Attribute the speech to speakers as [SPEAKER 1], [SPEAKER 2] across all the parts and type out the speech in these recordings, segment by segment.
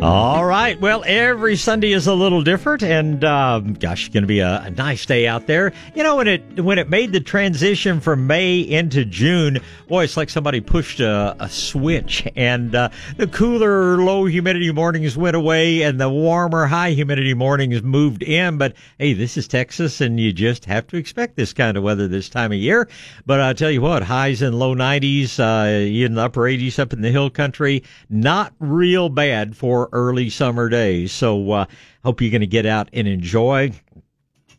[SPEAKER 1] All right. Well, every Sunday is a little different, and um, gosh, it's going to be a, a, nice day out there. You know, when it when it made the transition from May into June, boy, it's like somebody pushed a, a switch, and uh, the cooler, low humidity mornings went away, and the warmer, high humidity mornings moved in. But hey, this is Texas, and you just have to expect this kind of weather this time of year. But I tell you what, highs in low 90s, uh, in the upper 80s up in the hill country, not real bad for early summer days. So, uh, hope you're going to get out and enjoy.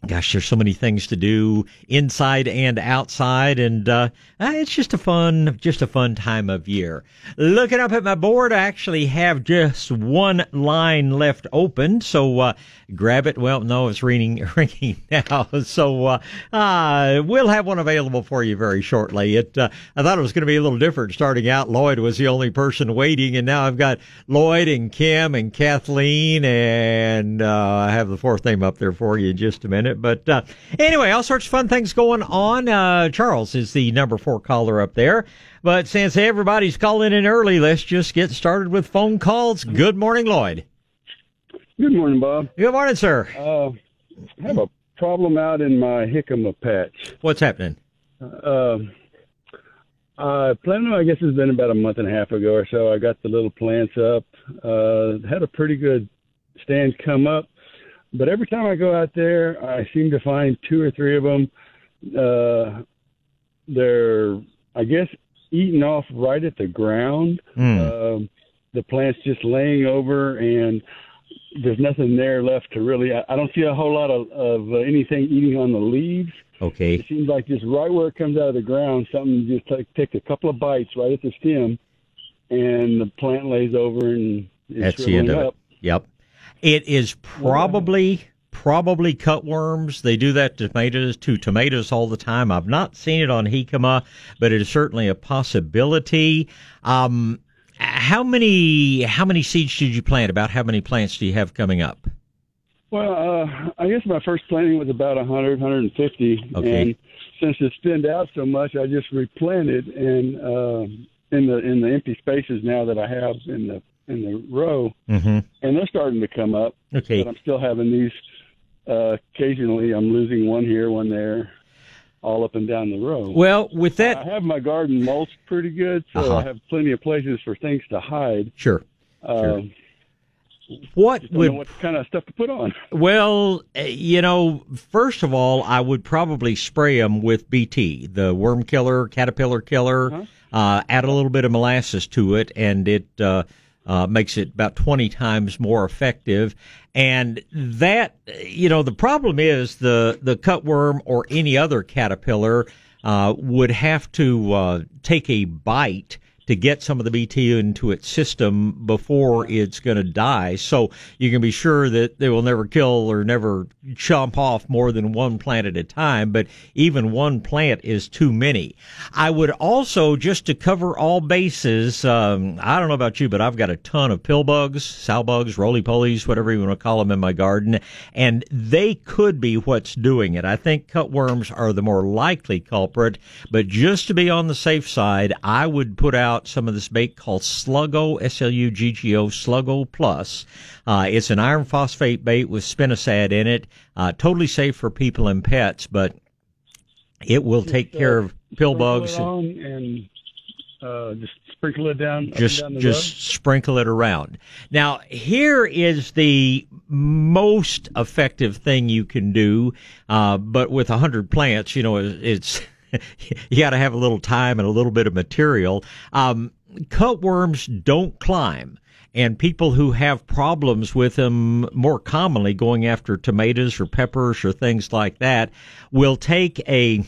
[SPEAKER 1] Gosh, there's so many things to do inside and outside, and uh, uh, it's just a fun, just a fun time of year. Looking up at my board, I actually have just one line left open, so uh, grab it. Well, no, it's ringing, ringing now, so uh, uh, we'll have one available for you very shortly. It, uh, I thought it was going to be a little different starting out. Lloyd was the only person waiting, and now I've got Lloyd and Kim and Kathleen, and I have the fourth name up there for you in just a minute. But uh, anyway, all sorts of fun things going on. Uh, Charles is the number four caller up there. But since everybody's calling in early, let's just get started with phone calls. Good morning, Lloyd.
[SPEAKER 2] Good morning, Bob.
[SPEAKER 1] Good morning, sir.
[SPEAKER 2] Uh, I have a problem out in my jicama patch.
[SPEAKER 1] What's happening?
[SPEAKER 2] Uh, I planted, I guess it's been about a month and a half ago or so. I got the little plants up. Uh, had a pretty good stand come up but every time I go out there, I seem to find two or three of them. Uh, they're, I guess, eaten off right at the ground.
[SPEAKER 1] Mm.
[SPEAKER 2] Uh, the plant's just laying over, and there's nothing there left to really. I, I don't see a whole lot of, of uh, anything eating on the leaves.
[SPEAKER 1] Okay.
[SPEAKER 2] It seems like just right where it comes out of the ground, something just take, take a couple of bites right at the stem, and the plant lays over and is
[SPEAKER 1] That's the end of
[SPEAKER 2] up.
[SPEAKER 1] it. Yep. It is probably probably cutworms. They do that to tomatoes to tomatoes all the time. I've not seen it on jicama, but it is certainly a possibility. Um, how many how many seeds did you plant? About how many plants do you have coming up?
[SPEAKER 2] Well, uh, I guess my first planting was about 100, 150,
[SPEAKER 1] Okay.
[SPEAKER 2] and since it's thinned out so much, I just replanted and uh, in the in the empty spaces now that I have in the in the row,
[SPEAKER 1] Mm-hmm.
[SPEAKER 2] and they're starting to come up.
[SPEAKER 1] Okay.
[SPEAKER 2] But I'm still having these. Uh, occasionally, I'm losing one here, one there, all up and down the row.
[SPEAKER 1] Well, with that, I
[SPEAKER 2] have my garden mulched pretty good, so
[SPEAKER 1] Uh-huh.
[SPEAKER 2] I have plenty of places for things to hide.
[SPEAKER 1] sure.
[SPEAKER 2] Uh,
[SPEAKER 1] What
[SPEAKER 2] Don't know
[SPEAKER 1] would
[SPEAKER 2] what kind of stuff to put on.
[SPEAKER 1] Well, eh, you know, first of all, I would probably spray them with BT, the worm killer, caterpillar killer.
[SPEAKER 2] Uh-huh.
[SPEAKER 1] Uh, add a little bit of molasses to it, and it uh, uh, makes it about 20 times more effective. And that, you know, the problem is the, the cutworm or any other caterpillar uh, would have to uh, take a bite to get some of the BT into its system before it's going to die. So you can be sure that they will never kill or never chomp off more than one plant at a time, but even one plant is too many. I would also, just to cover all bases, um, I don't know about you, but I've got a ton of pill bugs, sow bugs, roly polies, whatever you want to call them in my garden, and they could be what's doing it. I think cutworms are the more likely culprit, but just to be on the safe side, I would put out some of this bait called Sluggo, S-L-U-G-G-O, Sluggo Plus. Uh, it's an iron phosphate bait with spinosad in it. Uh, totally safe for people and pets, but it will take care of pill bugs.
[SPEAKER 2] on and uh, just sprinkle it down.
[SPEAKER 1] just
[SPEAKER 2] down
[SPEAKER 1] just sprinkle it around. Now, here is the most effective thing you can do, uh, but with a hundred plants, you know, it's you got to have a little time and a little bit of material. Um, cutworms don't climb. And people who have problems with them more commonly going after tomatoes or peppers or things like that will take a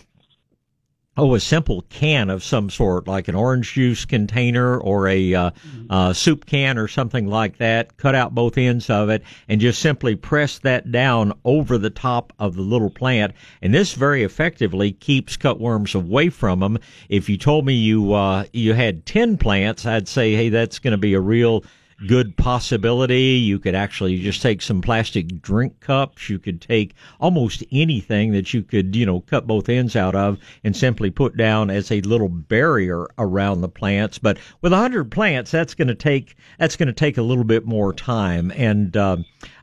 [SPEAKER 1] oh, a simple can of some sort, like an orange juice container or a uh, uh, soup can or something like that, cut out both ends of it, and just simply press that down over the top of the little plant. And this very effectively keeps cutworms away from them. If you told me you uh, you had ten plants, I'd say, hey, that's going to be a real good possibility. You could actually just take some plastic drink cups. You could take almost anything that you could, you know, cut both ends out of and simply put down as a little barrier around the plants. But with a hundred plants, that's going to take that's going to take a little bit more time. And uh,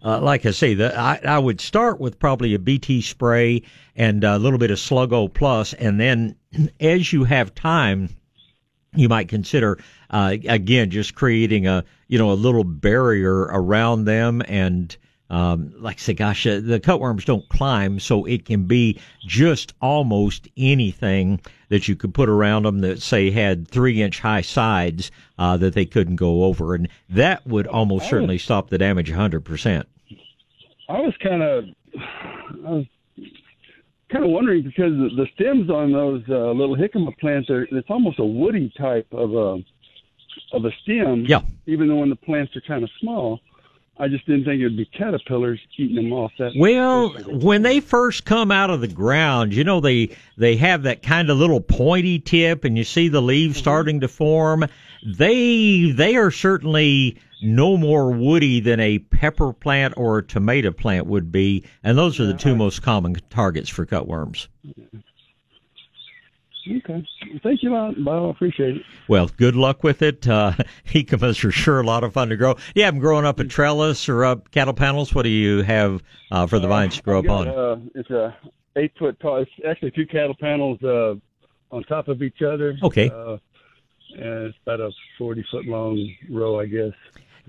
[SPEAKER 1] uh, like I say, the, I, I would start with probably a BT spray and a little bit of Sluggo Plus, and then as you have time you might consider uh, again just creating a you know a little barrier around them and um, like I say, gosh, uh, the cutworms don't climb, so it can be just almost anything that you could put around them that say had three inch high sides uh, that they couldn't go over, and that would almost certainly stop the damage hundred percent.
[SPEAKER 2] I was kind of, I was kind of wondering because the, the stems on those uh, little jicama plants are it's almost a woody type of a of a stem.
[SPEAKER 1] Yeah.
[SPEAKER 2] Even though when the plants are kind of small, I just didn't think it would be caterpillars eating them off. That
[SPEAKER 1] well, when they first come out of the ground, you know they they have that kind of little pointy tip, and you see the leaves mm-hmm. starting to form. They they are certainly no more woody than a pepper plant or a tomato plant would be, and those are the two most common targets for cutworms.
[SPEAKER 2] Okay. Thank you, Bob. I appreciate it.
[SPEAKER 1] Well, good luck with it. Uh, jicamas are sure a lot of fun to grow. Yeah, I'm growing up a trellis or up cattle panels. What do you have uh, for the uh, vines to grow
[SPEAKER 2] got,
[SPEAKER 1] up on?
[SPEAKER 2] Uh, it's a eight foot tall. It's actually two cattle panels uh, on top of each other.
[SPEAKER 1] Okay.
[SPEAKER 2] Uh, and it's about a forty foot long row, I guess.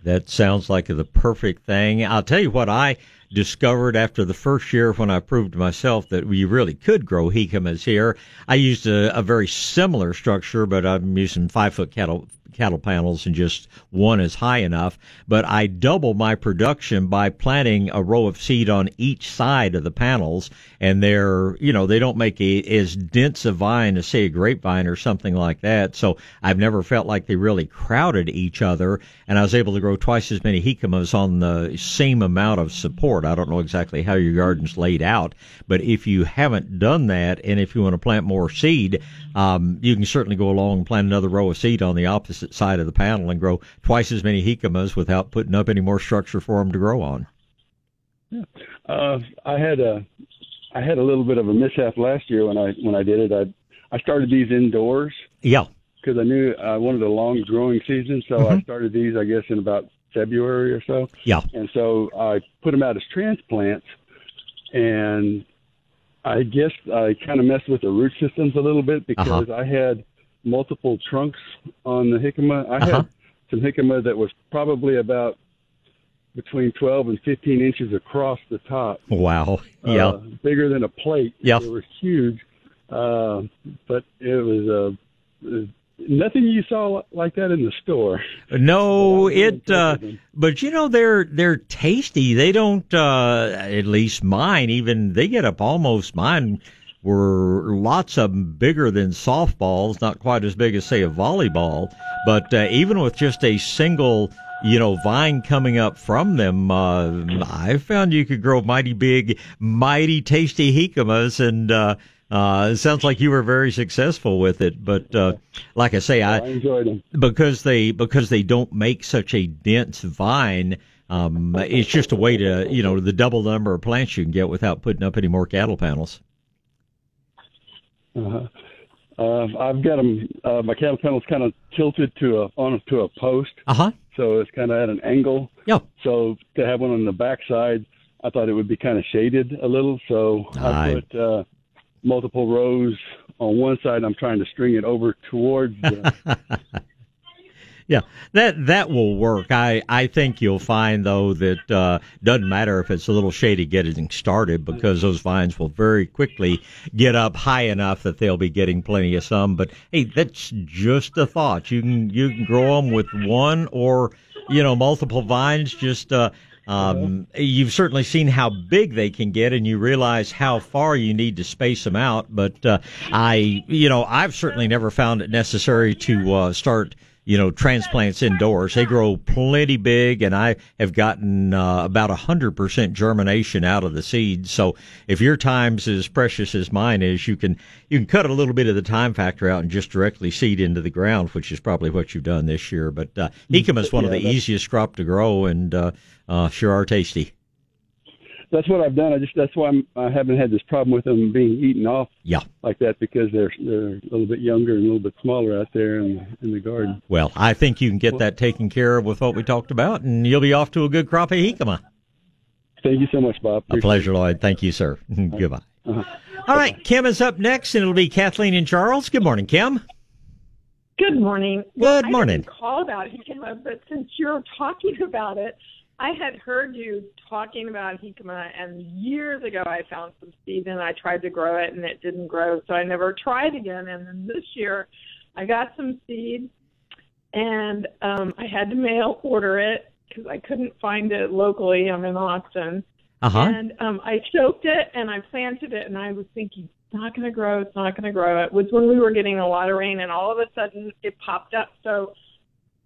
[SPEAKER 1] That sounds like the perfect thing. I'll tell you what I discovered after the first year when I proved to myself that we really could grow jicamas here. I used a, a very similar structure, but I'm using five foot cattle cattle panels and just one is high enough. But I double my production by planting a row of seed on each side of the panels, and they're you know they don't make a, as dense a vine as say a grapevine or something like that. So I've never felt like they really crowded each other, and I was able to grow twice as many jicamas on the same amount of support. I don't know exactly how your garden's laid out, but if you haven't done that, and if you want to plant more seed, um, you can certainly go along and plant another row of seed on the opposite opposite side of the panel and grow twice as many jicamas without putting up any more structure for them to grow on.
[SPEAKER 2] Yeah, uh, I had a I had a little bit of a mishap last year when I when I did it. I I started these indoors.
[SPEAKER 1] Yeah.
[SPEAKER 2] Because I knew I wanted a long growing season, so mm-hmm. I started these I guess in about February or so.
[SPEAKER 1] Yeah.
[SPEAKER 2] And so I put them out as transplants, and I guess I kind of messed with the root systems a little bit because uh-huh. I had multiple trunks on the jicama. I uh-huh. had some jicama that was probably about between 12 and 15 inches across the top.
[SPEAKER 1] Wow. Yeah. Uh,
[SPEAKER 2] bigger than a plate.
[SPEAKER 1] Yeah.
[SPEAKER 2] They were huge. Uh, but it was, uh, nothing you saw like that in the store.
[SPEAKER 1] No, it. Uh, but you know they're they're tasty. They don't. Uh, at least mine. Even they get up almost mine were lots of them bigger than softballs, not quite as big as say a volleyball, but uh, even with just a single you know, vine coming up from them, uh, I found you could grow mighty big, mighty tasty jicamas, and uh, uh, it sounds like you were very successful with it. But uh, like I say, I,
[SPEAKER 2] I enjoyed them
[SPEAKER 1] because they because they don't make such a dense vine. Um, it's just a way to you know the double the number of plants you can get without putting up any more cattle panels.
[SPEAKER 2] Uh-huh. Uh, I've got them. Uh, my cattle panel's kind of tilted to a on to a post.
[SPEAKER 1] Uh huh.
[SPEAKER 2] So it's kind of at an angle.
[SPEAKER 1] Yeah.
[SPEAKER 2] So to have one on the back side, I thought it would be kind of shaded a little. So I, I put uh, multiple rows on one side. I'm trying to string it over towards the,
[SPEAKER 1] Yeah, that that will work. I I think you'll find though that uh, doesn't matter if it's a little shady getting started because those vines will very quickly get up high enough that they'll be getting plenty of sun. But hey, that's just a thought. You can you can grow them with one or you know multiple vines. Just uh, um, you've certainly seen how big they can get, and you realize how far you need to space them out. But uh, I, you know, I've certainly never found it necessary to uh, start you know, transplants indoors. They grow plenty big, and I have gotten uh, about a hundred percent germination out of the seeds. So if your time's as precious as mine is, you can you can cut a little bit of the time factor out and just directly seed into the ground, which is probably what you've done this year. But uh, is one
[SPEAKER 2] Yeah,
[SPEAKER 1] of the easiest crop to grow, and uh, uh, sure are tasty.
[SPEAKER 2] That's what I've done. I just that's why I'm, I haven't had this problem with them being eaten off
[SPEAKER 1] Yeah.
[SPEAKER 2] like that because they're they're a little bit younger and a little bit smaller out there in in the garden.
[SPEAKER 1] Well, I think you can get that taken care of with what we talked about, and you'll be off to a good crop of jicama.
[SPEAKER 2] Thank you so much, Bob.
[SPEAKER 1] A pleasure, Lloyd. Thank you, sir. Goodbye.
[SPEAKER 2] Uh-huh.
[SPEAKER 1] All right, Kim is up next, and it'll be Kathleen and Charles. Good morning, Kim.
[SPEAKER 3] Good morning.
[SPEAKER 1] Good
[SPEAKER 3] I
[SPEAKER 1] morning.
[SPEAKER 3] didn't call about jicama, but since you're talking about it, I had heard you talking about jicama, and years ago I found some seed and I tried to grow it, and it didn't grow, so I never tried again. And then this year, I got some seed, and um, I had to mail order it because I couldn't find it locally. I'm in Austin,
[SPEAKER 1] Uh huh.
[SPEAKER 3] and um, I soaked it and I planted it, and I was thinking, it's not going to grow, it's not going to grow. It was when we were getting a lot of rain, and all of a sudden it popped up. So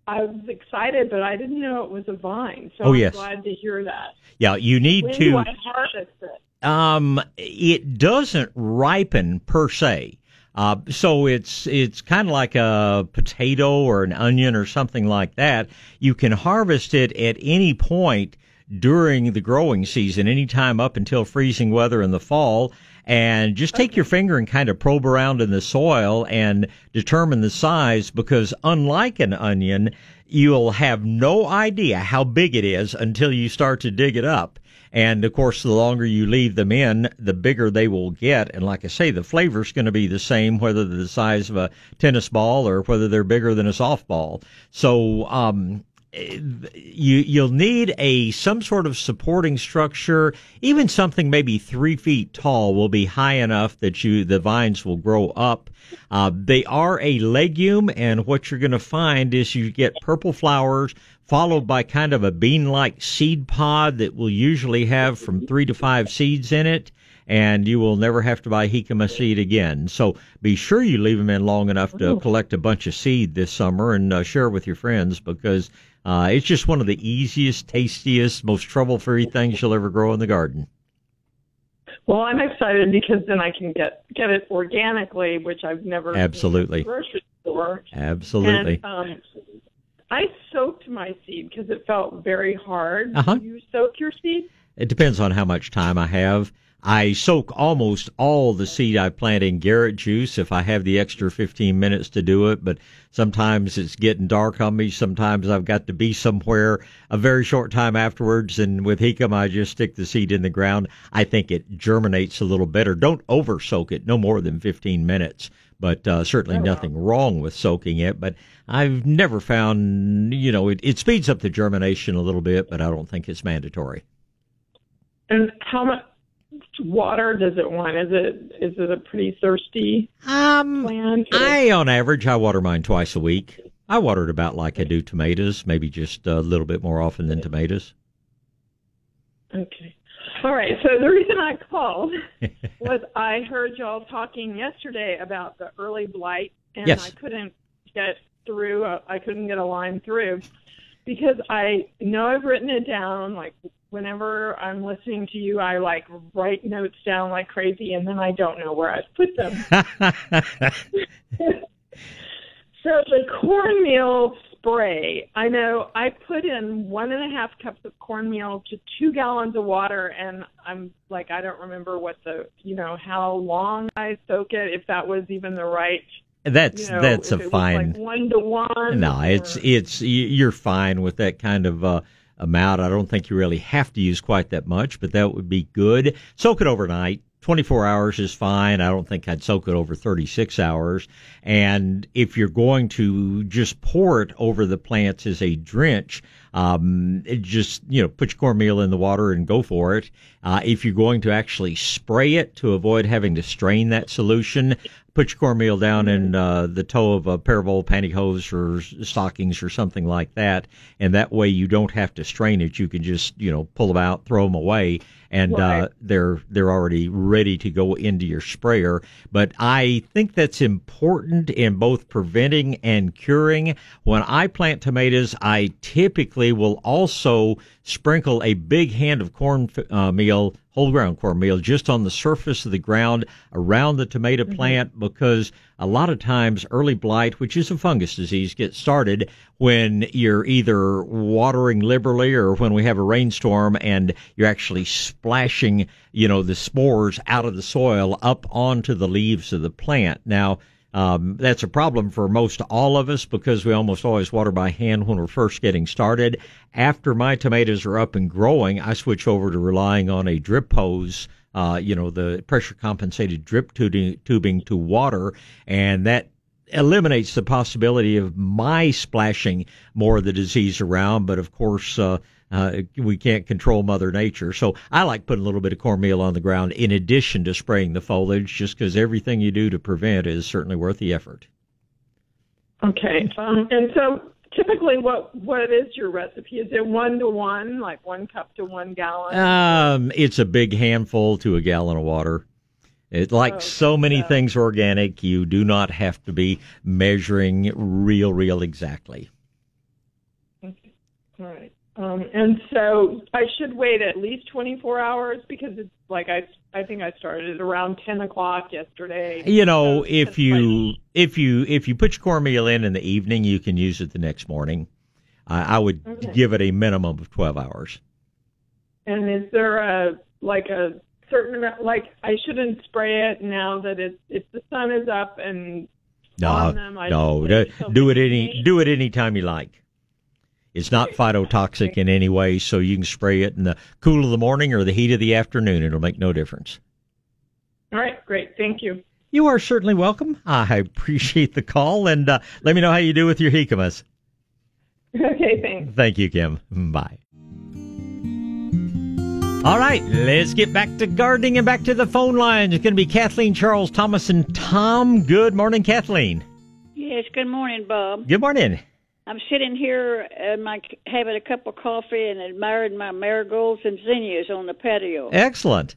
[SPEAKER 3] I was excited, but I didn't know it was a vine. So
[SPEAKER 1] Oh,
[SPEAKER 3] I'm glad to hear that.
[SPEAKER 1] Yeah, you need
[SPEAKER 3] When
[SPEAKER 1] to.
[SPEAKER 3] do I harvest it?
[SPEAKER 1] Um, it doesn't ripen per se. Uh, so it's it's kind of like a potato or an onion or something like that. You can harvest it at any point during the growing season, any time up until freezing weather in the fall. And just take your finger and kind of probe around in the soil and determine the size because unlike an onion, you'll have no idea how big it is until you start to dig it up. And of course, the longer you leave them in, the bigger they will get. And like I say, the flavor's going to be the same whether they're the size of a tennis ball or whether they're bigger than a softball. So, um, you you'll need a some sort of supporting structure. Even something maybe three feet tall will be high enough that you the vines will grow up. Uh, they are a legume and what you're going to find is you get purple flowers followed by kind of a bean like seed pod that will usually have from three to five seeds in it and you will never have to buy jicama seed again. So be sure you leave them in long enough to collect a bunch of seed this summer and uh, share with your friends because uh, it's just one of the easiest, tastiest, most trouble-free things you'll ever grow in the garden.
[SPEAKER 3] Well, I'm excited because then I can get get it organically, which I've never
[SPEAKER 1] Absolutely.
[SPEAKER 3] grocery store.
[SPEAKER 1] Absolutely.
[SPEAKER 3] And um, I soaked my seed because it felt very hard.
[SPEAKER 1] Uh-huh.
[SPEAKER 3] Do you soak your seed?
[SPEAKER 1] It depends on how much time I have. I soak almost all the seed I plant in Garrett juice if I have the extra 15 minutes to do it, but sometimes it's getting dark on me. Sometimes I've got to be somewhere a very short time afterwards, and with jicama, I just stick the seed in the ground. I think it germinates a little better. Don't over soak it, no more than 15 minutes. But uh, certainly nothing wrong with soaking it. But I've never found, you know, it, it speeds up the germination a little bit, but I don't think it's mandatory.
[SPEAKER 3] And how much water does it want? Is it is it a pretty thirsty
[SPEAKER 1] Um,
[SPEAKER 3] plant? or-
[SPEAKER 1] I, on average, I water mine twice a week. I water it about like I do tomatoes, maybe just a little bit more often than tomatoes.
[SPEAKER 3] Okay. All right. So the reason I called was I heard y'all talking yesterday about the early blight, and
[SPEAKER 1] Yes.
[SPEAKER 3] I couldn't get through. uh, I couldn't get a line through because I know I've written it down. Like whenever I'm listening to you, I like write notes down like crazy, and then I don't know where I've put them. So the cornmeal spray, I know I put in one and a half cups of cornmeal to two gallons of water, and I'm like, I don't remember what the, you know, how long I soak it, if that was even the right,
[SPEAKER 1] that's
[SPEAKER 3] you know,
[SPEAKER 1] that's a fine.
[SPEAKER 3] like one to one.
[SPEAKER 1] No, it's
[SPEAKER 3] or-
[SPEAKER 1] it's y- you're fine with that kind of uh, amount. I don't think you really have to use quite that much, but that would be good. Soak it overnight. 24 hours is fine. I don't think I'd soak it over 36 hours. And if you're going to just pour it over the plants as a drench, um, just you know put your cornmeal in the water and go for it. Uh, if you're going to actually spray it to avoid having to strain that solution, put your cornmeal down in uh, the toe of a pair of old pantyhose or stockings or something like that, and that way you don't have to strain it. You can just you know pull them out, throw them away, and
[SPEAKER 3] Right.
[SPEAKER 1] uh, they're they're already ready to go into your sprayer. But I think that's important in both preventing and curing. When I plant tomatoes, I typically will also sprinkle a big hand of corn uh, meal, whole ground cornmeal, just on the surface of the ground around the tomato plant because a lot of times early blight, which is a fungus disease, gets started when you're either watering liberally or when we have a rainstorm and you're actually splashing, you know, the spores out of the soil up onto the leaves of the plant. Now, um, that's a problem for most all of us because we almost always water by hand when we're first getting started. After my tomatoes are up and growing, I switch over to relying on a drip hose, uh, you know, the pressure compensated drip tubing, tubing to water, and that eliminates the possibility of my splashing more of the disease around. But of course, uh, uh, we can't control Mother Nature. So I like putting a little bit of cornmeal on the ground in addition to spraying the foliage, just because everything you do to prevent is certainly worth the effort.
[SPEAKER 3] Okay. Um, and so typically, what what is your recipe? Is it one to one, like one cup to one gallon?
[SPEAKER 1] Um, it's a big handful to a gallon of water. It, like
[SPEAKER 3] Oh,
[SPEAKER 1] so many
[SPEAKER 3] yeah.
[SPEAKER 1] things organic, you do not have to be measuring real, real exactly. Okay.
[SPEAKER 3] All right. Um, and so I should wait at least 24 hours because it's like I I think I started around 10 o'clock yesterday.
[SPEAKER 1] You know,
[SPEAKER 3] So
[SPEAKER 1] if you
[SPEAKER 3] like-
[SPEAKER 1] if you if you put your cornmeal in in the evening, you can use it the next morning. I I would
[SPEAKER 3] Okay.
[SPEAKER 1] give it a minimum of twelve hours.
[SPEAKER 3] and is there a like a certain amount? Like I shouldn't spray it now that it's if the sun is up and
[SPEAKER 1] No,
[SPEAKER 3] them.
[SPEAKER 1] No, do,
[SPEAKER 3] till
[SPEAKER 1] do it any do it anytime you like. It's not phytotoxic in any way, so you can spray it in the cool of the morning or the heat of the afternoon. It'll make no difference.
[SPEAKER 3] All right, great, thank you.
[SPEAKER 1] You are certainly welcome. I appreciate the call, and uh, let me know how you do with your jicamas.
[SPEAKER 3] Okay, thanks.
[SPEAKER 1] Thank you, Kim. Bye. All right, let's get back to gardening and back to the phone lines. It's going to be Kathleen, Charles, Thomas, and Tom. Good morning, Kathleen.
[SPEAKER 4] Yes, good morning, Bob.
[SPEAKER 1] Good morning.
[SPEAKER 4] I'm sitting here uh, my, having a cup of coffee and admiring my marigolds and zinnias on the patio.
[SPEAKER 1] Excellent.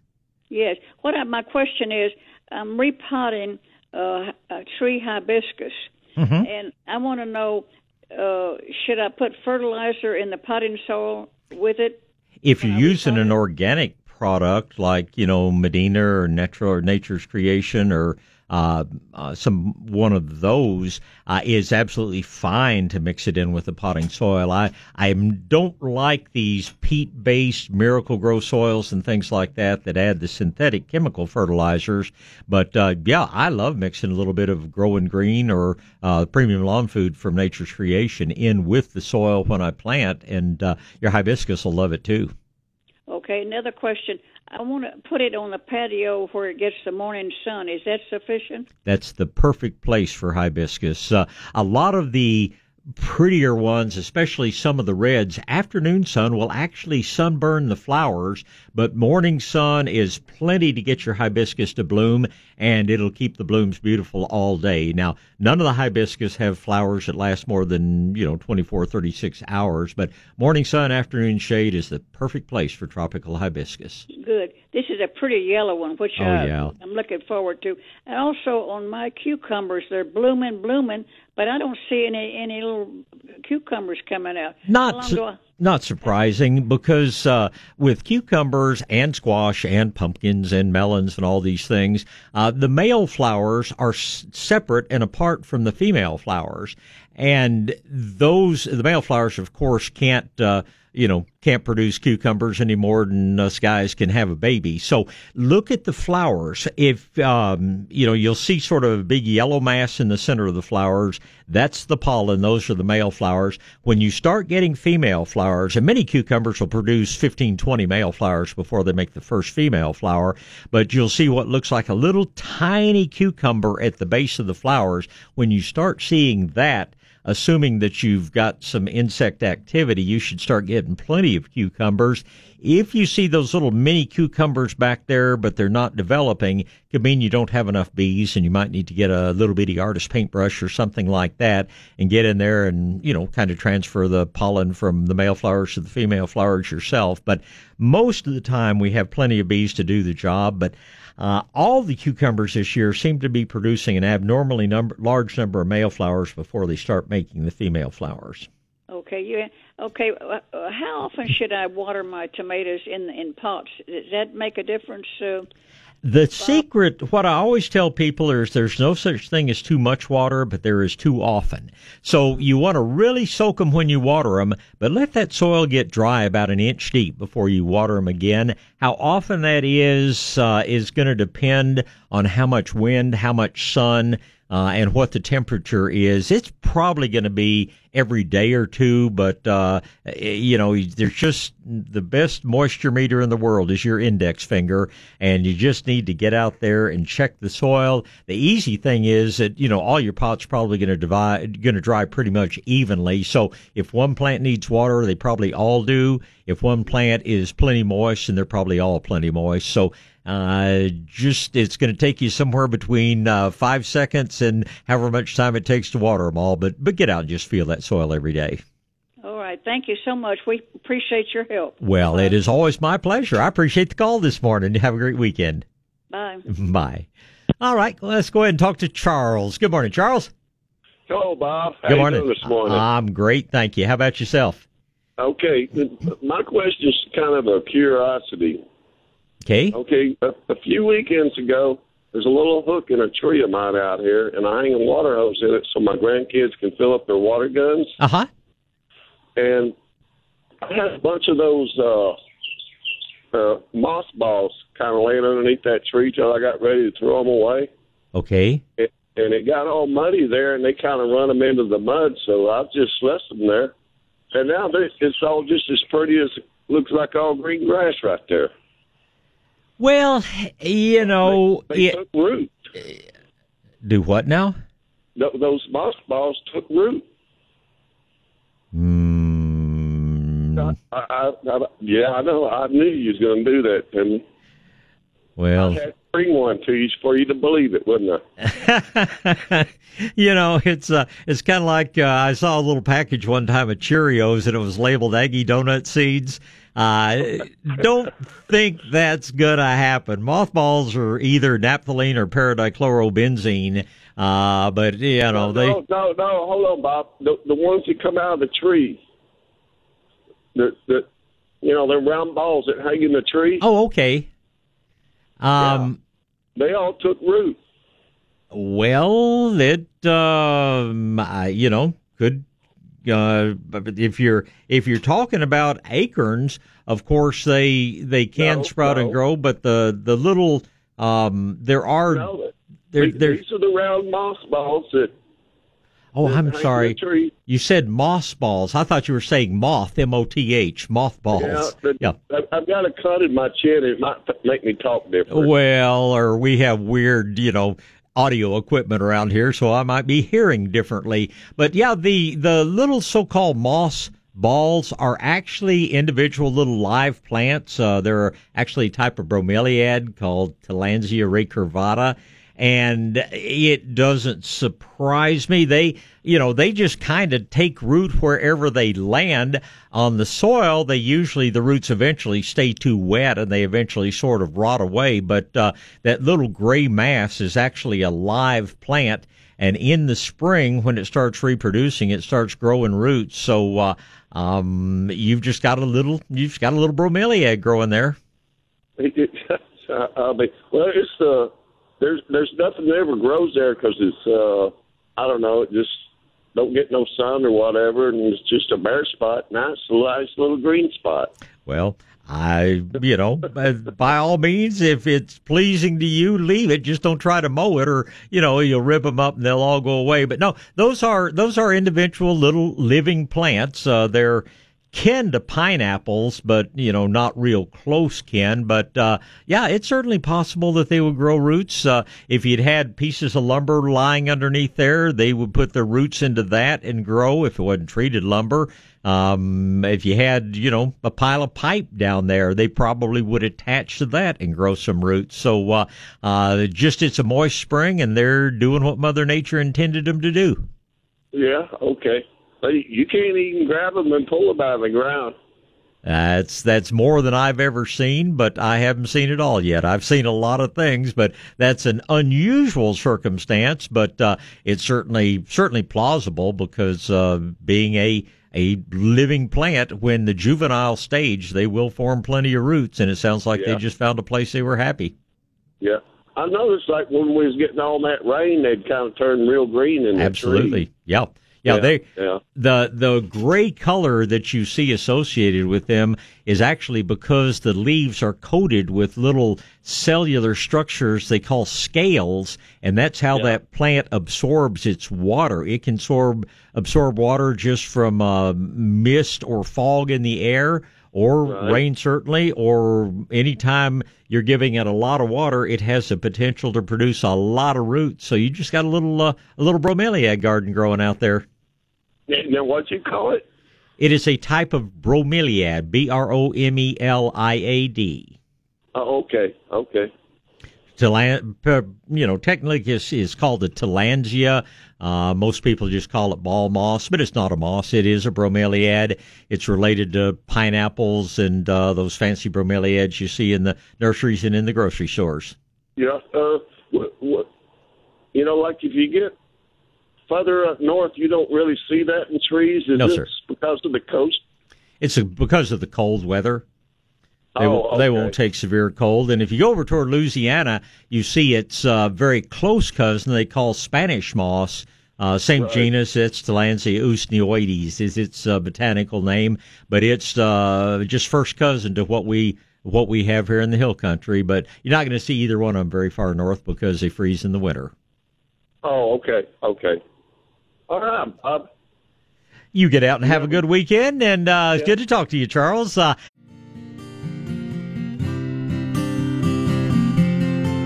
[SPEAKER 4] Yes. What I, my question is, I'm repotting uh, a tree hibiscus,
[SPEAKER 1] hmm
[SPEAKER 4] and I want to know, uh, should I put fertilizer in the potting soil with it?
[SPEAKER 1] If you're using an organic product like you know Medina or Natural or Nature's Creation or uh, uh, some one of those uh, is absolutely fine to mix it in with the potting soil. I I don't like these peat-based Miracle-Gro soils and things like that that add the synthetic chemical fertilizers. But uh, yeah, I love mixing a little bit of growing green or uh, premium lawn food from Nature's Creation in with the soil when I plant, and uh, your hibiscus will love it too.
[SPEAKER 4] Okay. Another question. I want to put it on the patio where it gets the morning sun. Is that sufficient?
[SPEAKER 1] That's the perfect place for hibiscus. Uh, a lot of the prettier ones, especially some of the reds, afternoon sun will actually sunburn the flowers, but morning sun is plenty to get your hibiscus to bloom, and it'll keep the blooms beautiful all day. Now, none of the hibiscus have flowers that last more than, you know, 24, 36 hours, but morning sun, afternoon shade is the perfect place for tropical hibiscus.
[SPEAKER 4] Good. This is a pretty yellow one, which
[SPEAKER 1] Oh,
[SPEAKER 4] uh,
[SPEAKER 1] yeah.
[SPEAKER 4] I'm looking forward to. And also on my cucumbers, they're blooming, blooming, but I don't see any any little cucumbers coming out.
[SPEAKER 1] Not su-
[SPEAKER 4] I?
[SPEAKER 1] not surprising because uh, with cucumbers and squash and pumpkins and melons and all these things, uh, the male flowers are s- separate and apart from the female flowers, and those the male flowers, of course, can't. Uh, you know, can't produce cucumbers any more than us guys can have a baby. So look at the flowers. If, um, you know, you'll see sort of a big yellow mass in the center of the flowers. That's the pollen. Those are the male flowers. When you start getting female flowers, and many cucumbers will produce 15, 20 male flowers before they make the first female flower, but you'll see what looks like a little tiny cucumber at the base of the flowers. When you start seeing that, assuming that you've got some insect activity, you should start getting plenty of cucumbers. If you see those little mini cucumbers back there, but they're not developing, could mean you don't have enough bees and you might need to get a little bitty artist paintbrush or something like that and get in there and, you know, kind of transfer the pollen from the male flowers to the female flowers yourself. But most of the time we have plenty of bees to do the job, but uh, all the cucumbers this year seem to be producing an abnormally number, large number of male flowers before they start making the female flowers.
[SPEAKER 4] Okay, you okay? Uh, uh, how often should I water my tomatoes in in pots? Does that make a difference? Uh,
[SPEAKER 1] the secret, what I always tell people is there's no such thing as too much water, but there is too often. So you want to really soak them when you water them, but let that soil get dry about an inch deep before you water them again. How often that is, uh, is going to depend on how much wind, how much sun, uh, and what the temperature is. It's probably going to be every day or two, but uh, you know, there's just the best moisture meter in the world is your index finger, and you just need to get out there and check the soil. The easy thing is that you know all your pots probably going to divide, going to dry pretty much evenly. So if one plant needs water, they probably all do. If one plant is plenty moist, and they're probably all plenty moist. So uh, just it's going to take you somewhere between uh, five seconds and however much time it takes to water them all. But but get out and just feel that soil every day.
[SPEAKER 4] All right, thank you so much. We appreciate your help.
[SPEAKER 1] Well, it is always my pleasure. I appreciate the call this morning. Have a great weekend.
[SPEAKER 4] Bye.
[SPEAKER 1] Bye. All right, let's go ahead and talk to Charles. Good morning, Charles.
[SPEAKER 5] Hello, Bob. How
[SPEAKER 1] Good morning.
[SPEAKER 5] this morning?
[SPEAKER 1] I'm great, thank you. How about yourself?
[SPEAKER 5] Okay, my question is kind of a curiosity.
[SPEAKER 1] Okay.
[SPEAKER 5] Okay, a, a few weekends ago, there's a little hook in a tree of mine out here, and I hang a water hose in it so my grandkids can fill up their water guns.
[SPEAKER 1] Uh huh.
[SPEAKER 5] And I had a bunch of those uh, uh, moss balls kind of laying underneath that tree till I got ready to throw them away.
[SPEAKER 1] Okay.
[SPEAKER 5] It, and it got all muddy there, and they kind of run them into the mud, so I just left them there. And now they, it's all just as pretty as looks like all green grass right there.
[SPEAKER 1] Well, you know,
[SPEAKER 5] They, they
[SPEAKER 1] it,
[SPEAKER 5] took root.
[SPEAKER 1] do what now?
[SPEAKER 5] Th- those moss balls took root.
[SPEAKER 1] Mm,
[SPEAKER 5] I, I, I, yeah, I know. I knew you was going to do that,
[SPEAKER 1] well,
[SPEAKER 5] I had to bring one to you for you to believe it, wouldn't I?
[SPEAKER 1] you know, it's uh, it's kind of like uh, I saw a little package one time of Cheerios and it was labeled Aggie donut seeds. Uh, don't think that's gonna happen. Mothballs are either naphthalene or paradichlorobenzene. Uh, but you know they.
[SPEAKER 5] no, no, no. Hold on, Bob. The the ones that come out of the tree, the the, you know, they're round balls that hang in the tree.
[SPEAKER 1] Oh, okay. Um.
[SPEAKER 5] They all took root.
[SPEAKER 1] Well, it um, I, you know could uh, if you're if you're talking about acorns, of course they they can
[SPEAKER 5] No,
[SPEAKER 1] sprout and grow, but the the little um, there are
[SPEAKER 5] No,
[SPEAKER 1] there
[SPEAKER 5] these,
[SPEAKER 1] there.
[SPEAKER 5] these are the round moss balls that.
[SPEAKER 1] Oh,
[SPEAKER 5] that
[SPEAKER 1] I'm sorry. You said moss balls. I thought you were saying moth, M O T H, moth balls.
[SPEAKER 5] Yeah,
[SPEAKER 1] yeah.
[SPEAKER 5] I've got a cut in my chin. It might make me talk different.
[SPEAKER 1] Well, or we have weird, you know, audio equipment around here, so I might be hearing differently. But yeah, the the little so-called moss balls are actually individual little live plants. Uh, they're actually a type of bromeliad called Tillandsia recurvata. And it doesn't surprise me. They, you know, they just kind of take root wherever they land on the soil. They usually, the roots eventually stay too wet and they eventually sort of rot away. But, uh, that little gray mass is actually a live plant. And in the spring, when it starts reproducing, it starts growing roots. So, uh, um, you've just got a little, you've got a little bromeliad growing there.
[SPEAKER 5] I mean, well, it's uh, there's there's nothing that ever grows there because it's uh, I don't know, it just don't get no sun or whatever, and it's just a bare spot. Nice, nice little green spot.
[SPEAKER 1] Well, I, you know, uh, by all means, if it's pleasing to you, leave it. Just don't try to mow it, or you know, you'll rip them up and they'll all go away. But no, those are those are individual little living plants. Uh, they're kin to pineapples, but you know, not real close kin. But uh, yeah, it's certainly possible that they would grow roots. Uh, if you'd had pieces of lumber lying underneath there, they would put their roots into that and grow. If it wasn't treated lumber, um, if you had, you know, a pile of pipe down there, they probably would attach to that and grow some roots. So, uh, uh, just it's a moist spring, and they're doing what Mother Nature intended them to do.
[SPEAKER 6] Yeah. Okay. But you can't even grab them and pull them out of the ground.
[SPEAKER 1] That's that's more than I've ever seen, but I haven't seen it all yet. I've seen a lot of things, but that's an unusual circumstance. But uh, it's certainly certainly plausible because uh, being a a living plant, when the juvenile stage, they will form plenty of roots, and it sounds like
[SPEAKER 6] Yeah.
[SPEAKER 1] they just found a place they were happy.
[SPEAKER 6] Yeah. I noticed like when we was getting all that rain, they'd kind of turn real green in the
[SPEAKER 1] Absolutely,
[SPEAKER 6] tree.
[SPEAKER 1] yeah. Yeah, they
[SPEAKER 6] Yeah.
[SPEAKER 1] the the gray color that you see associated with them is actually because the leaves are coated with little cellular structures they call scales, and that's how
[SPEAKER 6] Yeah.
[SPEAKER 1] that plant absorbs its water. It can absorb absorb water just from uh, mist or fog in the air. Or
[SPEAKER 6] Right.
[SPEAKER 1] rain certainly, or anytime you're giving it a lot of water, it has the potential to produce a lot of roots. So you just got a little uh, a little bromeliad garden growing out there.
[SPEAKER 6] Now, what you call it?
[SPEAKER 1] It is a type of bromeliad, B R O M E L I A D.
[SPEAKER 6] Oh, okay. Okay.
[SPEAKER 1] You know, technically is is called a tillandsia. Uh, most people just call it ball moss, but it's not a moss. It is a bromeliad. It's related to pineapples and uh, those fancy bromeliads you see in the nurseries and in the grocery stores.
[SPEAKER 6] Yeah. Uh, what, what, you know, like if you get further up north, you don't really see that in trees. Is
[SPEAKER 1] No, sir.
[SPEAKER 6] because of the coast?
[SPEAKER 1] It's a, because of the cold weather. They,
[SPEAKER 6] Oh,
[SPEAKER 1] won't, they won't take severe cold. And if you go over toward Louisiana, you see its uh, very close cousin they call Spanish moss. Uh, same
[SPEAKER 6] Right.
[SPEAKER 1] genus, it's Tillandsia usneoides is its uh, botanical name, but it's uh, just first cousin to what we what we have here in the hill country. But you're not going to see either one of them very far north because they freeze in the winter.
[SPEAKER 6] Oh, okay. Okay. All right, Bob.
[SPEAKER 1] You get out and have a good weekend, and uh, it's good to talk to you, Charles. Uh,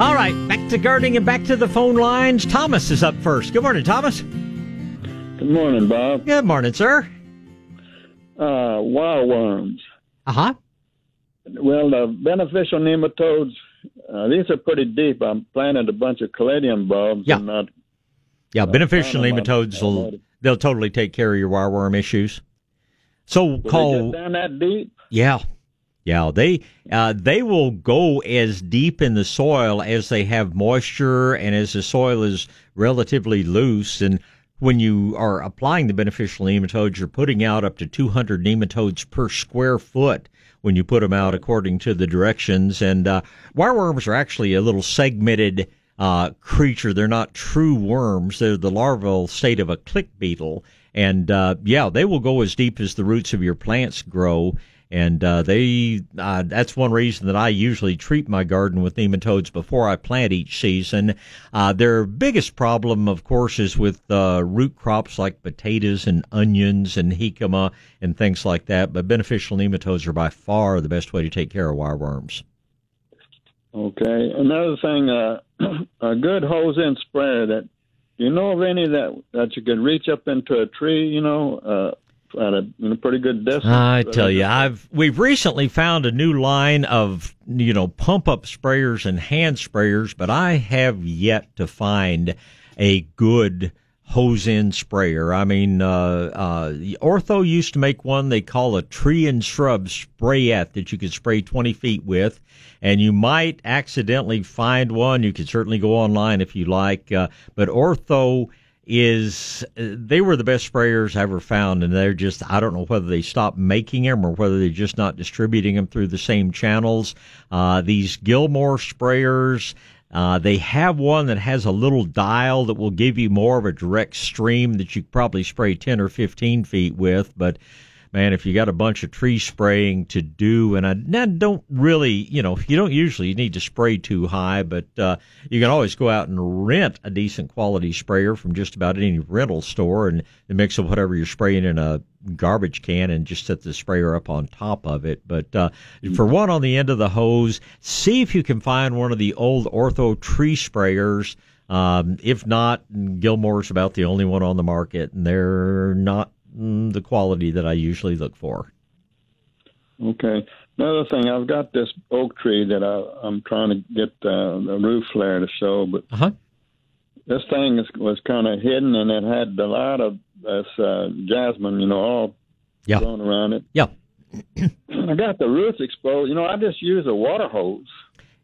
[SPEAKER 1] all right, back to gardening and back to the phone lines. Thomas is up first. Good morning, Thomas.
[SPEAKER 7] Good morning, Bob.
[SPEAKER 1] Good morning, sir.
[SPEAKER 7] Uh, wireworms.
[SPEAKER 1] Uh huh.
[SPEAKER 7] Well, the beneficial nematodes, uh, these are pretty deep. I'm planting a bunch of caladium bulbs.
[SPEAKER 1] Yeah.
[SPEAKER 7] And not,
[SPEAKER 1] Yeah, beneficial
[SPEAKER 7] them on-
[SPEAKER 1] nematodes will they'll totally take care of your wireworm issues. So
[SPEAKER 7] will they
[SPEAKER 1] call
[SPEAKER 7] get down that deep?
[SPEAKER 1] Yeah. Yeah, they uh, they will go as deep in the soil as they have moisture and as the soil is relatively loose. And when you are applying the beneficial nematodes, you're putting out up to 200 nematodes per square foot when you put them out according to the directions. And uh, wireworms are actually a little segmented uh, creature. They're not true worms. They're the larval state of a click beetle. And uh, yeah, they will go as deep as the roots of your plants grow. And uh, they uh, that's one reason that I usually treat my garden with nematodes before I plant each season. Uh, their biggest problem, of course, is with uh, root crops like potatoes and onions and jicama and things like that. But beneficial nematodes are by far the best way to take care of wireworms.
[SPEAKER 7] Okay. Another thing, uh, a good hose-in sprayer. That do you know of any that that you could reach up into a tree? You know, uh, at a know, pretty good distance.
[SPEAKER 1] I tell you, I've we've recently found a new line of you know pump up sprayers and hand sprayers, but I have yet to find a good hose in sprayer. I mean, uh, uh, Ortho used to make one they call a tree and shrub sprayette that you could spray 20 feet with, and you might accidentally find one. You could certainly go online if you like, uh, but Ortho is they were the best sprayers I ever found, and they're just I don't know whether they stopped making them or whether they're just not distributing them through the same channels. Uh, these Gilmour sprayers. Uh, they have one that has a little dial that will give you more of a direct stream that you probably spray 10 or 15 feet with, but man, if you got a bunch of tree spraying to do, and I, I don't really, you know, you don't usually need to spray too high, but uh, you can always go out and rent a decent quality sprayer from just about any rental store and, and mix up whatever you're spraying in a garbage can and just set the sprayer up on top of it. But uh, for one on the end of the hose, see if you can find one of the old Ortho tree sprayers. Um, if not, Gilmour's about the only one on the market, and they're not mm, the quality that I usually look for.
[SPEAKER 7] Okay. Another thing, I've got this oak tree that I, I'm trying to get uh, the root flare to show, but
[SPEAKER 1] Uh-huh.
[SPEAKER 7] this thing is, was kind of hidden, and it had a lot of this uh, jasmine, you know, all
[SPEAKER 1] Yeah.
[SPEAKER 7] around it.
[SPEAKER 1] Yeah.
[SPEAKER 7] I got the roof exposed. You know, I just use a water hose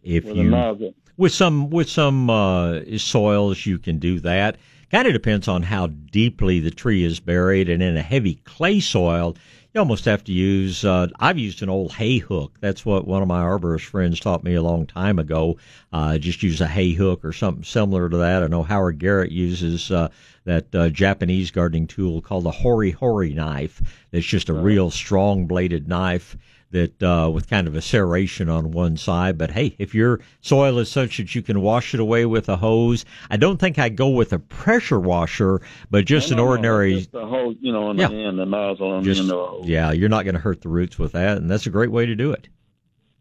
[SPEAKER 1] If
[SPEAKER 7] with
[SPEAKER 1] you with some with some uh, soils you can do that. Kind of depends on how deeply the tree is buried, and in a heavy clay soil, you almost have to use. Uh, I've used an old hay hook. That's what one of my arborist friends taught me a long time ago. Uh, just use a hay hook or something similar to that. I know Howard Garrett uses uh, that uh, Japanese gardening tool called a hori hori knife. It's just a real strong bladed knife that uh, with kind of a serration on one side. But hey, if your soil is such that you can wash it away with a hose, I don't think I'd go with a pressure washer, but just
[SPEAKER 7] No,
[SPEAKER 1] an
[SPEAKER 7] no, no,
[SPEAKER 1] ordinary.
[SPEAKER 7] Just the hose, you know, on
[SPEAKER 1] Yeah.
[SPEAKER 7] the end, the nozzle on
[SPEAKER 1] just
[SPEAKER 7] the end of the hose.
[SPEAKER 1] yeah, you're not going to hurt the roots with that, and that's a great way to do it.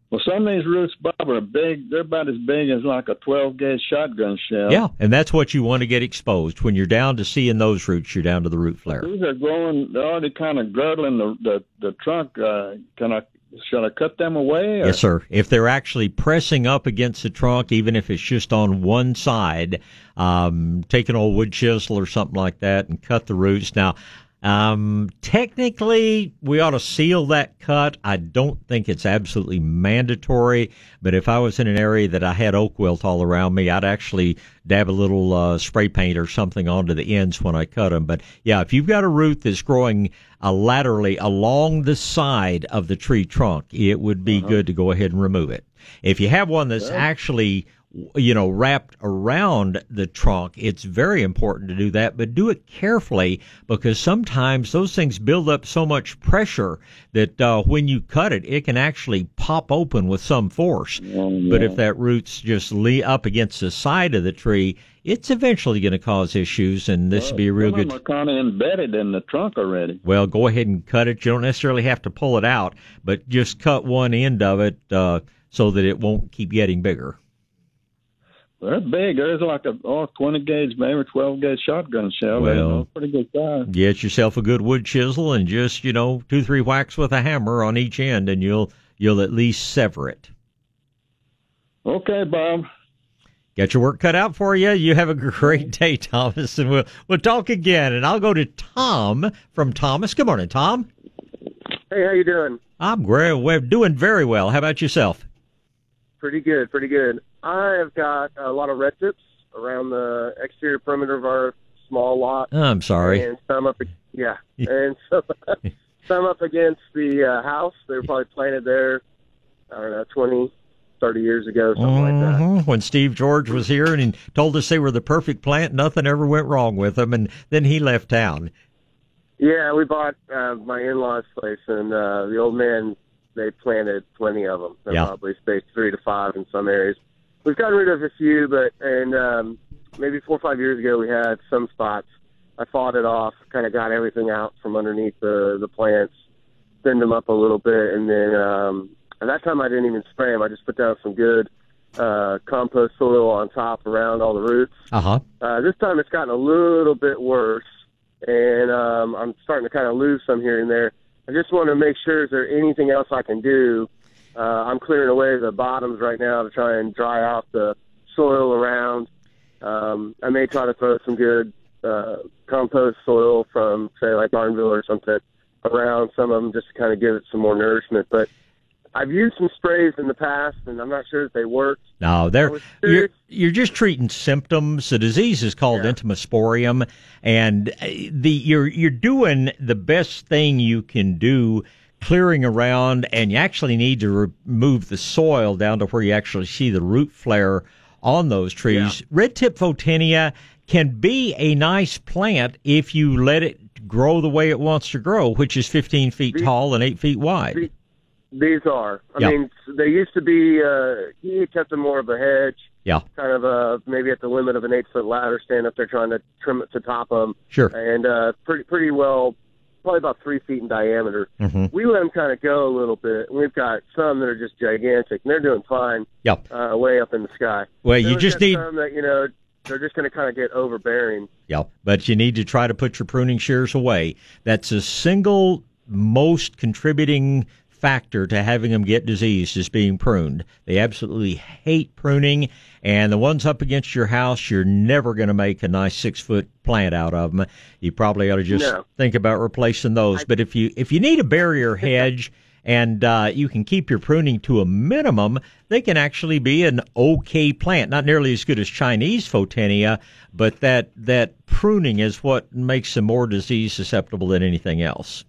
[SPEAKER 7] Well, some of these roots, Bob, are big. They're about as big as like a 12 gauge shotgun shell.
[SPEAKER 1] Yeah, and that's what you want to get exposed. When you're down to seeing those roots, you're down to the root flare.
[SPEAKER 7] These are growing. They're already kind of girdling the the, the trunk. Uh, can I? Should I cut them away? Or?
[SPEAKER 1] Yes, sir. If they're actually pressing up against the trunk, even if it's just on one side, um, take an old wood chisel or something like that and cut the roots. Now, um, technically, we ought to seal that cut. I don't think it's absolutely mandatory, but if I was in an area that I had oak wilt all around me, I'd actually dab a little uh, spray paint or something onto the ends when I cut them. But yeah, if you've got a root that's growing uh, laterally along the side of the tree trunk, it would be good to go ahead and remove it. If you have one that's actually you know, wrapped around the trunk, it's very important to do that, but do it carefully because sometimes those things build up so much pressure that uh, when you cut it, it can actually pop open with some force. But if that root's just lee up against the side of the tree, it's eventually going to cause issues, and this would be a real
[SPEAKER 7] Some
[SPEAKER 1] good.
[SPEAKER 7] are kind of embedded in the trunk already.
[SPEAKER 1] Well, go ahead and cut it. You don't necessarily have to pull it out, but just cut one end of it uh, so that it won't keep getting bigger.
[SPEAKER 7] They're big. There's like a oh, 20 gauge, maybe 12 gauge shotgun shell.
[SPEAKER 1] Well-
[SPEAKER 7] you know, pretty good size.
[SPEAKER 1] Get yourself a good wood chisel and just you know two three whacks with a hammer on each end, and you'll you'll at least sever it.
[SPEAKER 7] Okay, Bob.
[SPEAKER 1] Got your work cut out for you. You have a great day, Thomas, and we'll we'll talk again. And I'll go to Tom from Thomas. Good morning, Tom.
[SPEAKER 8] Hey, how you doing?
[SPEAKER 1] I'm great. We're doing very well. How about yourself?
[SPEAKER 8] Pretty good, pretty good. I have got a lot of red tips around the exterior perimeter of our small lot,
[SPEAKER 1] I'm sorry.
[SPEAKER 8] and some up, yeah, and some, some up against the uh, house. They were probably planted there, I don't know, 20, 30 years ago, something like that.
[SPEAKER 1] Mhm. When Steve George was here and he told us they were the perfect plant, nothing ever went wrong with them, and then he left town.
[SPEAKER 8] Yeah, we bought uh, my in-laws' place, and uh, the old man they planted plenty of them. They
[SPEAKER 1] Yeah.
[SPEAKER 8] probably spaced three to five in some areas. We've gotten rid of a few, but and um, maybe four or five years ago we had some spots. I fought it off, kind of got everything out from underneath the the plants, thinned them up a little bit, and then um, at that time I didn't even spray them. I just put down some good uh, compost soil on top around all the roots.
[SPEAKER 1] Uh huh.
[SPEAKER 8] Uh, this time it's gotten a little bit worse, and um, I'm starting to kind of lose some here and there. I just want to make sure is there anything else I can do? Uh, I'm clearing away the bottoms right now to try and dry out the soil around. Um, I may try to throw some good uh, compost soil from, say, like Barnville or something around some of them just to kind of give it some more nourishment. But I've used some sprays in the past, and I'm not sure if they worked.
[SPEAKER 1] No, they're you're you're just treating symptoms. The disease is called
[SPEAKER 8] Yeah.
[SPEAKER 1] entomosporium, and uh, the you're you're doing the best thing you can do, clearing around, and you actually need to remove the soil down to where you actually see the root flare on those trees. Red tip photinia can be a nice plant if you let it grow the way it wants to grow, which is 15 feet
[SPEAKER 8] The-
[SPEAKER 1] tall and 8 feet wide.
[SPEAKER 8] These are. I
[SPEAKER 1] Yeah.
[SPEAKER 8] mean, they used to be. Uh, he kept them more of a hedge,
[SPEAKER 1] yeah,
[SPEAKER 8] kind of uh, maybe at the limit of an eight foot ladder stand up there trying to trim it to top them,
[SPEAKER 1] sure.
[SPEAKER 8] and uh, pretty pretty well, probably about three feet in diameter.
[SPEAKER 1] hmm
[SPEAKER 8] We let them kind of go a little bit. We've got some that are just gigantic, and they're doing fine
[SPEAKER 1] Yep.
[SPEAKER 8] uh, way up in the sky.
[SPEAKER 1] Well,
[SPEAKER 8] Then
[SPEAKER 1] you just need
[SPEAKER 8] some that you know they're just going to kind of get overbearing.
[SPEAKER 1] Yep. but you need to try to put your pruning shears away. That's a single most contributing factor to having them get diseased is being pruned. They absolutely hate pruning, and the ones up against your house, you're never going to make a nice six foot plant out of them. You probably ought to just
[SPEAKER 8] No.
[SPEAKER 1] think about replacing those. but if you if you need a barrier hedge. And uh, you can keep your pruning to a minimum. They can actually be an okay plant, not nearly as good as Chinese Photinia, but that that pruning is what makes them more disease susceptible than anything else.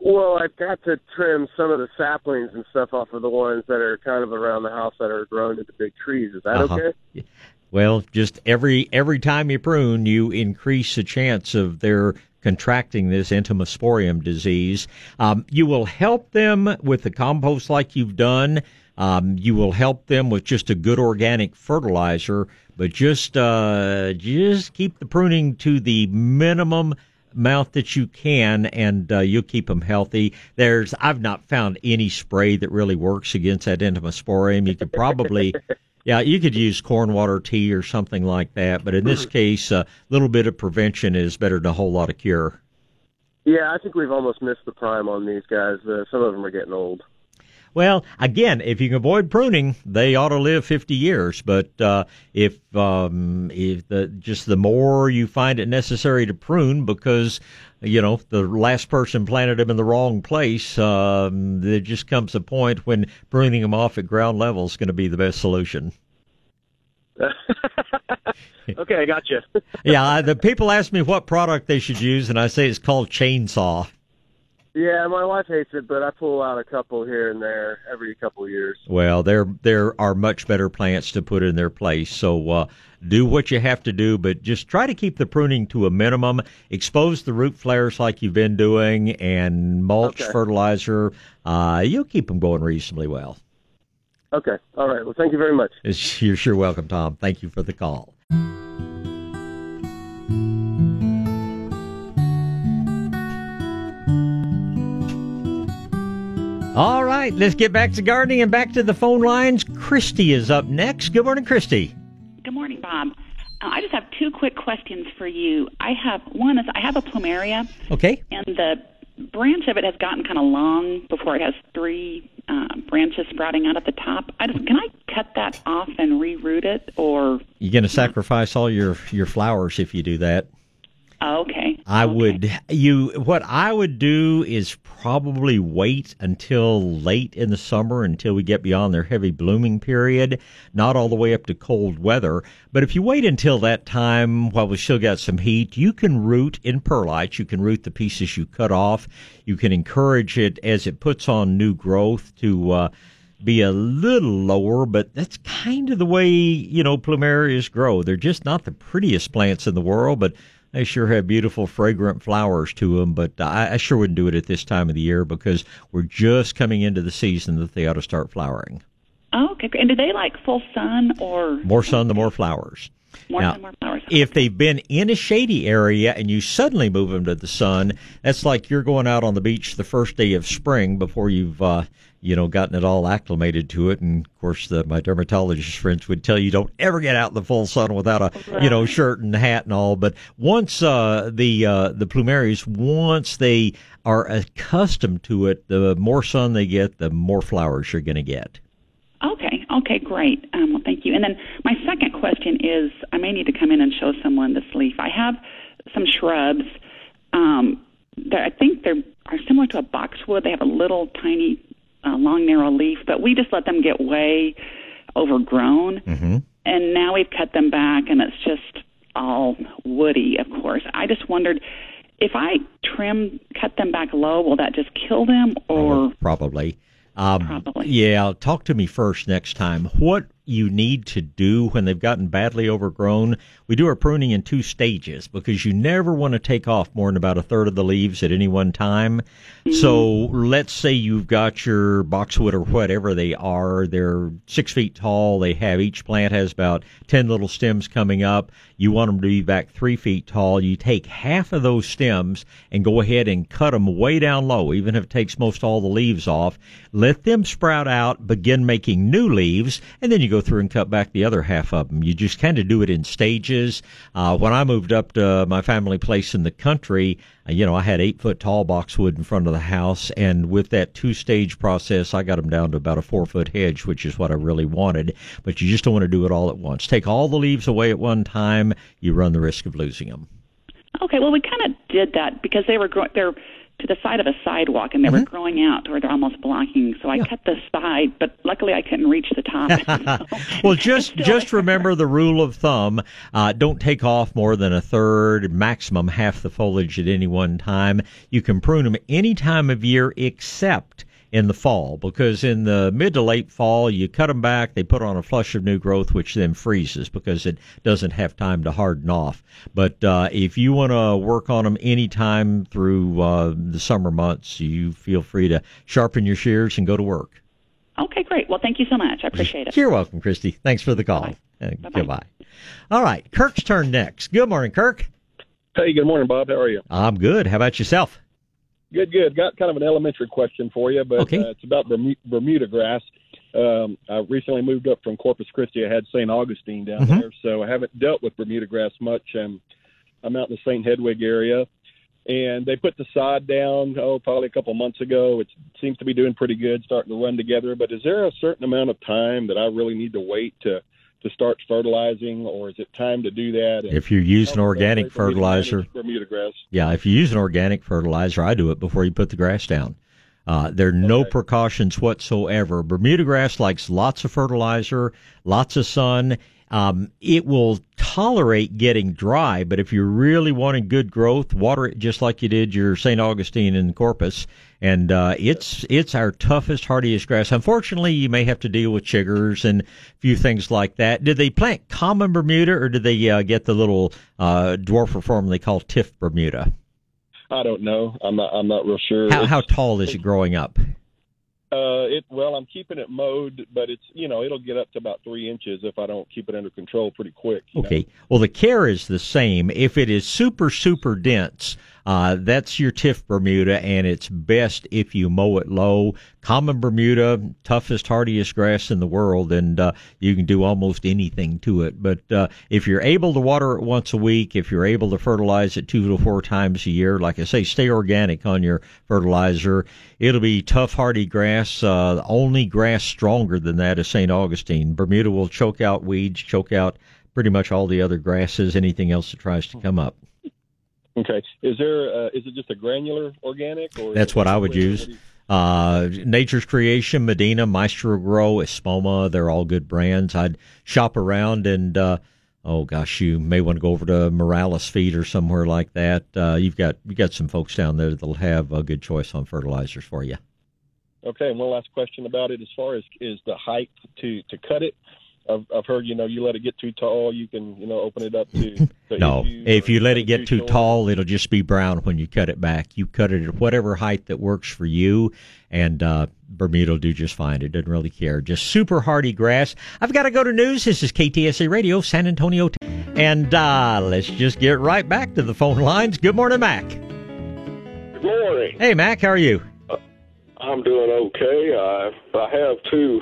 [SPEAKER 8] Well, I've got to trim some of the saplings and stuff off of the ones that are kind of around the house that are grown into big trees. Is that
[SPEAKER 1] Uh-huh.
[SPEAKER 8] okay?
[SPEAKER 1] Well, just every every time you prune, you increase the chance of their contracting this entomosporium disease. Um, you will help them with the compost like you've done. Um, you will help them with just a good organic fertilizer, but just uh, just keep the pruning to the minimum amount that you can, and uh, you'll keep them healthy. There's I've not found any spray that really works against that entomosporium. You could probably yeah, you could use corn water tea or something like that, but in this case, a little bit of prevention is better than a whole lot of cure.
[SPEAKER 8] Yeah, I think we've almost missed the prime on these guys. Uh, some of them are getting old.
[SPEAKER 1] Well, again, if you can avoid pruning, they ought to live 50 years. But uh, if um, if the just the more you find it necessary to prune, because you know the last person planted them in the wrong place, um, there just comes a point when pruning them off at ground level is going to be the best solution.
[SPEAKER 8] okay, I got you.
[SPEAKER 1] yeah, the people ask me what product they should use, and I say it's called chainsaw.
[SPEAKER 8] Yeah, my wife hates it, but I pull out a couple here and there every couple of years.
[SPEAKER 1] Well, there there are much better plants to put in their place. So uh, do what you have to do, but just try to keep the pruning to a minimum. Expose the root flares like you've been doing, and mulch,
[SPEAKER 8] Okay.
[SPEAKER 1] fertilizer. Uh, you'll keep them going reasonably well.
[SPEAKER 8] Okay, all right. Well, thank you very much.
[SPEAKER 1] You're sure welcome, Tom. Thank you for the call. All right, let's get back to gardening and back to the phone lines. Christy is up next. Good morning, Christy.
[SPEAKER 9] Good morning, Bob. Uh, I just have two quick questions for you. I have one is I have a plumeria,
[SPEAKER 1] Okay.
[SPEAKER 9] and the branch of it has gotten kind of long before it has three uh, branches sprouting out at the top. I just, can I cut that off and reroot it, or
[SPEAKER 1] You're going to sacrifice all your your flowers if you do that.
[SPEAKER 9] Oh, okay?
[SPEAKER 1] I
[SPEAKER 9] Okay.
[SPEAKER 1] would you what I would do is probably wait until late in the summer until we get beyond their heavy blooming period, not all the way up to cold weather. But if you wait until that time while we still got some heat, you can root in perlite. You can root the pieces you cut off. You can encourage it as it puts on new growth to uh, be a little lower, but that's kind of the way, you know, plumerias grow. They're just not the prettiest plants in the world, but they sure have beautiful, fragrant flowers to them. But I, I sure wouldn't do it at this time of the year because we're just coming into the season that they ought to start flowering.
[SPEAKER 9] Oh, okay. And do they like full sun or
[SPEAKER 1] More sun, the more flowers.
[SPEAKER 9] More
[SPEAKER 1] Now,
[SPEAKER 9] sun, more flowers?
[SPEAKER 1] If they've been in a shady area and you suddenly move them to the sun, that's like you're going out on the beach the first day of spring before you've, uh, you know, gotten it all acclimated to it. And of course, the, my dermatologist friends would tell you don't ever get out in the full sun without a, you know, shirt and hat and all. But once uh, the uh, the plumerias, once they are accustomed to it, the more sun they get, the more flowers you're going to get.
[SPEAKER 9] Okay. Okay. Great. Um, well, thank you. And then my second question is, I may need to come in and show someone this leaf. I have some shrubs. Um, that I think they're are similar to a boxwood. They have a little tiny, uh, long, narrow leaf, but we just let them get way overgrown,
[SPEAKER 1] Mm-hmm.
[SPEAKER 9] and now we've cut them back, and it's just all woody. Of course, I just wondered if I trim, cut them back low, will that just kill them, or
[SPEAKER 1] probably. Um,
[SPEAKER 9] Probably.
[SPEAKER 1] Yeah, talk to me first next time. What you need to do when they've gotten badly overgrown, we do our pruning in two stages because you never want to take off more than about a third of the leaves at any one time. So let's say you've got your boxwood or whatever they are. They're six feet tall. They have each plant has about 10 little stems coming up. You want them to be back three feet tall. You take half of those stems and go ahead and cut them way down low, even if it takes most all the leaves off. Let them sprout out, begin making new leaves, and then you go through and cut back the other half of them. You just kind of do it in stages. Uh, when I moved up to my family place in the country, uh, you know, I had eight foot tall boxwood in front of the house, and with that two stage process, I got them down to about a four foot hedge, which is what I really wanted. But you just don't want to do it all at once. Take all the leaves away at one time, you run the risk of losing them.
[SPEAKER 9] Okay, well, we kind of did that because they were growing. They're to the side of a sidewalk, and they were growing out to where they're almost blocking. So I cut the side, but luckily I couldn't reach the top.
[SPEAKER 1] well, just just remember the rule of thumb: uh, don't take off more than a third, maximum half the foliage at any one time. You can prune them any time of year except in the fall because in the mid to late fall you cut them back they put on a flush of new growth which then freezes because it doesn't have time to harden off. But uh, if you want to work on them anytime through uh, the summer months you feel free to sharpen your shears and go to work.
[SPEAKER 9] Okay, great. Well, thank you so much. I appreciate it.
[SPEAKER 1] you're welcome christy. Thanks for the call. Uh, goodbye. All right kirk's turn next. Good morning kirk.
[SPEAKER 10] Hey, good morning, Bob. How are you?
[SPEAKER 1] i'm good. How about yourself
[SPEAKER 10] Good, good. Got kind of an elementary question for you, but
[SPEAKER 1] Okay.
[SPEAKER 10] uh, it's about Bermu- Bermuda grass. Um, I recently moved up from Corpus Christi. I had St. Augustine down
[SPEAKER 1] Mhm.
[SPEAKER 10] there, so I haven't dealt with Bermuda grass much. Um, I'm out in the St. Hedwig area, and they put the sod down, oh, probably a couple months ago. It seems to be doing pretty good, starting to run together. But is there a certain amount of time that I really need to wait to to start fertilizing, or is it time to do that? And
[SPEAKER 1] If you use
[SPEAKER 10] an
[SPEAKER 1] organic
[SPEAKER 10] best way for me to manage
[SPEAKER 1] fertilizer,
[SPEAKER 10] Bermuda grass.
[SPEAKER 1] Yeah, if you use an organic fertilizer, I do it before you put the grass down. Uh, there are no precautions whatsoever. Bermuda grass likes lots of fertilizer, lots of sun. Um, it will tolerate getting dry, but if you're really wanting good growth, water it just like you did your St. Augustine and Corpus. And uh, it's it's our toughest, hardiest grass. Unfortunately, you may have to deal with chiggers and a few things like that. Did they plant common Bermuda, or did they uh, get the little uh, dwarf form they call Tiff Bermuda?
[SPEAKER 10] I don't know. I'm not. I'm not real sure.
[SPEAKER 1] How, how tall is it growing up?
[SPEAKER 10] Uh, it well, I'm keeping it mowed, but it's you know it'll get up to about three inches if I don't keep it under control pretty quick. you know.
[SPEAKER 1] Okay. Well, the care is the same. If it is super, super dense, uh, that's your Tiff Bermuda, and it's best if you mow it low. Common Bermuda, toughest, hardiest grass in the world, and uh, you can do almost anything to it. But uh, if you're able to water it once a week, if you're able to fertilize it two to four times a year, like I say, stay organic on your fertilizer. It'll be tough, hardy grass. Uh, the only grass stronger than that is St. Augustine. Bermuda will choke out weeds, choke out pretty much all the other grasses, anything else that tries to come up.
[SPEAKER 10] Okay. Is there? Uh, is it just a granular organic? Or
[SPEAKER 1] That's what I would use.
[SPEAKER 10] What do you-
[SPEAKER 1] Uh, Nature's Creation, Medina, Maestro-Gro, Espoma, they're all good brands. I'd shop around and, uh, oh gosh, you may want to go over to Morales Feed or somewhere like that. Uh, you've got, you got some folks down there that'll have a good choice on fertilizers for you.
[SPEAKER 10] Okay. And one last question about it. As far as is the height to to cut it, I've, I've heard you know you let it get too tall, you can you know open it up to. to
[SPEAKER 1] No,
[SPEAKER 10] issues,
[SPEAKER 1] if you let it get too
[SPEAKER 10] short.
[SPEAKER 1] tall, it'll just be brown when you cut it back. You cut it at whatever height that works for you, and uh, Bermuda will do just fine. It doesn't really care. Just super hardy grass. I've got to go to news. This is KTSA Radio, San Antonio. And uh, let's just get right back to the phone lines. Good morning, Mac.
[SPEAKER 6] Good morning.
[SPEAKER 1] Hey, Mac, how are you?
[SPEAKER 6] I'm doing okay. I I have two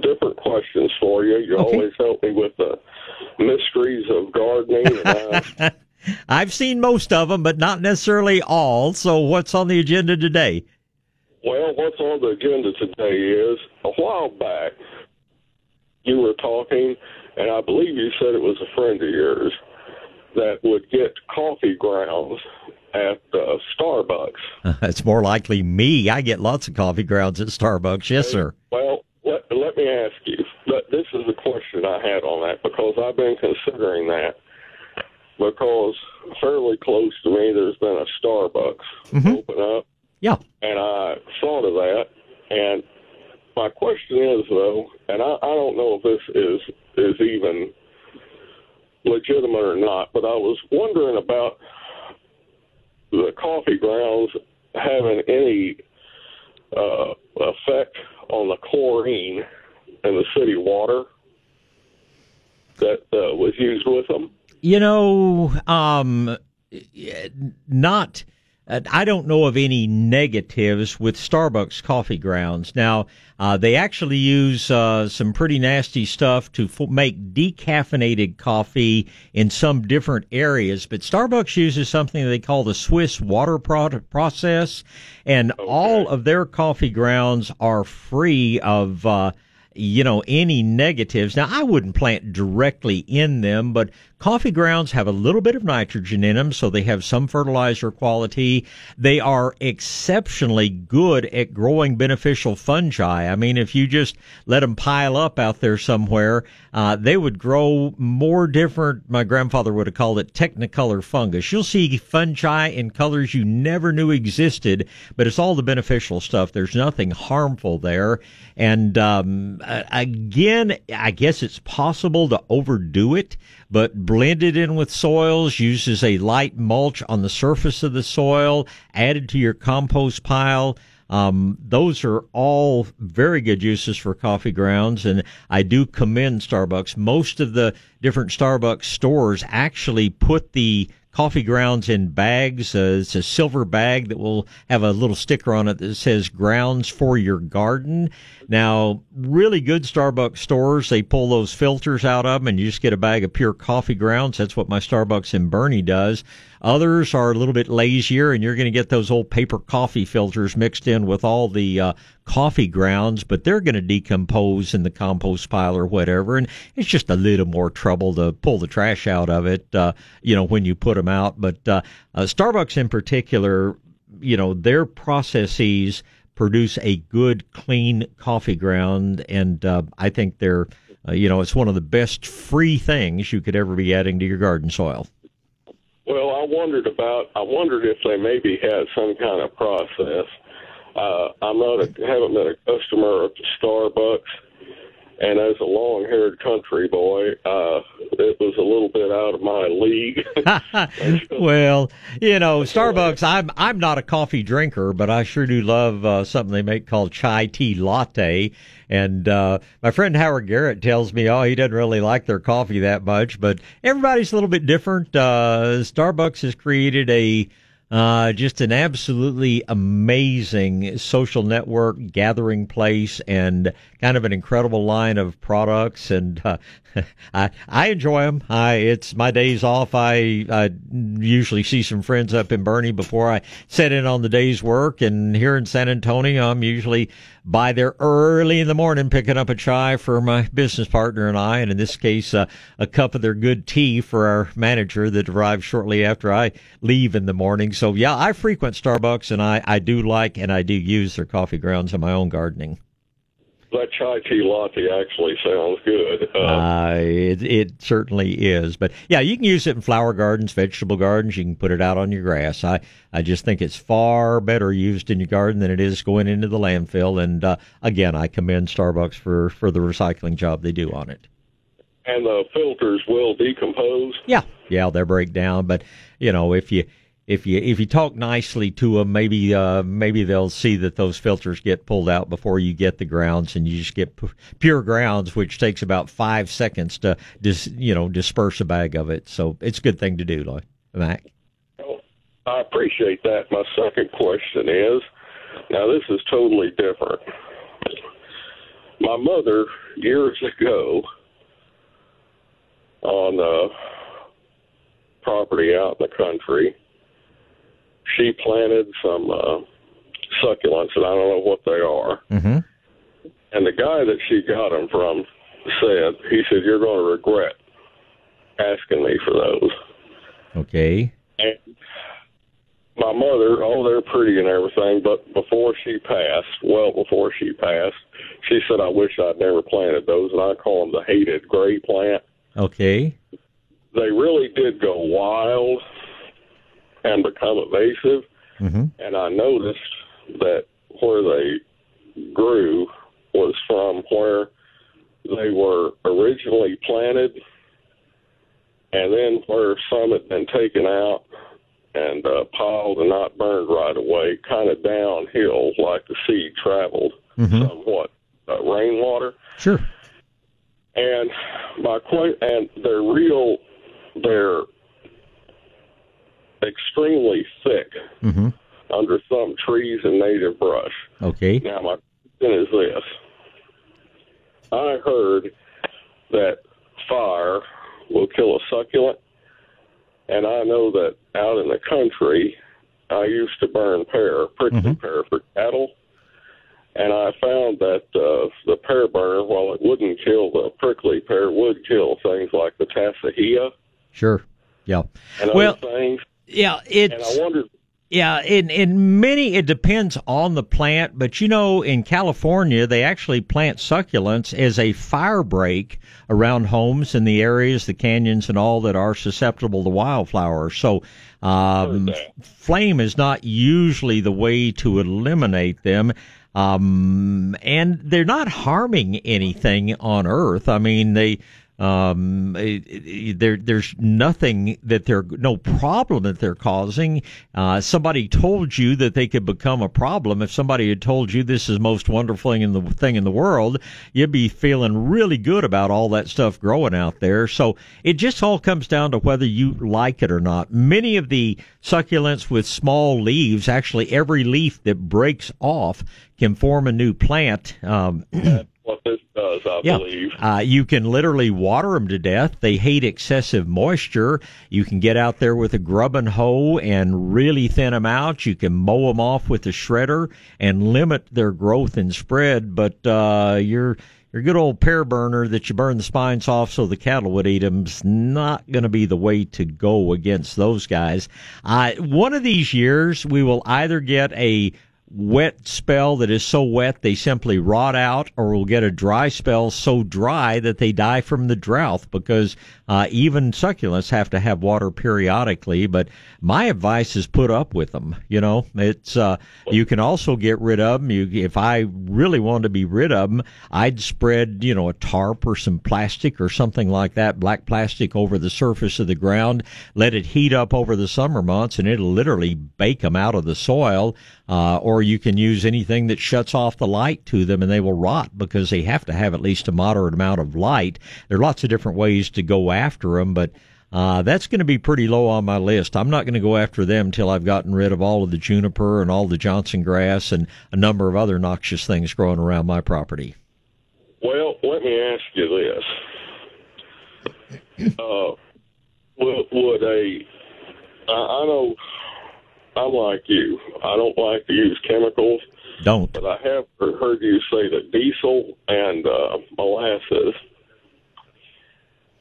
[SPEAKER 6] different questions for you. You
[SPEAKER 1] Okay.
[SPEAKER 6] always help me with the mysteries of gardening.
[SPEAKER 1] I've seen most of them, but not necessarily all. So, what's on the agenda today?
[SPEAKER 6] well, what's on the agenda today is a while back you were talking, and I believe you said it was a friend of yours that would get coffee grounds at uh, Starbucks.
[SPEAKER 1] it's more likely me. I get lots of coffee grounds at Starbucks. Yes, sir.
[SPEAKER 6] Well, let, let me ask you. But this is a question I had on that because I've been considering that. Because fairly close to me, there's been a Starbucks
[SPEAKER 1] Mhm.
[SPEAKER 6] open up,
[SPEAKER 1] Yeah.
[SPEAKER 6] and I thought of that. And my question is though, and I, I don't know if this is is even legitimate or not, but I was wondering about the coffee grounds having any uh, effect on the chlorine in the city water that uh, was used with them.
[SPEAKER 1] You know, um, not. Uh, I don't know of any negatives with Starbucks coffee grounds. Now, uh, they actually use uh, some pretty nasty stuff to f- make decaffeinated coffee in some different areas, but Starbucks uses something they call the Swiss water pro- process, and okay. all of their coffee grounds are free of uh, you know, any negatives. Now, I wouldn't plant directly in them, but coffee grounds have a little bit of nitrogen in them, so they have some fertilizer quality. They are exceptionally good at growing beneficial fungi. I mean, if you just let them pile up out there somewhere, uh, they would grow more different. My grandfather would have called it technicolor fungus. You'll see fungi in colors you never knew existed, but it's all the beneficial stuff. There's nothing harmful there. And um, again, I guess it's possible to overdo it, but blend it in with soils, uses a light mulch on the surface of the soil, added to your compost pile. Um, those are all very good uses for coffee grounds, and I do commend Starbucks. Most of the different Starbucks stores actually put the coffee grounds in bags. Uh, it's a silver bag that will have a little sticker on it that says grounds for your garden. Now, really good Starbucks stores, they pull those filters out of them and you just get a bag of pure coffee grounds. That's what my Starbucks in Boerne does. Others are a little bit lazier, and you're going to get those old paper coffee filters mixed in with all the uh, coffee grounds, but they're going to decompose in the compost pile or whatever, and it's just a little more trouble to pull the trash out of it, uh, you know, when you put them out. But uh, uh, Starbucks in particular, you know, their processes produce a good, clean coffee ground, and uh, I think they're, uh, you know, it's one of the best free things you could ever be adding to your garden soil.
[SPEAKER 6] Well, I wondered about. I wondered if they maybe had some kind of process. Uh, I'm not a, haven't been a customer of the Starbucks, and as a long-haired country boy, uh, it was a little bit out of my league.
[SPEAKER 1] well, you know, Starbucks. I'm I'm not a coffee drinker, but I sure do love uh, something they make called chai tea latte. And uh, my friend Howard Garrett tells me, oh, he doesn't really like their coffee that much, but everybody's a little bit different. Uh, Starbucks has created a uh, just an absolutely amazing social network gathering place and kind of an incredible line of products. And uh, I I enjoy them. I it's my days off. I I usually see some friends up in Boerne before I set in on the day's work. And here in San Antonio, I'm usually by there early in the morning picking up a chai for my business partner and I, and in this case, uh, a cup of their good tea for our manager that arrives shortly after I leave in the morning. So yeah, I frequent Starbucks and I, I do like and I do use their coffee grounds in my own gardening
[SPEAKER 6] that chai tea latte actually sounds good.
[SPEAKER 1] Uh, uh, it it certainly is, but yeah, you can use it in flower gardens, vegetable gardens. You can put it out on your grass. I I just think it's far better used in your garden than it is going into the landfill. And uh, again, I commend Starbucks for for the recycling job they do on it.
[SPEAKER 6] And the filters will decompose.
[SPEAKER 1] Yeah, yeah, they'll break down. But you know, if you if you if you talk nicely to them, maybe uh, maybe they'll see that those filters get pulled out before you get the grounds, and you just get pure grounds, which takes about five seconds to dis, you know disperse a bag of it. So it's a good thing to do, like Mac.
[SPEAKER 6] I appreciate that. My second question is, now this is totally different. My mother years ago on a property out in the country she planted some uh, succulents, and I don't know what they are.
[SPEAKER 1] Mm-hmm.
[SPEAKER 6] And the guy that she got them from said, he said, "You're going to regret asking me for those."
[SPEAKER 1] Okay.
[SPEAKER 6] And my mother, oh, they're pretty and everything, but before she passed, well, before she passed, she said, "I wish I'd never planted those," and I call them the hated gray plant.
[SPEAKER 1] Okay.
[SPEAKER 6] They really did go wild and become evasive.
[SPEAKER 1] Mm-hmm.
[SPEAKER 6] And I noticed that where they grew was from where they were originally planted, and then where some had been taken out and uh, piled and not burned right away, kind of downhill, like the seed traveled
[SPEAKER 1] Mhm.
[SPEAKER 6] somewhat uh, rainwater.
[SPEAKER 1] Sure.
[SPEAKER 6] And my que- and they're real, they're extremely thick
[SPEAKER 1] hmm
[SPEAKER 6] under some trees and native brush.
[SPEAKER 1] Okay.
[SPEAKER 6] Now, my question is this: I heard that fire will kill a succulent, and I know that out in the country, I used to burn pear, prickly
[SPEAKER 1] Mhm.
[SPEAKER 6] pear for cattle, and I found that uh, the pear burner, while it wouldn't kill the prickly pear, would kill things like the tassajia
[SPEAKER 1] Sure. Yeah.
[SPEAKER 6] and
[SPEAKER 1] Well,
[SPEAKER 6] other things.
[SPEAKER 1] Yeah.
[SPEAKER 6] And
[SPEAKER 1] It's.
[SPEAKER 6] I wondered,
[SPEAKER 1] Yeah, in in many it depends on the plant, but you know in California they actually plant succulents as a fire break around homes in the areas, the canyons and all that are susceptible to wildflowers. So um, flame is not usually the way to eliminate them. Um, and they're not harming anything on earth. I mean, they, um, there, there's nothing that they're, no problem that they're causing. Uh, somebody told you that they could become a problem. If somebody had told you this is most wonderful thing in the thing in the world, you'd be feeling really good about all that stuff growing out there. So it just all comes down to whether you like it or not. Many of the succulents with small leaves, actually every leaf that breaks off can form a new plant. Um,
[SPEAKER 6] does, I
[SPEAKER 1] yeah.
[SPEAKER 6] believe.
[SPEAKER 1] Uh, you can literally water them to death. They hate excessive moisture. You can get out there with a grubbing hoe and really thin them out. You can mow them off with a shredder and limit their growth and spread. But uh, your your good old pear burner that you burn the spines off so the cattle would eat them's not going to be the way to go against those guys. Uh, one of these years, we will either get a wet spell that is so wet they simply rot out, or we'll get a dry spell so dry that they die from the drought because uh, even succulents have to have water periodically. But my advice is put up with them. You know, it's uh, you can also get rid of them. You, if I really wanted to be rid of them, I'd spread you know a tarp or some plastic or something like that, black plastic over the surface of the ground. Let it heat up over the summer months, and it'll literally bake them out of the soil. Uh, or you can use anything that shuts off the light to them and they will rot because they have to have at least a moderate amount of light. There are lots of different ways to go after them, but uh, that's going to be pretty low on my list. I'm not going to go after them till I've gotten rid of all of the juniper and all the Johnson grass and a number of other noxious things growing around my property.
[SPEAKER 6] Well, let me ask you this: uh, would, would a I, I know I'm like you. I don't like to use chemicals,
[SPEAKER 1] Don't.
[SPEAKER 6] but I have heard you say that diesel and uh, molasses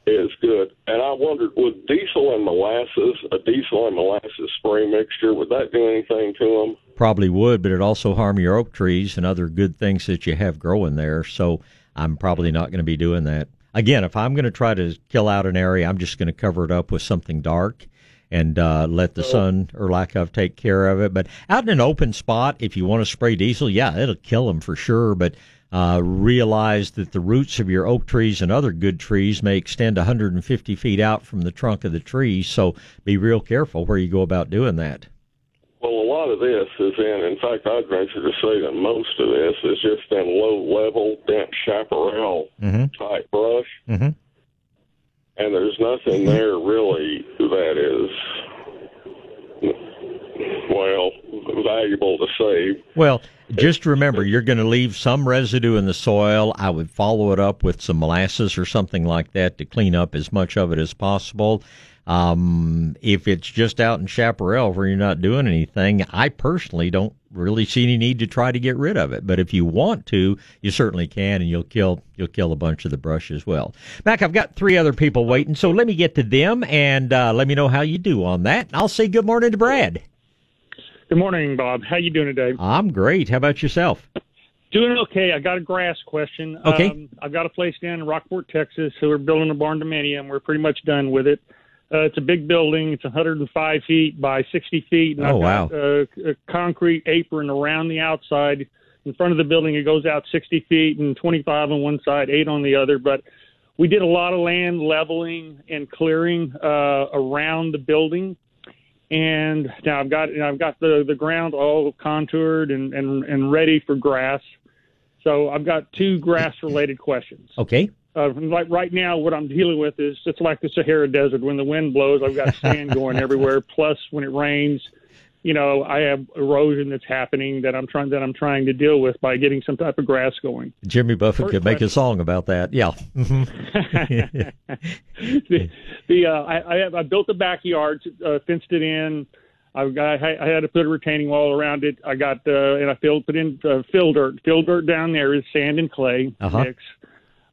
[SPEAKER 6] is good. And I wondered, would diesel and molasses, a diesel and molasses spray mixture, would that do anything to them?
[SPEAKER 1] Probably would, but it also harm your oak trees and other good things that you have growing there. So I'm probably not going to be doing that. Again, if I'm going to try to kill out an area, I'm just going to cover it up with something dark and uh, let the sun or lack of take care of it. But out in an open spot, if you want to spray diesel, yeah, it'll kill them for sure. But uh, realize that the roots of your oak trees and other good trees may extend 150 feet out from the trunk of the tree. So be real careful where you go about doing that.
[SPEAKER 6] Well, a lot of this is in, in fact, I'd venture to say that most of this is just in low level, dense chaparral
[SPEAKER 1] Mm-hmm.
[SPEAKER 6] type brush.
[SPEAKER 1] Mm-hmm.
[SPEAKER 6] And there's nothing there really that is well valuable to save.
[SPEAKER 1] Well, just remember, you're going to leave some residue in the soil. I would follow it up with some molasses or something like that to clean up as much of it as possible. Um, if it's just out in chaparral where you're not doing anything, I personally don't really see any need to try to get rid of it. But if you want to, you certainly can, and you'll kill you'll kill a bunch of the brush as well. Mac, I've got three other people waiting, so let me get to them and uh, let me know how you do on that. I'll say good morning to Brad.
[SPEAKER 11] Good morning, Bob. How you doing today?
[SPEAKER 1] I'm great. How about yourself?
[SPEAKER 11] Doing okay. I got a grass question.
[SPEAKER 1] Okay.
[SPEAKER 11] Um, I've got a place down in Rockport, Texas. So we're building a barn dominium. We're pretty much done with it. Uh, it's a big building. It's 105 feet by 60 feet. And
[SPEAKER 1] Oh,
[SPEAKER 11] I've got uh, a concrete apron around the outside. in front of the building. It goes out 60 feet and 25 on one side, eight on the other. But we did a lot of land leveling and clearing uh, around the building. And now I've got I've got the, the ground all contoured and, and, and ready for grass. So I've got two grass related questions.
[SPEAKER 1] Okay.
[SPEAKER 11] Uh, like right now, what I'm dealing with is it's like the Sahara Desert. When the wind blows, I've got sand going everywhere. Plus, when it rains, you know, I have erosion that's happening that I'm trying that I'm trying to deal with by getting some type of grass going.
[SPEAKER 1] Jimmy Buffett
[SPEAKER 11] First
[SPEAKER 1] could make a song about that. Yeah. Mhm.
[SPEAKER 11] the the uh, I, I, have, I built a backyard, uh, fenced it in. I've got, I, I had to put a retaining wall around it. I got uh, and I filled put in uh, fill dirt. Fill dirt down there is sand and clay
[SPEAKER 1] Uh-huh.
[SPEAKER 11] mix.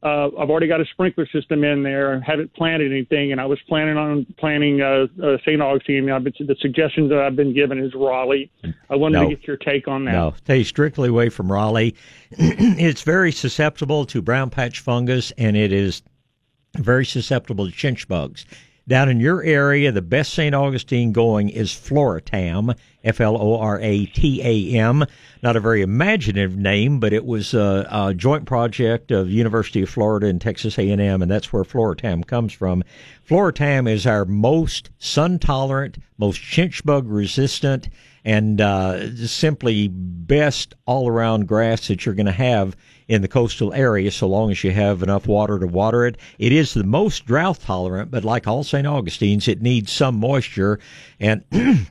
[SPEAKER 11] Uh, I've already got a sprinkler system in there. Haven't planted anything, and I was planning on planting uh, uh, St. Augustine. I've been, the suggestions that I've been given is Raleigh. I wanted
[SPEAKER 1] No.
[SPEAKER 11] to get your take on that.
[SPEAKER 1] No, stay strictly away from Raleigh. it's very susceptible to brown patch fungus, and it is very susceptible to chinch bugs. Down in your area, the best St. Augustine going is Floratam, F L O R A T A M. Not a very imaginative name, but it was a, a joint project of University of Florida and Texas A&M, and that's where Floratam comes from. Floratam is our most sun tolerant, most chinch bug resistant, and uh, simply best all around grass that you're going to have in the coastal area so long as you have enough water to water it. It is the most drought tolerant, but like all St. Augustine's, it needs some moisture and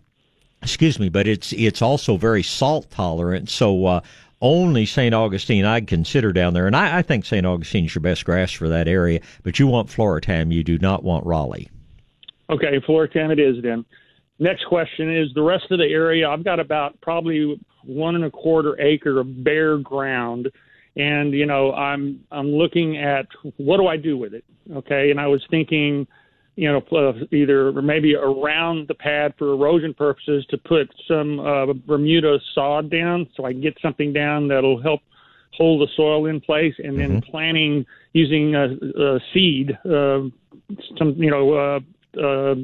[SPEAKER 1] excuse me, but it's it's also very salt tolerant. So uh, only St. Augustine I'd consider down there, and I, I think St. Augustine's your best grass for that area. But you want Floratam, you do not want Raleigh.
[SPEAKER 11] Okay, Floratam it is then. Next question is the rest of the area. I've got about probably one and a quarter acre of bare ground, and you know I'm I'm looking at what do I do with it? Okay, and I was thinking, you know, uh, either maybe around the pad for erosion purposes to put some uh, Bermuda sod down, so I can get something down that'll help hold the soil in place, and then planting using uh, uh, seed, uh, some you know. Uh, uh,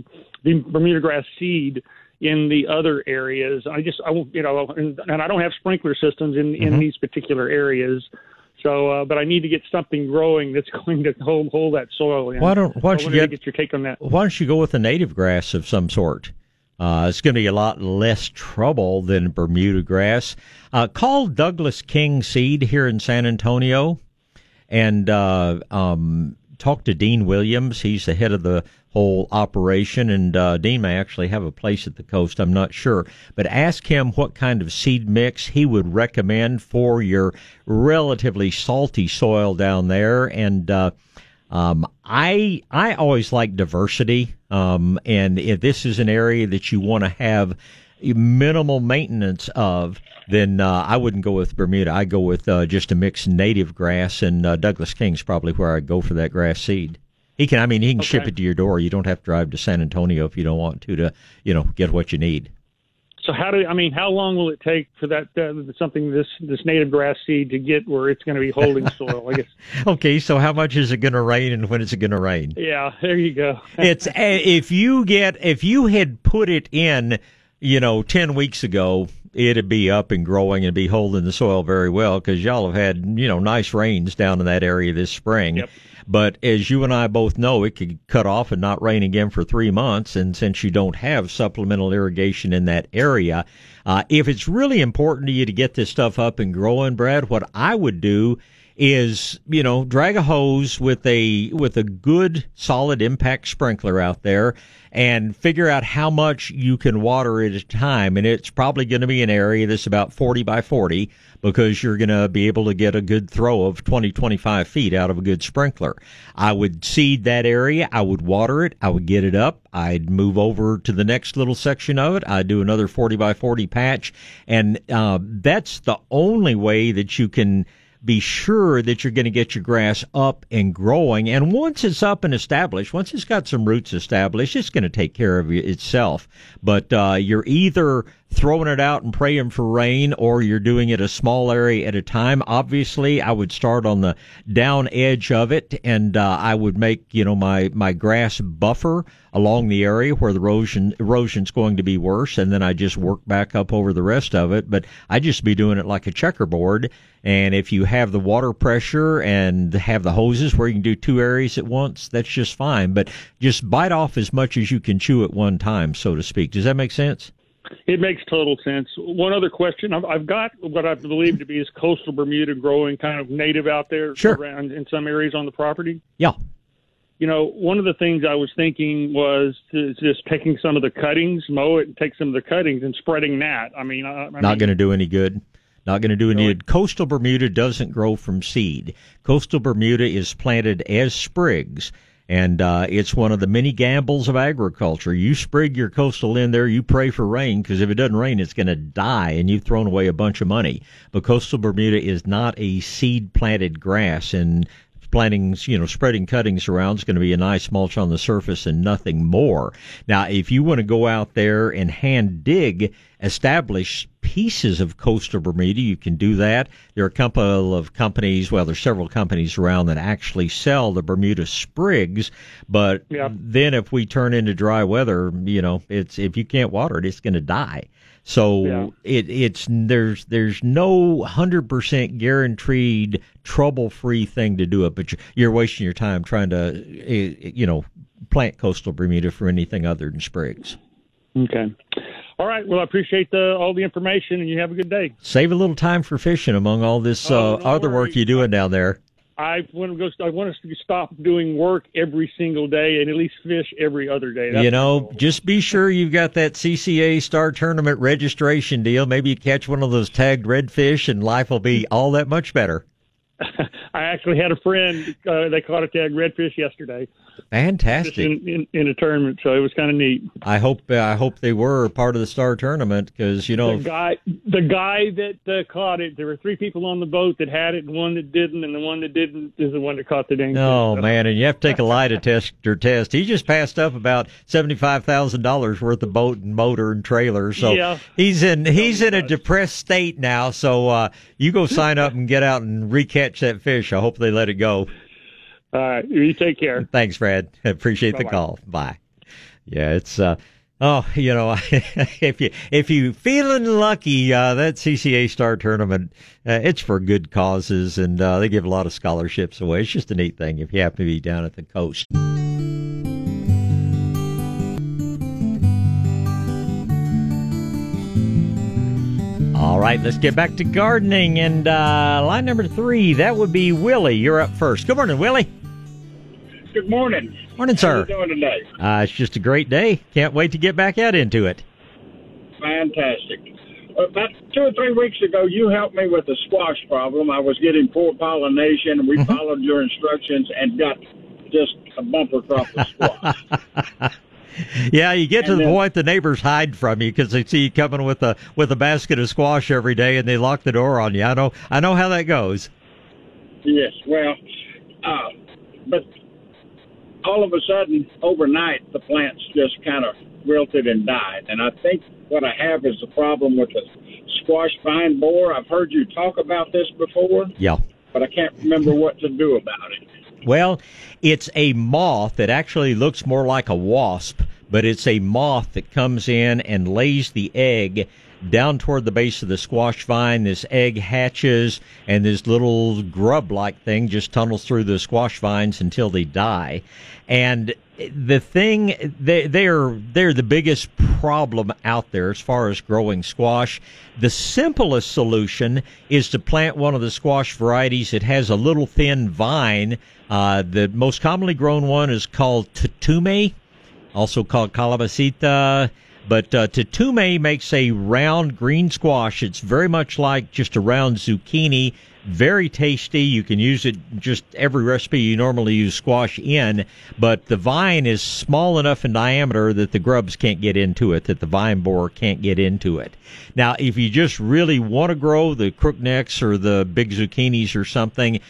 [SPEAKER 11] the Bermuda grass seed in the other areas. I just, I won't, you know, and, and I don't have sprinkler systems in in
[SPEAKER 1] Mhm.
[SPEAKER 11] these particular areas. So, uh, but I need to get something growing that's going to hold hold that soil in.
[SPEAKER 1] Why don't- why don't
[SPEAKER 11] I
[SPEAKER 1] you get-
[SPEAKER 11] get your take on that?
[SPEAKER 1] Why don't you go with a native grass of some sort? Uh, it's going to be a lot less trouble than Bermuda grass. Uh, call Douglas King Seed here in San Antonio and uh, um, talk to Dean Williams. He's the head of the whole operation, and uh, Dean may actually have a place at the coast. I'm not sure, but ask him what kind of seed mix he would recommend for your relatively salty soil down there, and. Uh, um, I I always like diversity, um, and if this is an area that you want to have minimal maintenance of, then uh, I wouldn't go with Bermuda. I go with uh, just a mixed native grass, and uh, Douglas King's probably where I'd go for that grass seed. He can, I mean, he can ship it to your door. You don't have to drive to San Antonio if you don't want to to you know get what you need.
[SPEAKER 11] So how do I mean? How long will it take for that uh, something this this native grass seed to get where it's going to be holding soil? I guess.
[SPEAKER 1] Okay, so how much is it going to rain, and when is it going to rain?
[SPEAKER 11] Yeah, there you go.
[SPEAKER 1] it's eh, if you get if you had put it in, you know, ten weeks ago, it'd be up and growing and be holding the soil very well because y'all have had you know nice rains down in that area this spring.
[SPEAKER 11] Yep.
[SPEAKER 1] But as you and I both know, it could cut off and not rain again for three months. And since you don't have supplemental irrigation in that area, uh, if it's really important to you to get this stuff up and growing, Brad, what I would do is you know drag a hose with a with a good solid impact sprinkler out there and figure out how much you can water at a time. And it's probably going to be an area that's about 40 by 40 because you're going to be able to get a good throw of 20 25 feet out of a good sprinkler. I would seed that area. I would water it. I would get it up. I'd move over to the next little section of it. I'd do another 40 by 40 patch. And uh, that's the only way that you can be sure that you're going to get your grass up and growing. And once it's up and established, once it's got some roots established, it's going to take care of itself. But uh, you're either throwing it out and praying for rain or you're doing it a small area at a time. Obviously, I would start on the down edge of it and uh, I would make, you know, my, my grass buffer along the area where the erosion erosion's going to be worse and then I just work back up over the rest of it. But I'd just be doing it like a checkerboard. And if you have the water pressure and have the hoses where you can do two areas at once, that's just fine. But just bite off as much as you can chew at one time, so to speak. Does that make sense?
[SPEAKER 11] It makes total sense. One other question: I've, I've got what I believe to be is coastal Bermuda growing, kind of native out there
[SPEAKER 1] sure.
[SPEAKER 11] around in some areas on the property.
[SPEAKER 1] Yeah.
[SPEAKER 11] You know, one of the things I was thinking was to just taking some of the cuttings, mow it, and take some of the cuttings and spreading that. I mean, I, I
[SPEAKER 1] not going to do any good. Not going to do any good. Coastal Bermuda doesn't grow from seed. Coastal Bermuda is planted as sprigs and uh, it's one of the many gambles of agriculture. You sprig your coastal in there, you pray for rain, because if it doesn't rain, it's going to die, and you've thrown away a bunch of money. But coastal Bermuda is not a seed planted grass, and planting, you know, spreading cuttings around is going to be a nice mulch on the surface and nothing more. Now, if you want to go out there and hand dig established pieces of coastal Bermuda, you can do that. There are a couple of companies, well, there's several companies around that actually sell the Bermuda sprigs, but
[SPEAKER 11] yeah.
[SPEAKER 1] then if we turn into dry weather, you know, it's if you can't water it, it's going to die. So
[SPEAKER 11] yeah.
[SPEAKER 1] it it's there's there's no hundred percent guaranteed trouble free thing to do it, but you're wasting your time trying to eh, you know plant coastal Bermuda for anything other than sprigs.
[SPEAKER 11] Okay. All right. Well, I appreciate the, all the information, and you have a good day.
[SPEAKER 1] Save a little time for fishing among all this
[SPEAKER 11] oh,
[SPEAKER 1] uh, other
[SPEAKER 11] worry.
[SPEAKER 1] work you're doing down there.
[SPEAKER 11] I want to go. I want us to stop doing work every single day and at least fish every other day. That's
[SPEAKER 1] you know, just be sure you've got that CCA Star Tournament registration deal. Maybe you catch one of those tagged redfish, and life will be all that much better.
[SPEAKER 11] I actually had a friend. Uh, they caught a tagged redfish yesterday.
[SPEAKER 1] Fantastic!
[SPEAKER 11] In, in, in, a tournament, so it was kind of neat.
[SPEAKER 1] I hope uh, I hope they were part of the star tournament because you know
[SPEAKER 11] the guy the guy that uh, caught it. There were three people on the boat that had it, and one that didn't, and the one that didn't is the one that caught the dang.
[SPEAKER 1] Oh
[SPEAKER 11] so.
[SPEAKER 1] man, and you have to take a lie detector test. He just passed up about seventy five thousand dollars worth of boat and motor and trailer. So
[SPEAKER 11] yeah.
[SPEAKER 1] he's in he's in a depressed state now. So uh, you go sign up and get out and recatch that fish. I hope they let it go.
[SPEAKER 11] All right. You take care.
[SPEAKER 1] Thanks, Fred. Appreciate
[SPEAKER 11] Bye-bye.
[SPEAKER 1] the call. Bye. Yeah, it's uh oh, you know, if you if you feeling lucky, uh that CCA Star tournament, uh, it's for good causes and uh they give a lot of scholarships away. It's just a neat thing if you happen to be down at the coast. All right, let's get back to gardening and uh, line number three. That would be Willie. You're up first. Good morning, Willie.
[SPEAKER 12] Good morning.
[SPEAKER 1] Morning, sir.
[SPEAKER 12] How
[SPEAKER 1] sir.
[SPEAKER 12] you doing today?
[SPEAKER 1] Uh, it's just a great day. Can't wait to get back out into it.
[SPEAKER 12] Fantastic. About two or three weeks ago, you helped me with the squash problem. I was getting poor pollination, and we
[SPEAKER 1] Mm-hmm.
[SPEAKER 12] followed your instructions and got just a bumper crop of squash.
[SPEAKER 1] Yeah, you get to
[SPEAKER 12] And
[SPEAKER 1] the
[SPEAKER 12] then-
[SPEAKER 1] point the neighbors hide from you because they see you coming with a with a basket of squash every day, and they lock the door on you. I know, I know how that goes.
[SPEAKER 12] yes, well, uh, but all of a sudden, overnight, the plants just kind of wilted and died. And I think what I have is a problem with the squash vine borer. I've heard you talk about this before,
[SPEAKER 1] Yeah.
[SPEAKER 12] but I can't remember what to do about it.
[SPEAKER 1] Well, it's a moth that actually looks more like a wasp, but it's a moth that comes in and lays the egg down toward the base of the squash vine. This egg hatches, and this little grub like thing just tunnels through the squash vines until they die. And the thing they they're they're the biggest problem out there as far as growing squash. The simplest solution is to plant one of the squash varieties that has a little thin vine. Uh, the most commonly grown one is called tatume, also called calabacita. But uh, tatume makes a round green squash. It's very much like just a round zucchini. Very tasty. You can use it just every recipe you normally use squash in. But the vine is small enough in diameter that the grubs can't get into it, that the vine borer can't get into it. Now, if you just really want to grow the crooknecks or the big zucchinis or something,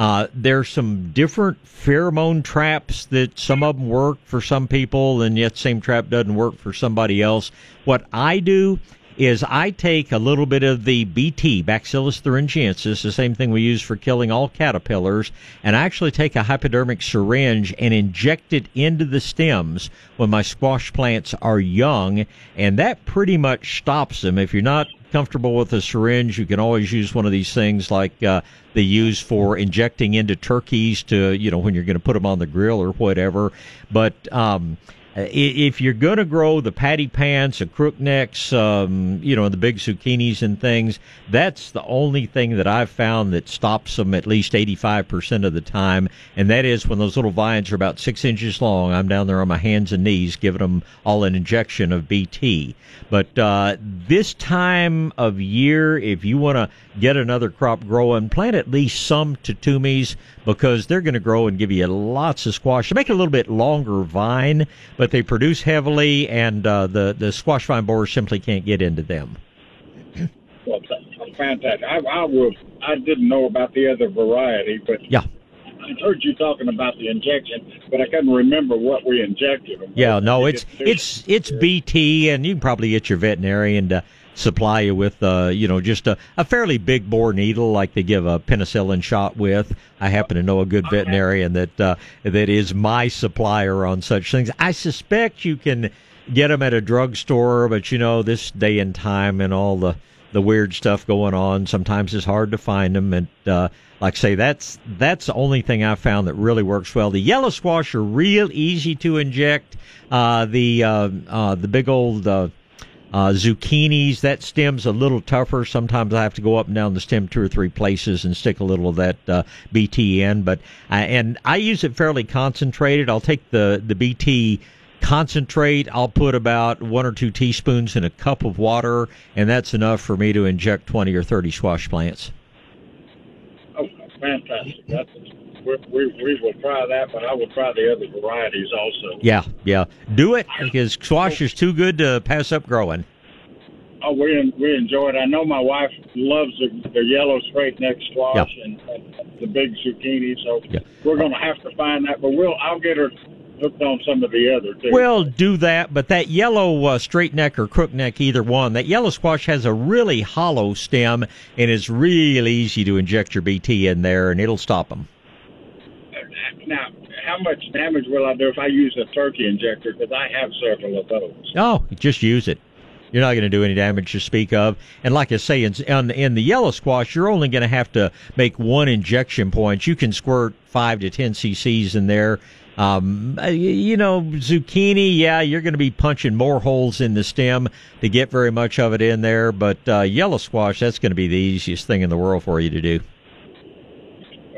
[SPEAKER 1] uh, there's some different pheromone traps that some of them work for some people, and yet the same trap doesn't work for somebody else. What I do is I take a little bit of the BT, Bacillus thuringiensis, the same thing we use for killing all caterpillars, and I actually take a hypodermic syringe and inject it into the stems when my squash plants are young, and that pretty much stops them. If you're not comfortable with a syringe, you can always use one of these things like uh, they use for injecting into turkeys to, you know, when you're going to put them on the grill or whatever. But um, if you're going to grow the patty pans, the crooknecks, um, you know, the big zucchinis and things, that's the only thing that I've found that stops them at least 85% of the time. And that is when those little vines are about six inches long, I'm down there on my hands and knees giving them all an injection of BT. But uh, this time of year, if you want to get another crop growing, plant at least some tatumes because they're going to grow and give you lots of squash. They make it a little bit longer vine, but they produce heavily, and uh, the the squash vine borers simply can't get into them.
[SPEAKER 12] Well, fantastic. I, I was I didn't know about the other variety, but
[SPEAKER 1] yeah.
[SPEAKER 12] I heard you talking about the injection, but I couldn't remember what we injected. Them
[SPEAKER 1] yeah, no, it's it's it's BT, and you can probably get your veterinarian to supply you with, uh, you know, just a, a fairly big bore needle like they give a penicillin shot with. I happen to know a good veterinarian that uh, that is my supplier on such things. I suspect you can get them at a drugstore, but you know, this day and time and all the the weird stuff going on, sometimes it's hard to find them. And uh, like I say, that's that's the only thing I found that really works well. The yellow squash are real easy to inject. Uh, the uh, uh, the big old uh, zucchinis, that stem's a little tougher. Sometimes I have to go up and down the stem two or three places and stick a little of that uh, BT in. But uh, and I use it fairly concentrated. I'll take the the BT concentrate. I'll put about one or two teaspoons in a cup of water, and that's enough for me to inject twenty or thirty squash plants.
[SPEAKER 12] Oh, fantastic! That's we, we, we will try that, but I will try the other varieties also.
[SPEAKER 1] Yeah, yeah. Do it because squash is too good to pass up growing.
[SPEAKER 12] Oh, we we enjoy it. I know my wife loves the, the yellow straight neck squash yeah. and, and the big zucchini. So yeah. we're going to have to find that, but we'll I'll get her hooked on some of the other too.
[SPEAKER 1] Well, do that, but that yellow uh, straight neck or crook neck, either one, that yellow squash has a really hollow stem and it's really easy to inject your BT in there, and it'll stop them.
[SPEAKER 12] Now, how much damage will I do if I use a turkey injector? Because I have several of those.
[SPEAKER 1] Oh, just use it. You're not going to do any damage to speak of. And like I say, in, in the yellow squash, you're only going to have to make one injection point. You can squirt five to ten cc's in there. Um, you know, zucchini, yeah, you're going to be punching more holes in the stem to get very much of it in there. But uh, yellow squash, that's going to be the easiest thing in the world for you to do.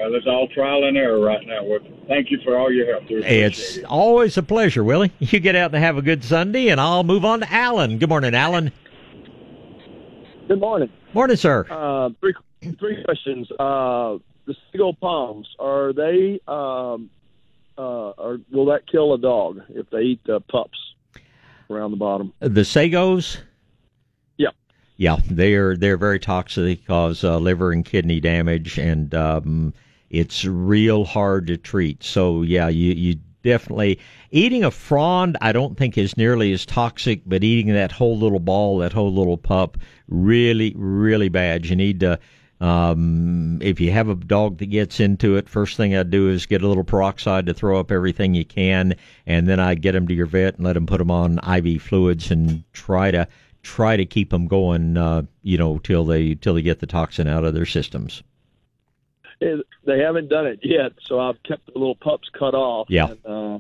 [SPEAKER 12] Well, it's all trial and error right now. Well, thank you for all your help.
[SPEAKER 1] It's it. always a pleasure, Willie. You get out and have a good Sunday, and I'll move on to Alan. Good morning, Alan.
[SPEAKER 13] Good morning.
[SPEAKER 1] Morning, sir.
[SPEAKER 13] Uh, three three questions. Uh, the Sago palms are they? Um, uh, or will that kill a dog if they eat the pups around the bottom?
[SPEAKER 1] The sagos.
[SPEAKER 13] Yeah.
[SPEAKER 1] Yeah, they're they're very toxic. They cause uh, liver and kidney damage, and um, it's real hard to treat. So yeah, you you definitely eating a frond. I don't think is nearly as toxic, but eating that whole little ball, that whole little pup, really really bad. You need to. Um, if you have a dog that gets into it, first thing I do is get a little peroxide to throw up everything you can, and then I get them to your vet and let them put them on IV fluids and try to try to keep them going, uh, you know, till they till they get the toxin out of their systems
[SPEAKER 13] they haven't done it yet, so I've kept the little pups cut off.
[SPEAKER 1] Yeah.
[SPEAKER 13] And, uh,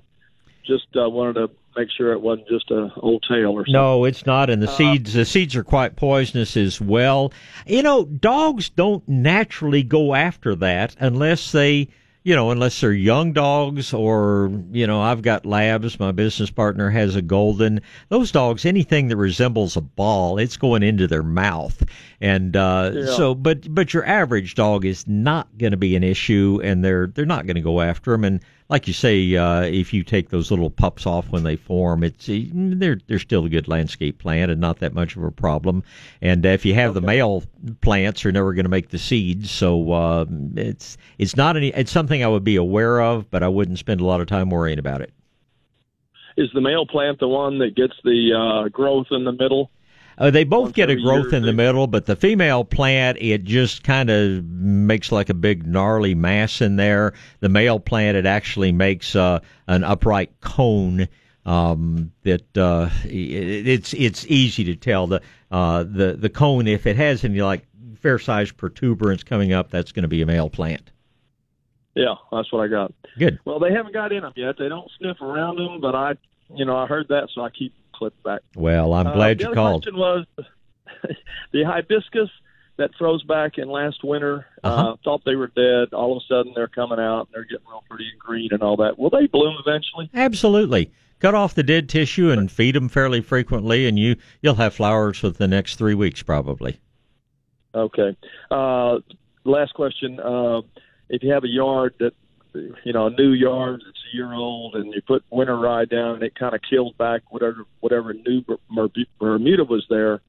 [SPEAKER 13] just uh, wanted to make sure it wasn't just a old tail or something.
[SPEAKER 1] No, it's not. And the uh, seeds, the seeds are quite poisonous as well. You know, dogs don't naturally go after that unless they you know, unless they're young dogs or, you know, I've got labs. My business partner has a golden. Those dogs, anything that resembles a ball, it's going into their mouth. And, uh, yeah. so, but, but your average dog is not going to be an issue and they're, they're not going to go after them. And like you say, uh, if you take those little pups off when they form, it's they're they're still a good landscape plant and not that much of a problem. And if you have okay. the male plants, you're never going to make the seeds, so uh, it's it's not any. It's something I would be aware of, but I wouldn't spend a lot of time worrying about it.
[SPEAKER 13] Is the male plant the one that gets the uh, growth in the middle?
[SPEAKER 1] Uh, they both get a growth in the middle, but the female plant it just kind of makes like a big gnarly mass in there. The male plant it actually makes uh, an upright cone um, that uh, it, it's it's easy to tell the uh, the the cone if it has any like fair sized protuberance coming up, that's going to be a male plant.
[SPEAKER 13] Yeah, that's what I got.
[SPEAKER 1] Good.
[SPEAKER 13] Well, they haven't got in them yet. They don't sniff around them, but I, you know, I heard that, so I keep clipped back.
[SPEAKER 1] Well, I'm
[SPEAKER 13] Uh,
[SPEAKER 1] glad
[SPEAKER 13] the
[SPEAKER 1] you called.
[SPEAKER 13] question was the hibiscus that froze back in last winter.
[SPEAKER 1] Uh-huh.
[SPEAKER 13] Uh, thought they were dead. All of a sudden, they're coming out and they're getting real pretty and green and all that. Will they bloom eventually?
[SPEAKER 1] Absolutely. Cut off the dead tissue and feed them fairly frequently, and you you'll have flowers within the next three weeks probably.
[SPEAKER 13] Okay. Uh, last question. Uh, if you have a yard that, you know, a new yard that's a year old, and you put winter rye down, and it kind of killed back whatever whatever new Ber- Ber- Bermuda was there.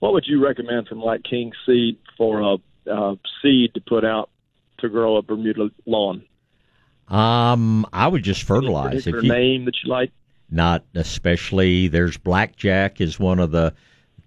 [SPEAKER 13] What would you recommend from like King Seed for a uh, seed to put out to grow a Bermuda lawn?
[SPEAKER 1] Um, I would just fertilize
[SPEAKER 13] Particular
[SPEAKER 1] if you
[SPEAKER 13] name that you like.
[SPEAKER 1] not especially. There's blackjack is one of the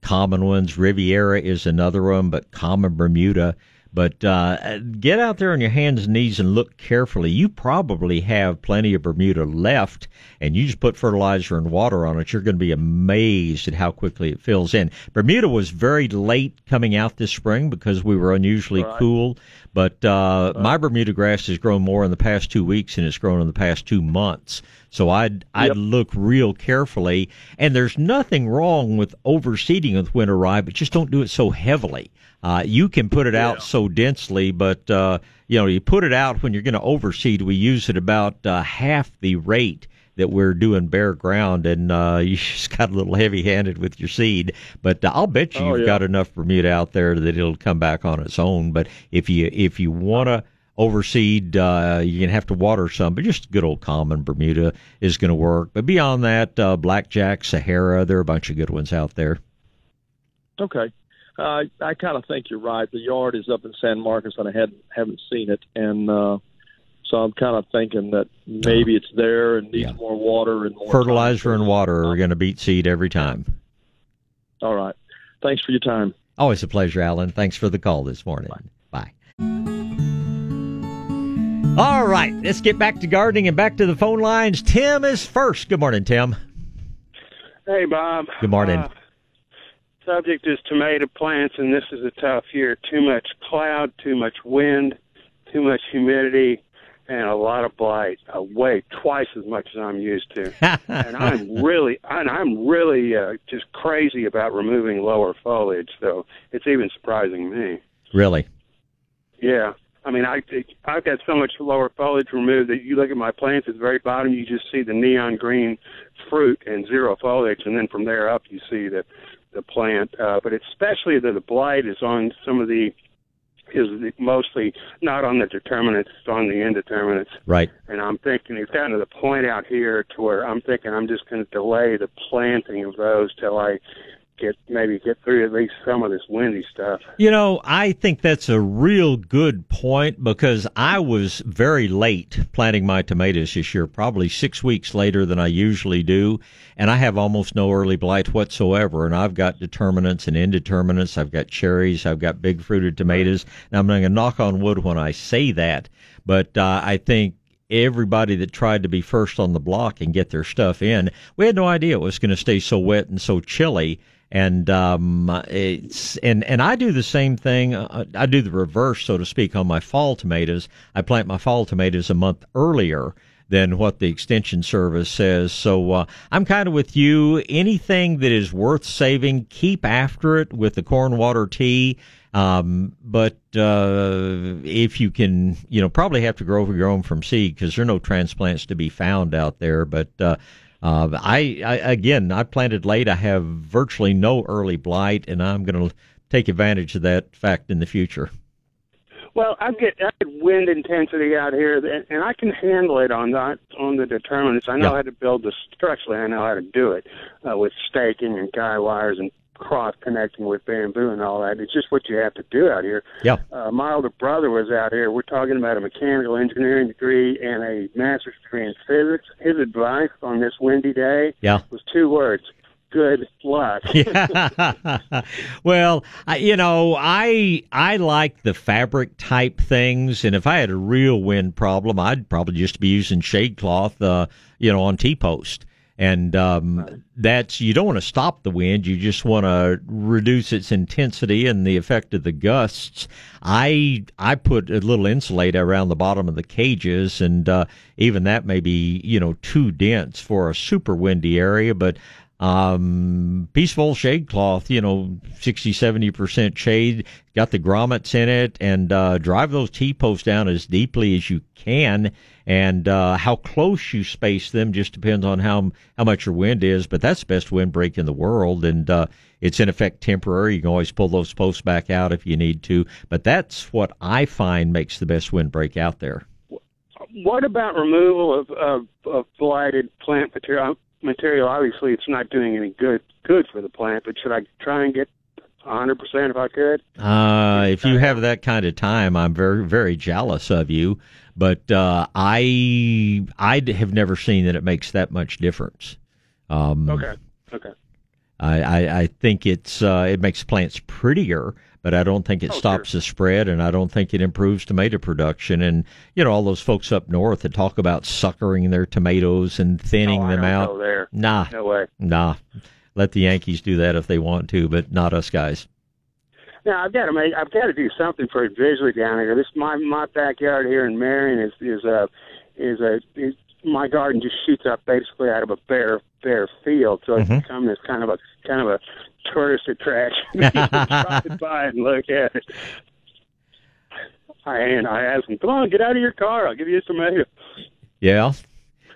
[SPEAKER 1] common ones. Riviera is another one, but common Bermuda. But uh, get out there on your hands and knees and look carefully. You probably have plenty of Bermuda left, and you just put fertilizer and water on it. You're going to be amazed at how quickly it fills in. Bermuda was very late coming out this spring because we were unusually
[SPEAKER 13] Right.
[SPEAKER 1] cool. But uh, my Bermuda grass has grown more in the past two weeks than it's grown in the past two months. So I'd I'd
[SPEAKER 13] Yep.
[SPEAKER 1] look real carefully. And there's nothing wrong with overseeding with winter rye, but just don't do it so heavily. Uh, you can put it out so densely, but uh, you know you put it out when you're going to overseed. We use it about uh, half the rate that we're doing bare ground, and uh, you just got a little heavy-handed with your seed. But uh, I'll bet you
[SPEAKER 13] Oh,
[SPEAKER 1] you've
[SPEAKER 13] yeah.
[SPEAKER 1] got enough Bermuda out there that it'll come back on its own. But if you if you want to overseed, uh, you're gonna have to water some. But just good old common Bermuda is going to work. But beyond that, uh, blackjack, Sahara, there are a bunch of good ones out there.
[SPEAKER 13] Okay. Uh, I kind of think you're right. The yard is up in San Marcos, and I hadn't haven't seen it, and uh, so I'm kind of thinking that maybe it's there and needs
[SPEAKER 1] Yeah.
[SPEAKER 13] more water and more
[SPEAKER 1] Fertilizer and water are going to beat seed every time.
[SPEAKER 13] All right. Thanks for your time.
[SPEAKER 1] Always a pleasure, Alan. Thanks for the call this morning. Bye. All right, let's get back to gardening and back to the phone lines. Tim is first. Good morning, Tim.
[SPEAKER 14] Hey, Bob.
[SPEAKER 1] Good morning.
[SPEAKER 14] Uh, subject is tomato plants, and this is a tough year. Too much cloud, too much wind, too much humidity, and a lot of blight. Uh, way twice as much as I'm used to. and I'm really, and I'm really uh, just crazy about removing lower foliage. So it's even surprising me.
[SPEAKER 1] Really?
[SPEAKER 14] Yeah. I mean, I I've got so much lower foliage removed that you look at my plants at the very bottom, you just see the neon green fruit and zero foliage, and then from there up you see the the plant. Uh, but especially that the blight is on some of the is mostly not on the determinants, it's on the indeterminates.
[SPEAKER 1] Right.
[SPEAKER 14] And I'm thinking it's gotten to the point out here to where I'm thinking I'm just going to delay the planting of those till I get maybe get through at least some of this windy stuff.
[SPEAKER 1] You know, I think that's a real good point because I was very late planting my tomatoes this year, probably six weeks later than I usually do. And I have almost no early blight whatsoever. And I've got determinants and indeterminants. I've got cherries. I've got big fruited tomatoes. And I'm going to knock on wood when I say that. But uh, I think everybody that tried to be first on the block and get their stuff in, we had no idea it was going to stay so wet and so chilly and um, it's and and I do the same thing. Uh, I do the reverse, so to speak, on my fall tomatoes. I plant my fall tomatoes a month earlier than what the extension service says. So uh, I'm kind of with you. Anything that is worth saving, keep after it with the corn water tea. Um, but uh, if you can, you know, probably have to grow your own from seed because there are no transplants to be found out there. But uh, uh, I, I again, I planted late. I have virtually no early blight, and I'm going to take advantage of that fact in the future.
[SPEAKER 14] Well, I get I get wind intensity out here, and, and I can handle it on that on the determinants. I know
[SPEAKER 1] Yeah.
[SPEAKER 14] how to build the structurally. I know how to do it uh, with staking and guy wires and cross connecting with bamboo and all that. It's just what you have to do out here.
[SPEAKER 1] Yeah.
[SPEAKER 14] Uh, my older brother was out here. We're talking about a mechanical engineering degree and a master's degree in physics. His advice on this windy day
[SPEAKER 1] Yeah.
[SPEAKER 14] was two words: good luck.
[SPEAKER 1] yeah. well, I, you know, I I like the fabric type things, and if I had a real wind problem, I'd probably just be using shade cloth, uh, you know, on T post. And um, that's you don't want to stop the wind; you just want to reduce its intensity and the effect of the gusts. I I put a little insulator around the bottom of the cages, and uh, even that may be you know too dense for a super windy area, but um, peaceful shade cloth, you know, 60, 70% shade, got the grommets in it, and uh, drive those T posts down as deeply as you can. And uh, how close you space them just depends on how how much your wind is, but that's the best windbreak in the world, and uh, it's in effect temporary. You can always pull those posts back out if you need to, but that's what I find makes the best windbreak out there.
[SPEAKER 14] What about removal of, of, of blighted plant material? Material, obviously, it's not doing any good good for the plant. But should I try and get 100% if I could?
[SPEAKER 1] Uh, if you have that kind of time, I'm very very jealous of you. But uh, I I have never seen that it makes that much difference. Um,
[SPEAKER 14] okay. Okay.
[SPEAKER 1] I, I, I think it's uh, it makes plants prettier, but I don't think it
[SPEAKER 14] Oh,
[SPEAKER 1] stops the spread, and I don't think it improves tomato production. And you know, all those folks up north that talk about suckering their tomatoes and thinning
[SPEAKER 14] Oh, I
[SPEAKER 1] them out.
[SPEAKER 14] there.
[SPEAKER 1] Nah,
[SPEAKER 14] No way.
[SPEAKER 1] nah. Let the Yankees do that if they want to, but not us guys.
[SPEAKER 14] Now I've got to make I've got to do something for it visually down here. This my my backyard here in Marion is is a is a is, my garden just shoots up basically out of a bare bare field, so it's
[SPEAKER 1] Mhm.
[SPEAKER 14] become this kind of a kind of a tourist attraction. People drive by and look at it. I and I ask them, "Come on, get out of your car. I'll give you some tomato."
[SPEAKER 1] Yeah.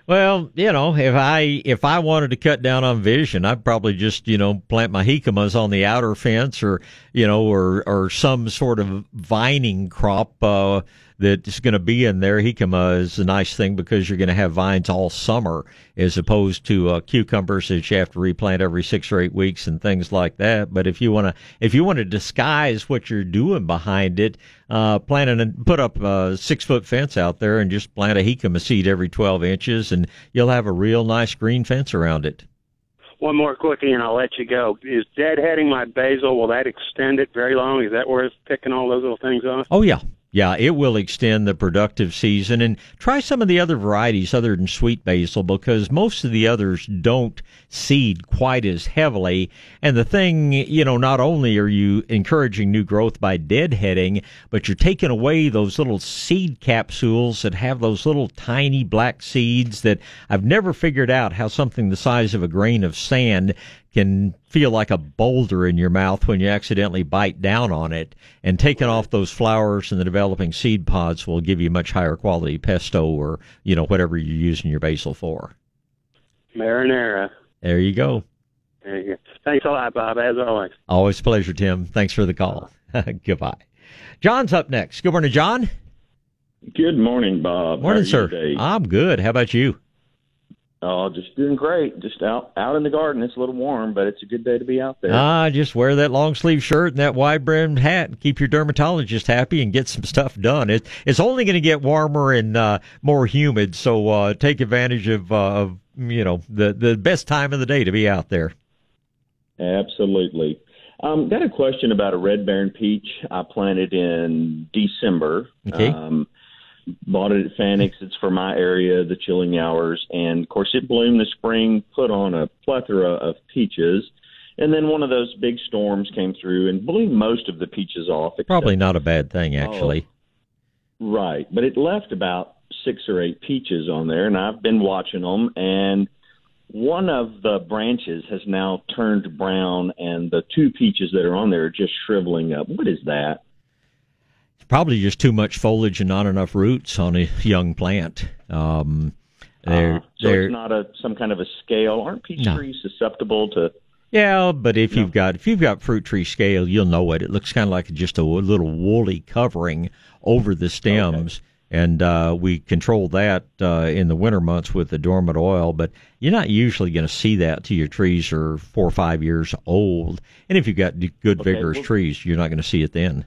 [SPEAKER 1] Well, you know, if I if I wanted to cut down on vision, I'd probably just you know plant my jicamas on the outer fence, or you know, or or some sort of vining crop uh, that's going to be in there. Jicama is a nice thing because you're going to have vines all summer, as opposed to uh, cucumbers that you have to replant every six or eight weeks and things like that. But if you want to if you want to disguise what you're doing behind it, uh, plant and put up a six foot fence out there and just plant a jicama seed every 12 inches and you'll have a real nice green fence around it.
[SPEAKER 14] One more quickie, and I'll let you go. Is deadheading my basil? Will that extend it very long? Is that worth picking all those little things off?
[SPEAKER 1] Oh yeah. Yeah, it will extend the productive season and try some of the other varieties other than sweet basil because most of the others don't seed quite as heavily. And the thing, you know, not only are you encouraging new growth by deadheading, but you're taking away those little seed capsules that have those little tiny black seeds that I've never figured out how something the size of a grain of sand can feel like a boulder in your mouth when you accidentally bite down on it. And taking off those flowers and the developing seed pods will give you much higher quality pesto or, you know, whatever you're using your basil for.
[SPEAKER 14] Marinara.
[SPEAKER 1] There you go.
[SPEAKER 14] There you go. Thanks a lot, Bob, as always.
[SPEAKER 1] Always a pleasure, Tim. Thanks for the call. Goodbye. John's up next. Good morning, John.
[SPEAKER 15] Good morning, Bob.
[SPEAKER 1] Morning,
[SPEAKER 15] How are you
[SPEAKER 1] sir.
[SPEAKER 15] today?
[SPEAKER 1] I'm good. How about you?
[SPEAKER 15] Oh, just doing great. Just out out in the garden. It's a little warm, but it's a good day to be out there.
[SPEAKER 1] Ah, just wear that long sleeve shirt and that wide brimmed hat and keep your dermatologist happy and get some stuff done. It, it's only going to get warmer and uh, more humid, so uh, take advantage of, uh, of you know the the best time of the day to be out there.
[SPEAKER 15] Absolutely. Um, got a question about a red baron peach I planted in December.
[SPEAKER 1] Okay.
[SPEAKER 15] Um, bought it at Fanick's. It's for my area, the chilling hours, and of course it bloomed this spring. Put on a plethora of peaches, and then one of those big storms came through and blew most of the peaches off. except-
[SPEAKER 1] Probably not a bad thing, oh. actually.
[SPEAKER 15] Right, but it left about six or eight peaches on there, and I've been watching them, and one of the branches has now turned brown, and the two peaches that are on there are just shriveling up. What is that?
[SPEAKER 1] Probably just too much foliage and not enough roots on a young plant. Um, they're,
[SPEAKER 15] Uh, so
[SPEAKER 1] they're,
[SPEAKER 15] it's not a some kind of a scale. Aren't peach
[SPEAKER 1] No.
[SPEAKER 15] trees susceptible to?
[SPEAKER 1] Yeah, but if you've got if you've got fruit tree scale, you'll know it. It looks kind of like just a little woolly covering over the stems, and uh, we control that uh, in the winter months with the dormant oil. But you're not usually going to see that till your trees are four or five years old. And if you've got good
[SPEAKER 15] Okay,
[SPEAKER 1] vigorous
[SPEAKER 15] well-
[SPEAKER 1] trees, you're not going to see it then.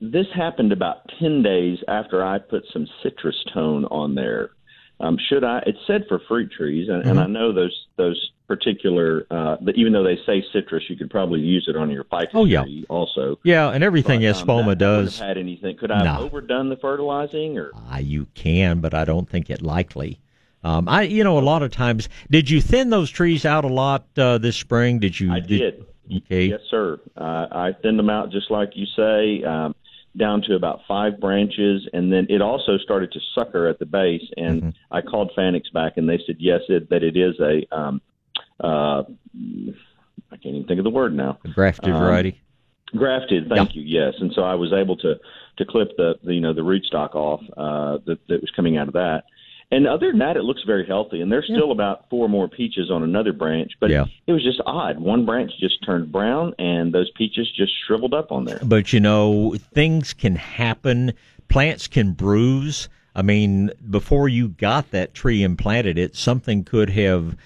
[SPEAKER 15] This happened about ten days after I put some citrus tone on there. Um, should I? It said for fruit trees, and,
[SPEAKER 1] Mm-hmm.
[SPEAKER 15] and I know those those particular. Uh, that even though they say citrus, you could probably use it on your ficus
[SPEAKER 1] Oh, yeah.
[SPEAKER 15] tree also.
[SPEAKER 1] Yeah, and everything
[SPEAKER 15] But, um,
[SPEAKER 1] Espoma
[SPEAKER 15] wouldn't
[SPEAKER 1] does.
[SPEAKER 15] had anything? Could I have overdone the fertilizing or?
[SPEAKER 1] Ah, you can, but I don't think it likely. Um, I, you know, a lot of times. Did you thin those trees out a lot uh, this spring? Did you?
[SPEAKER 15] I did.
[SPEAKER 1] Okay.
[SPEAKER 15] Yes, sir. Uh, I thinned them out just like you say, um, down to about five branches, and then it also started to sucker at the base. And
[SPEAKER 1] Mm-hmm.
[SPEAKER 15] I called Fanick's back, and they said yes, it, that it is a. Um, uh, I can't even think of the word now.
[SPEAKER 1] grafted
[SPEAKER 15] Um,
[SPEAKER 1] variety.
[SPEAKER 15] Grafted, thank you. Yes, and so I was able to to clip the, the you know the rootstock off uh, that that was coming out of that. And other than that, it looks very healthy. And there's still about four more peaches on another branch, but
[SPEAKER 1] Yeah.
[SPEAKER 15] it was just odd. One branch just turned brown, and those peaches just shriveled up on there.
[SPEAKER 1] But you know, things can happen. Plants can bruise. I mean, before you got that tree and planted it, something could have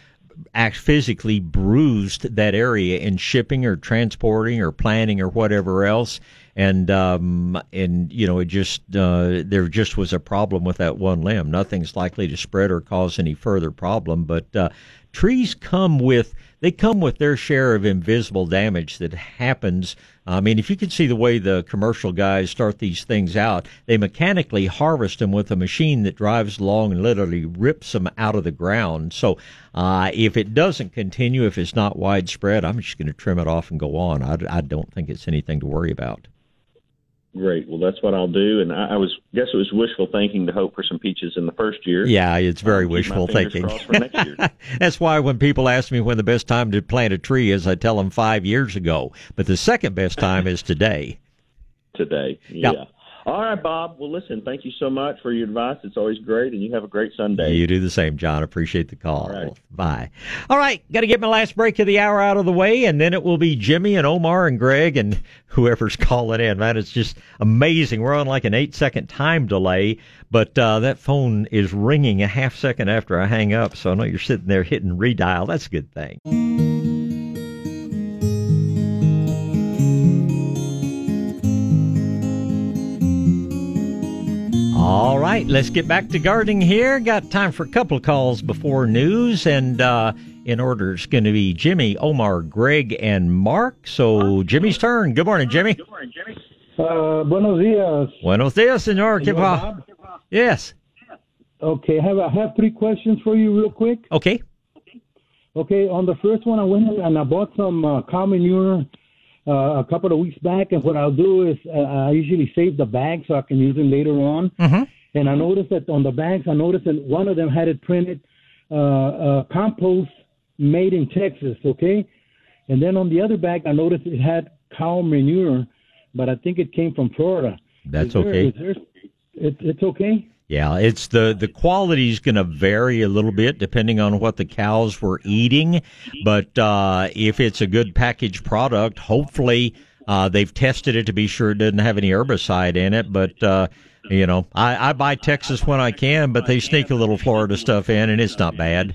[SPEAKER 1] act physically bruised that area in shipping or transporting or planting or whatever else. And um, and you know, it just uh, there just was a problem with that one limb. Nothing's likely to spread or cause any further problem. But uh, trees come with they come with their share of invisible damage that happens. I mean, if you can see the way the commercial guys start these things out, they mechanically harvest them with a machine that drives along and literally rips them out of the ground. So, uh, if it doesn't continue, if it's not widespread, I'm just going to trim it off and go on. I, I don't think it's anything to worry about.
[SPEAKER 15] Great. Well, that's what I'll do. And I, I was guess it was wishful thinking to hope for some peaches in the first year.
[SPEAKER 1] Yeah, it's very wishful thinking.
[SPEAKER 15] for next year.
[SPEAKER 1] That's why when people ask me when the best time to plant a tree is, I tell them five years ago. But the second best time is today.
[SPEAKER 15] today. Yeah. All right, Bob. Well, listen, thank you so much for your advice. It's always great, and you have a great Sunday.
[SPEAKER 1] You do the same, John. Appreciate the call.
[SPEAKER 15] All right.
[SPEAKER 1] Bye. All right, got to get my last break of the hour out of the way, and then it will be Jimmy and Omar and Greg and whoever's calling in. Man, it's just amazing. We're on like an eight second time delay, but uh, that phone is ringing a half second after I hang up, so I know you're sitting there hitting redial. That's a good thing. All right, let's get back to gardening here. Got time for a couple of calls before news, and uh, in order, it's going to be Jimmy, Omar, Greg, and Mark. So Jimmy's turn. Good morning, Jimmy.
[SPEAKER 16] Good morning, Uh, buenos dias.
[SPEAKER 1] Buenos dias. ¿Qué
[SPEAKER 16] Señor
[SPEAKER 1] va?
[SPEAKER 16] Bob?
[SPEAKER 1] Yes.
[SPEAKER 16] Okay, I have I have three questions for you, real quick.
[SPEAKER 1] Okay.
[SPEAKER 16] Okay, on the first one, I went and I bought some uh, cow manure uh, a couple of weeks back, and what I'll do is uh, I usually save the bags so I can use them later on.
[SPEAKER 1] Mm-hmm.
[SPEAKER 16] And I noticed that on the bags, I noticed that one of them had it printed uh, uh, compost made in Texas. Okay, and then on the other bag, I noticed it had cow manure, but I think it came from Florida.
[SPEAKER 1] That's
[SPEAKER 16] there-
[SPEAKER 1] okay.
[SPEAKER 16] there- it, it's okay.
[SPEAKER 1] Yeah, it's the the quality is going to vary a little bit depending on what the cows were eating, but uh, if it's a good packaged product, hopefully uh, they've tested it to be sure it doesn't have any herbicide in it. But uh, you know, I, I buy Texas when I can, but they sneak a little Florida stuff in, and it's not bad.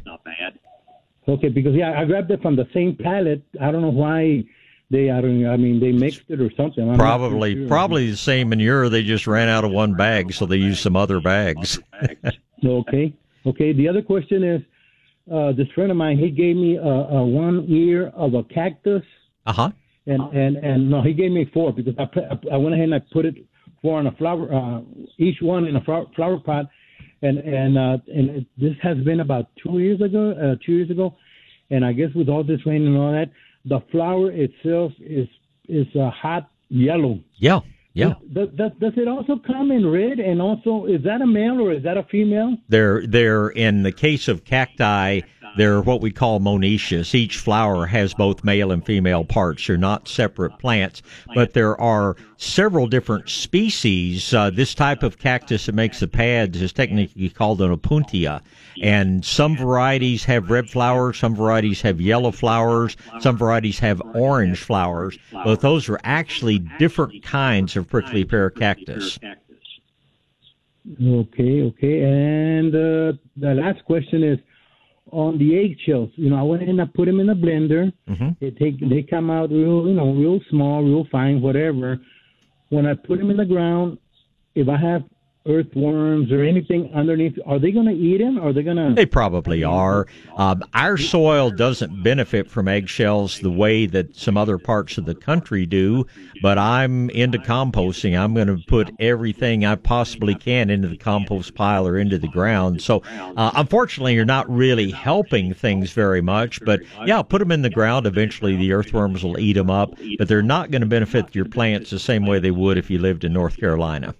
[SPEAKER 16] Okay, because yeah, I grabbed it from the same pallet. I don't know why they. I don't. I mean, they mixed it or something. I'm
[SPEAKER 1] Probably
[SPEAKER 16] sure.
[SPEAKER 1] probably the same manure. They just ran out of one bag, so they used some other bags.
[SPEAKER 16] Okay. Okay. The other question is, uh, this friend of mine, he gave me a, a one ear of a cactus,
[SPEAKER 1] Uh huh.
[SPEAKER 16] and and and no, he gave me four because I put, I went ahead and I put it four in a flower, uh, each one in a flower, flower pot, and and uh, and it, this has been about two years ago, uh, two years ago, and I guess with all this rain and all that, the flower itself is is a hot yellow.
[SPEAKER 1] Yeah. Yeah.
[SPEAKER 16] Does, does, does it also come in red? And also, is that a male or is that a female?
[SPEAKER 1] They're they're in the case of cacti, they're what we call monoecious. Each flower has both male and female parts. They're not separate plants, but there are several different species. Uh, this type of cactus that makes the pads is technically called an opuntia, and some varieties have red flowers, some varieties have yellow flowers, some varieties have orange flowers. But those are actually different kinds of prickly pear cactus.
[SPEAKER 16] Okay, okay. And uh, the last question is on the eggshells. You know, I went in and I put them in a blender.
[SPEAKER 1] Mm-hmm.
[SPEAKER 16] They take they come out real, you know, real small, real fine, whatever. When I put them in the ground, if I have earthworms or anything underneath? Are they going to eat them? Are they going to?
[SPEAKER 1] They probably are. Um, our soil doesn't benefit from eggshells the way that some other parts of the country do, but I'm into composting. I'm going to put everything I possibly can into the compost pile or into the ground. So, uh, unfortunately, you're not really helping things very much, but yeah, put them in the ground. Eventually, the earthworms will eat them up, but they're not going to benefit your plants the same way they would if you lived in North Carolina.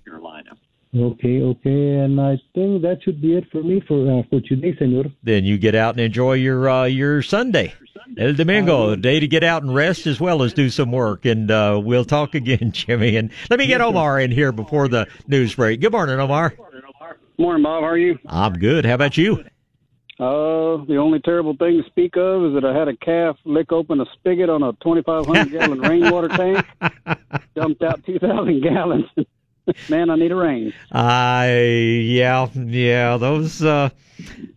[SPEAKER 16] Okay, okay, and I think that should be it for me for uh, for today, Senor.
[SPEAKER 1] Then you get out and enjoy your uh, your Sunday. El Domingo, a day to get out and rest as well as do some work. And uh, we'll talk again, Jimmy. And let me get Omar in here before the news break. Good morning, Omar.
[SPEAKER 17] Morning, Bob. How are you?
[SPEAKER 1] I'm good. How about you?
[SPEAKER 17] Uh, the only terrible thing to speak of is that I had a calf lick open a spigot on a 2,500 gallon rainwater tank, dumped out 2,000 gallons. Man, I need a rain.
[SPEAKER 1] Uh, yeah, yeah, those, uh,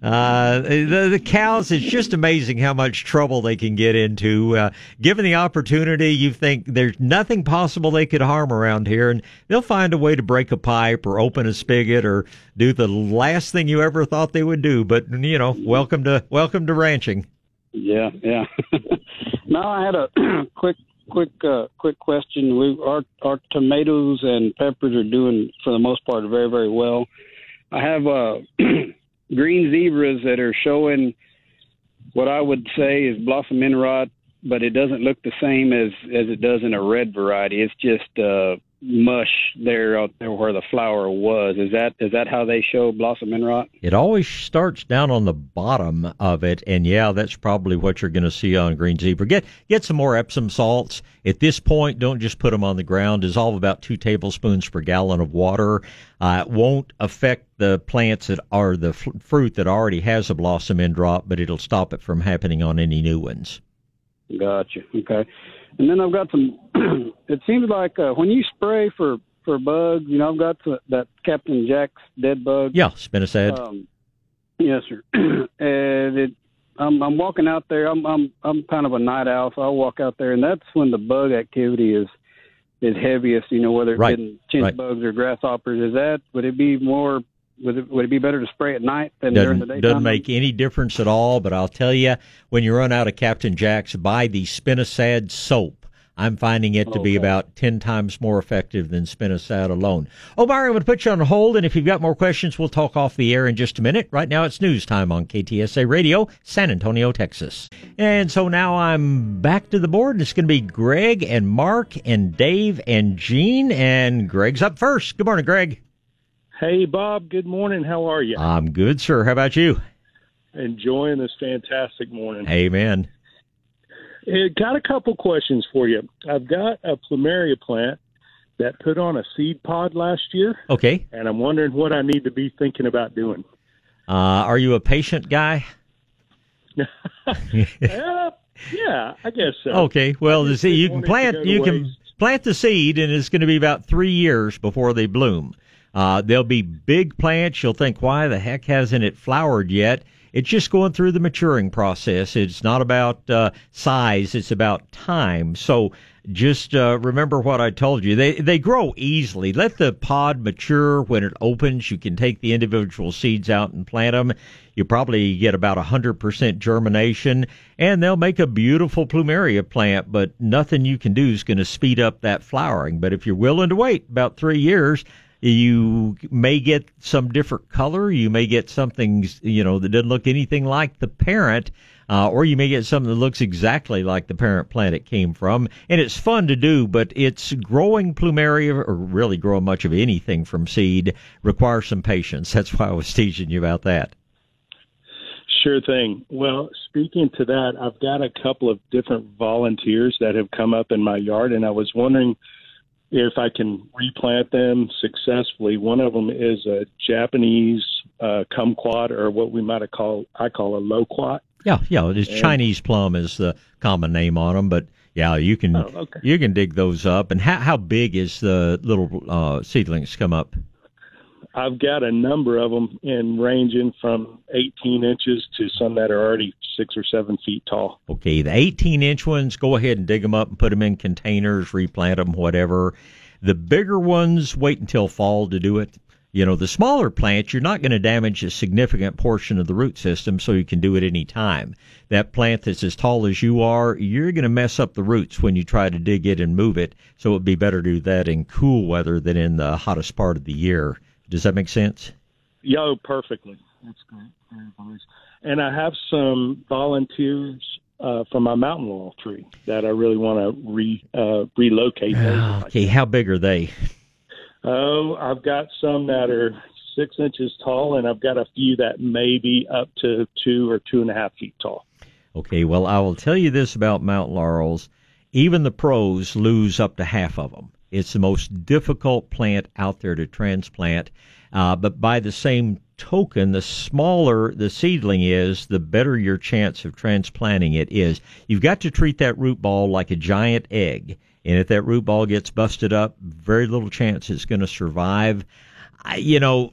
[SPEAKER 1] uh, the, the cows, it's just amazing how much trouble they can get into. Uh, given the opportunity, you think there's nothing possible they could harm around here, and they'll find a way to break a pipe or open a spigot or do the last thing you ever thought they would do. But, you know, welcome to, welcome to ranching.
[SPEAKER 17] Yeah, yeah. now I had a quick quick uh, quick question. We our our tomatoes and peppers are doing for the most part very very well. I have uh, green zebras that are showing what I would say is blossom end rot, but it doesn't look the same as as it does in a red variety. It's just uh, mush there out there where the flower was. Is that is that how they show blossom end rot?
[SPEAKER 1] It always starts down on the bottom of it, and yeah, that's probably what you're going to see on green zebra. Get get some more Epsom salts. At this point, don't just put them on the ground. Dissolve about two tablespoons per gallon of water. Uh, it won't affect the plants that are the f- fruit that already has a blossom end rot, but it'll stop it from happening on any new ones.
[SPEAKER 17] Gotcha. Okay. And then I've got some. it seems like uh, when you spray for for bugs, you know, I've got the, that Captain Jack's dead bug.
[SPEAKER 1] Yeah, spinosad.
[SPEAKER 17] Um, yes, sir. and it, I'm I'm walking out there. I'm I'm I'm kind of a night owl, so I'll walk out there, and that's when the bug activity is is heaviest. You know, whether it's
[SPEAKER 1] Right,
[SPEAKER 17] getting chinch
[SPEAKER 1] right.
[SPEAKER 17] bugs or grasshoppers. Is that would it be more? Would it would it be better to spray at night than during the
[SPEAKER 1] Doesn't, doesn't make any difference at all, but I'll tell you, when you run out of Captain Jack's, buy the Spinosad soap. I'm finding it to be about 10 times more effective than Spinosad alone. Omar, I'm going to put you on hold, and if you've got more questions, we'll talk off the air in just a minute. Right now, it's news time on KTSA Radio, San Antonio, Texas. And so now I'm back to the board, it's going to be Greg and Mark and Dave and Gene, and Greg's up first. Good morning, Greg.
[SPEAKER 10] Hey, Bob. Good morning. How are you?
[SPEAKER 1] I'm good, sir. How about you?
[SPEAKER 10] Enjoying this fantastic morning.
[SPEAKER 1] Amen.
[SPEAKER 10] Hey, got a couple questions for you. I've got a plumeria plant that put on a seed pod last year,
[SPEAKER 1] Okay.
[SPEAKER 10] and I'm wondering what I need to be thinking about doing.
[SPEAKER 1] Uh, are you a patient guy?
[SPEAKER 10] yeah, yeah, I guess so.
[SPEAKER 1] Okay. Well, the you can
[SPEAKER 10] it
[SPEAKER 1] plant you can plant the seed, and it's going to be about three years before they bloom. Uh, they'll be big plants. You'll think, why the heck hasn't it flowered yet? It's just going through the maturing process. It's not about uh, size; it's about time. So just uh, remember what I told you. They they grow easily. Let the pod mature. When it opens, you can take the individual seeds out and plant them. You probably get about a hundred percent germination, and they'll make a beautiful plumeria plant. But nothing you can do is going to speed up that flowering. But if you're willing to wait about three years, you may get some different color. You may get something, you know, that doesn't look anything like the parent, uh, or you may get something that looks exactly like the parent plant it came from. And it's fun to do, but it's growing plumeria, or really growing much of anything from seed, requires some patience. That's why I was teaching you about that.
[SPEAKER 10] Sure thing. Well, speaking to that, I've got a couple of different volunteers that have come up in my yard, and I was wondering if I can replant them successfully. One of them is a Japanese uh, kumquat, or what we might have called I call a loquat.
[SPEAKER 1] Yeah, yeah. It's
[SPEAKER 10] And-
[SPEAKER 1] Chinese plum is the common name on them, but yeah, you can
[SPEAKER 10] Oh, okay.
[SPEAKER 1] you can dig those up. And how how big is the little uh, seedlings come up?
[SPEAKER 10] I've got a number of them, in ranging from 18 inches to some that are already six or seven feet tall.
[SPEAKER 1] Okay, the 18 inch ones, go ahead and dig them up and put them in containers, replant them, whatever. The bigger ones, wait until fall to do it. You know, the smaller plants, you're not going to damage a significant portion of the root system, so you can do it any time. That plant that's as tall as you are, you're going to mess up the roots when you try to dig it and move it. So it would be better to do that in cool weather than in the hottest part of the year. Does that make sense?
[SPEAKER 10] Yo, perfectly. That's great. And I have some volunteers uh, from my mountain laurel tree that I really want to re uh, relocate. those.
[SPEAKER 1] Okay, how big are they?
[SPEAKER 10] Oh, I've got some that are six inches tall, and I've got a few that may be up to two or two and a half feet tall.
[SPEAKER 1] Okay, well, I will tell you this about mountain laurels. Even the pros lose up to half of them. It's the most difficult plant out there to transplant. Uh, but by the same token, the smaller the seedling is, the better your chance of transplanting it is. You've got to treat that root ball like a giant egg. And if that root ball gets busted up, very little chance it's going to survive. I, you know,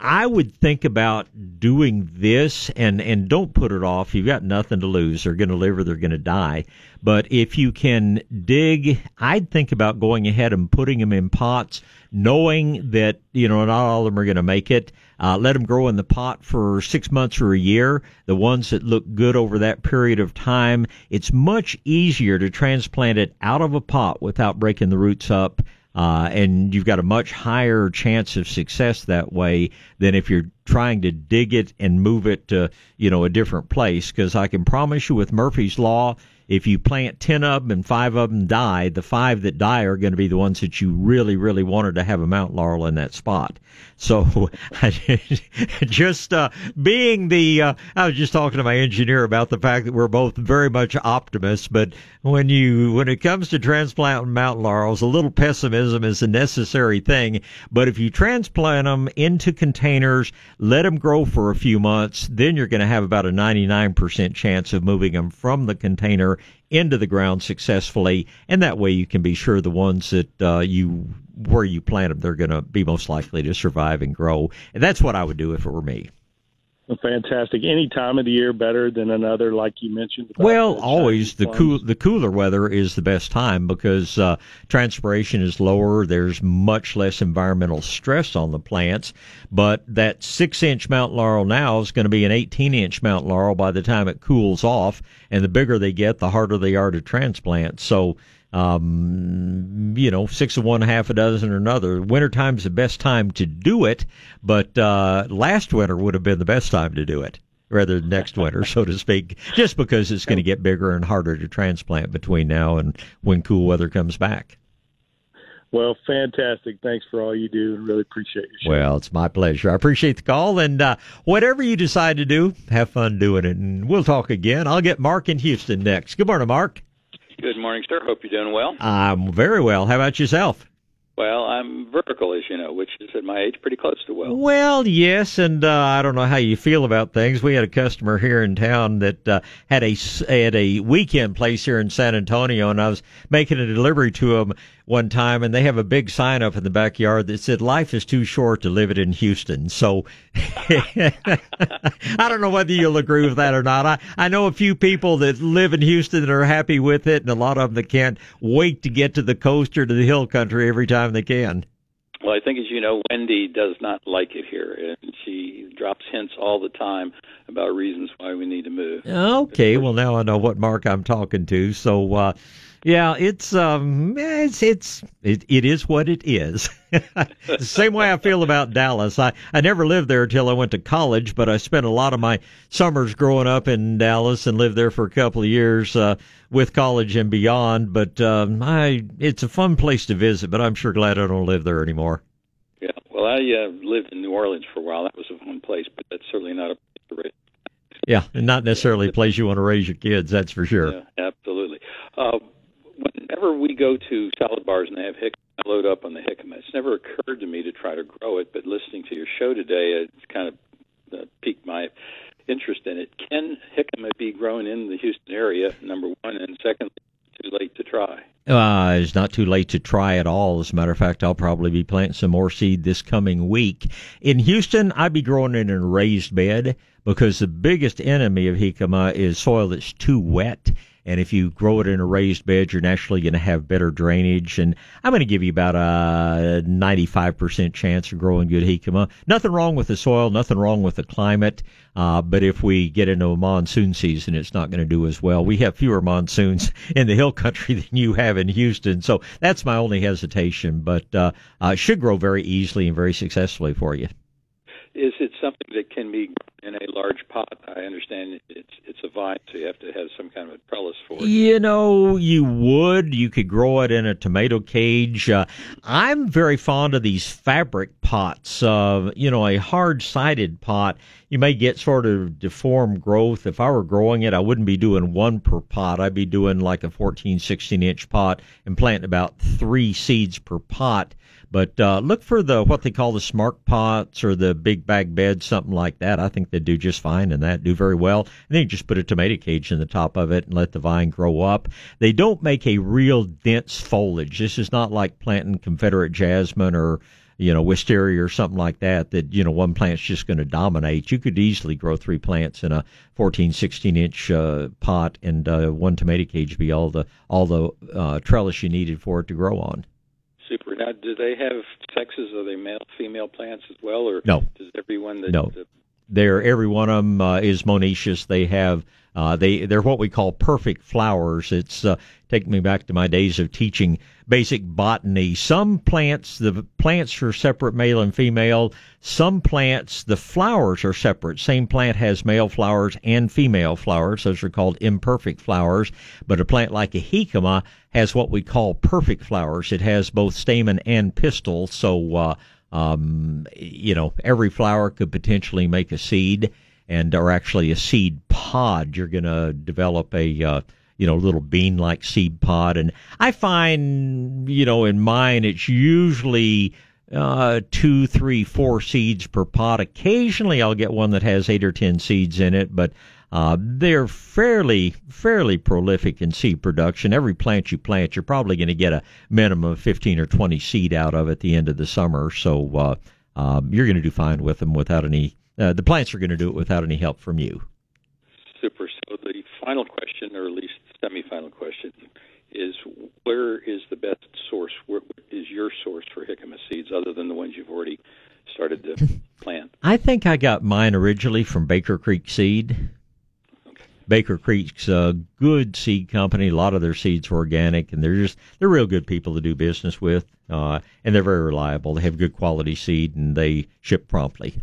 [SPEAKER 1] I would think about doing this and, and don't put it off. You've got nothing to lose. They're going to live or they're going to die. But if you can dig, I'd think about going ahead and putting them in pots, knowing that, you know, not all of them are going to make it. Uh, let them grow in the pot for six months or a year. The ones that look good over that period of time, it's much easier to transplant it out of a pot without breaking the roots up uh, and you've got a much higher chance of success that way than if you're trying to dig it and move it to you know a different place. Because I can promise you, with Murphy's law, if you plant 10 of them and five of them die, the five that die are going to be the ones that you really, really wanted to have a mountain laurel in that spot. So just uh, being the, uh, I was just talking to my engineer about the fact that we're both very much optimists, but when you, when it comes to transplanting mountain laurels, a little pessimism is a necessary thing. But if you transplant them into containers, let them grow for a few months, then you're going to have about a 99% chance of moving them from the container into the ground successfully, and that way you can be sure the ones that uh, you where you plant them they're going to be most likely to survive and grow. And that's what I would do if it were me.
[SPEAKER 10] Fantastic. Any time of the year better than another, like you mentioned.
[SPEAKER 1] Well, always the cool the cooler weather is the best time because uh, transpiration is lower. There's much less environmental stress on the plants. But that six inch mountain laurel now is going to be an 18 inch mountain laurel by the time it cools off. And the bigger they get, the harder they are to transplant. So um, you know, six of one, half a dozen or another. Wintertime's the best time to do it, but uh, last winter would have been the best time to do it rather than next winter, so to speak, just because it's going to get bigger and harder to transplant between now and when cool weather comes back.
[SPEAKER 10] Well, fantastic. Thanks for all you do. And really appreciate your show.
[SPEAKER 1] Well, it's my pleasure. I appreciate the call, and uh, whatever you decide to do, have fun doing it. And we'll talk again. I'll get Mark in Houston next. Good morning, Mark.
[SPEAKER 18] Good morning, sir. Hope you're doing well.
[SPEAKER 1] I'm very well. How about yourself?
[SPEAKER 18] Well, I'm vertical, as you know, which is at my age pretty close to well.
[SPEAKER 1] Well, yes, and uh, I don't know how you feel about things. We had a customer here in town that uh, had a had a weekend place here in San Antonio, and I was making a delivery to them one time, and they have a big sign up in the backyard that said "Life is too short to live it in Houston." So I don't know whether you'll agree with that or not. I I know a few people that live in Houston that are happy with it, and a lot of them that can't wait to get to the coast or to the hill country every time they can.
[SPEAKER 18] Well, I think, as you know, Wendy does not like it here, and she drops hints all the time about reasons why we need to move.
[SPEAKER 1] Okay, well now I know what Mark I'm talking to. So uh yeah, it's um it's it's it, it is what it is. the same way I feel about Dallas. I I never lived there until I went to college, but I spent a lot of my summers growing up in Dallas and lived there for a couple of years uh with college and beyond, but um I it's a fun place to visit, but I'm sure glad I don't live there anymore.
[SPEAKER 18] Yeah. Well, I uh, lived in New Orleans for a while. That was a fun place, but that's certainly not a place to raise.
[SPEAKER 1] Yeah, and not necessarily a place you want to raise your kids, that's for sure.
[SPEAKER 18] Yeah, absolutely. Uh, whenever we go to salad bars and they have jicama, I load up on the jicama. It's never occurred to me to try to grow it, but listening to your show today, it's kind of uh, piqued my interest in it. Can jicama be grown in the Houston area? Number one, and secondly, too late to try.
[SPEAKER 1] Uh, it's not too late to try at all. As a matter of fact, I'll probably be planting some more seed this coming week. In Houston, I'd be growing it in a raised bed because the biggest enemy of jicama is soil that's too wet. And if you grow it in a raised bed, you're naturally going to have better drainage. And I'm going to give you about a 95% chance of growing good jicama. Nothing wrong with the soil, nothing wrong with the climate. Uh, but if we get into a monsoon season, it's not going to do as well. We have fewer monsoons in the hill country than you have in Houston. So that's my only hesitation, but uh, uh, should grow very easily and very successfully for you.
[SPEAKER 18] Is it something that can be in a large pot? I understand it's it's a vine, so you have to have some kind of a trellis for it.
[SPEAKER 1] You know, you would. You could grow it in a tomato cage. Uh, I'm very fond of these fabric pots. Uh, you know, a hard sided pot, you may get sort of deformed growth. If I were growing it, I wouldn't be doing one per pot. I'd be doing like a 14, 16 inch pot and planting about three seeds per pot. But uh, look for the what they call the smart pots or the big bag beds, something like that. I think they do just fine in that, do very well. And then you just put a tomato cage in the top of it and let the vine grow up. They don't make a real dense foliage. This is not like planting Confederate jasmine or you know, wisteria or something like that, that, you know, one plant's just going to dominate. You could easily grow three plants in a 14, 16 inch uh, pot and uh, one tomato cage be all the, all the uh, trellis you needed for it to grow on.
[SPEAKER 18] Super. Now, do they have sexes? Are they male, female plants as well, or
[SPEAKER 1] no?
[SPEAKER 18] Does everyone that
[SPEAKER 1] no? they're every one of them uh, is monoecious. They have uh, they they're what we call perfect flowers. It's uh, taking me back to my days of teaching basic botany. Some plants, the plants are separate, male and female. Some plants, the flowers are separate. Same plant has male flowers and female flowers. Those are called imperfect flowers. But a plant like a jicama has what we call perfect flowers. It has both stamen and pistil. So, uh, um, you know, every flower could potentially make a seed and are actually a seed pod. You're going to develop a, uh, you know, little bean like seed pod. And I find, you know, in mine, it's usually uh, two, three, four seeds per pot. Occasionally I'll get one that has eight or ten seeds in it, but uh, they're fairly fairly prolific in seed production. Every plant you plant, you're probably going to get a minimum of 15 or 20 seed out of at the end of the summer. So uh, um, you're going to do fine with them without any. Uh, the plants are going to do it without any help from you.
[SPEAKER 18] Super. So the final question, or at least semi-final question, is where is the best source? Where is your source for jicama seeds, other than the ones you've already started to plant?
[SPEAKER 1] I think I got mine originally from Baker Creek Seed. Baker Creek's a good seed company. A lot of their seeds are organic, and they're just they're real good people to do business with, uh, and they're very reliable. They have good quality seed, and they ship promptly.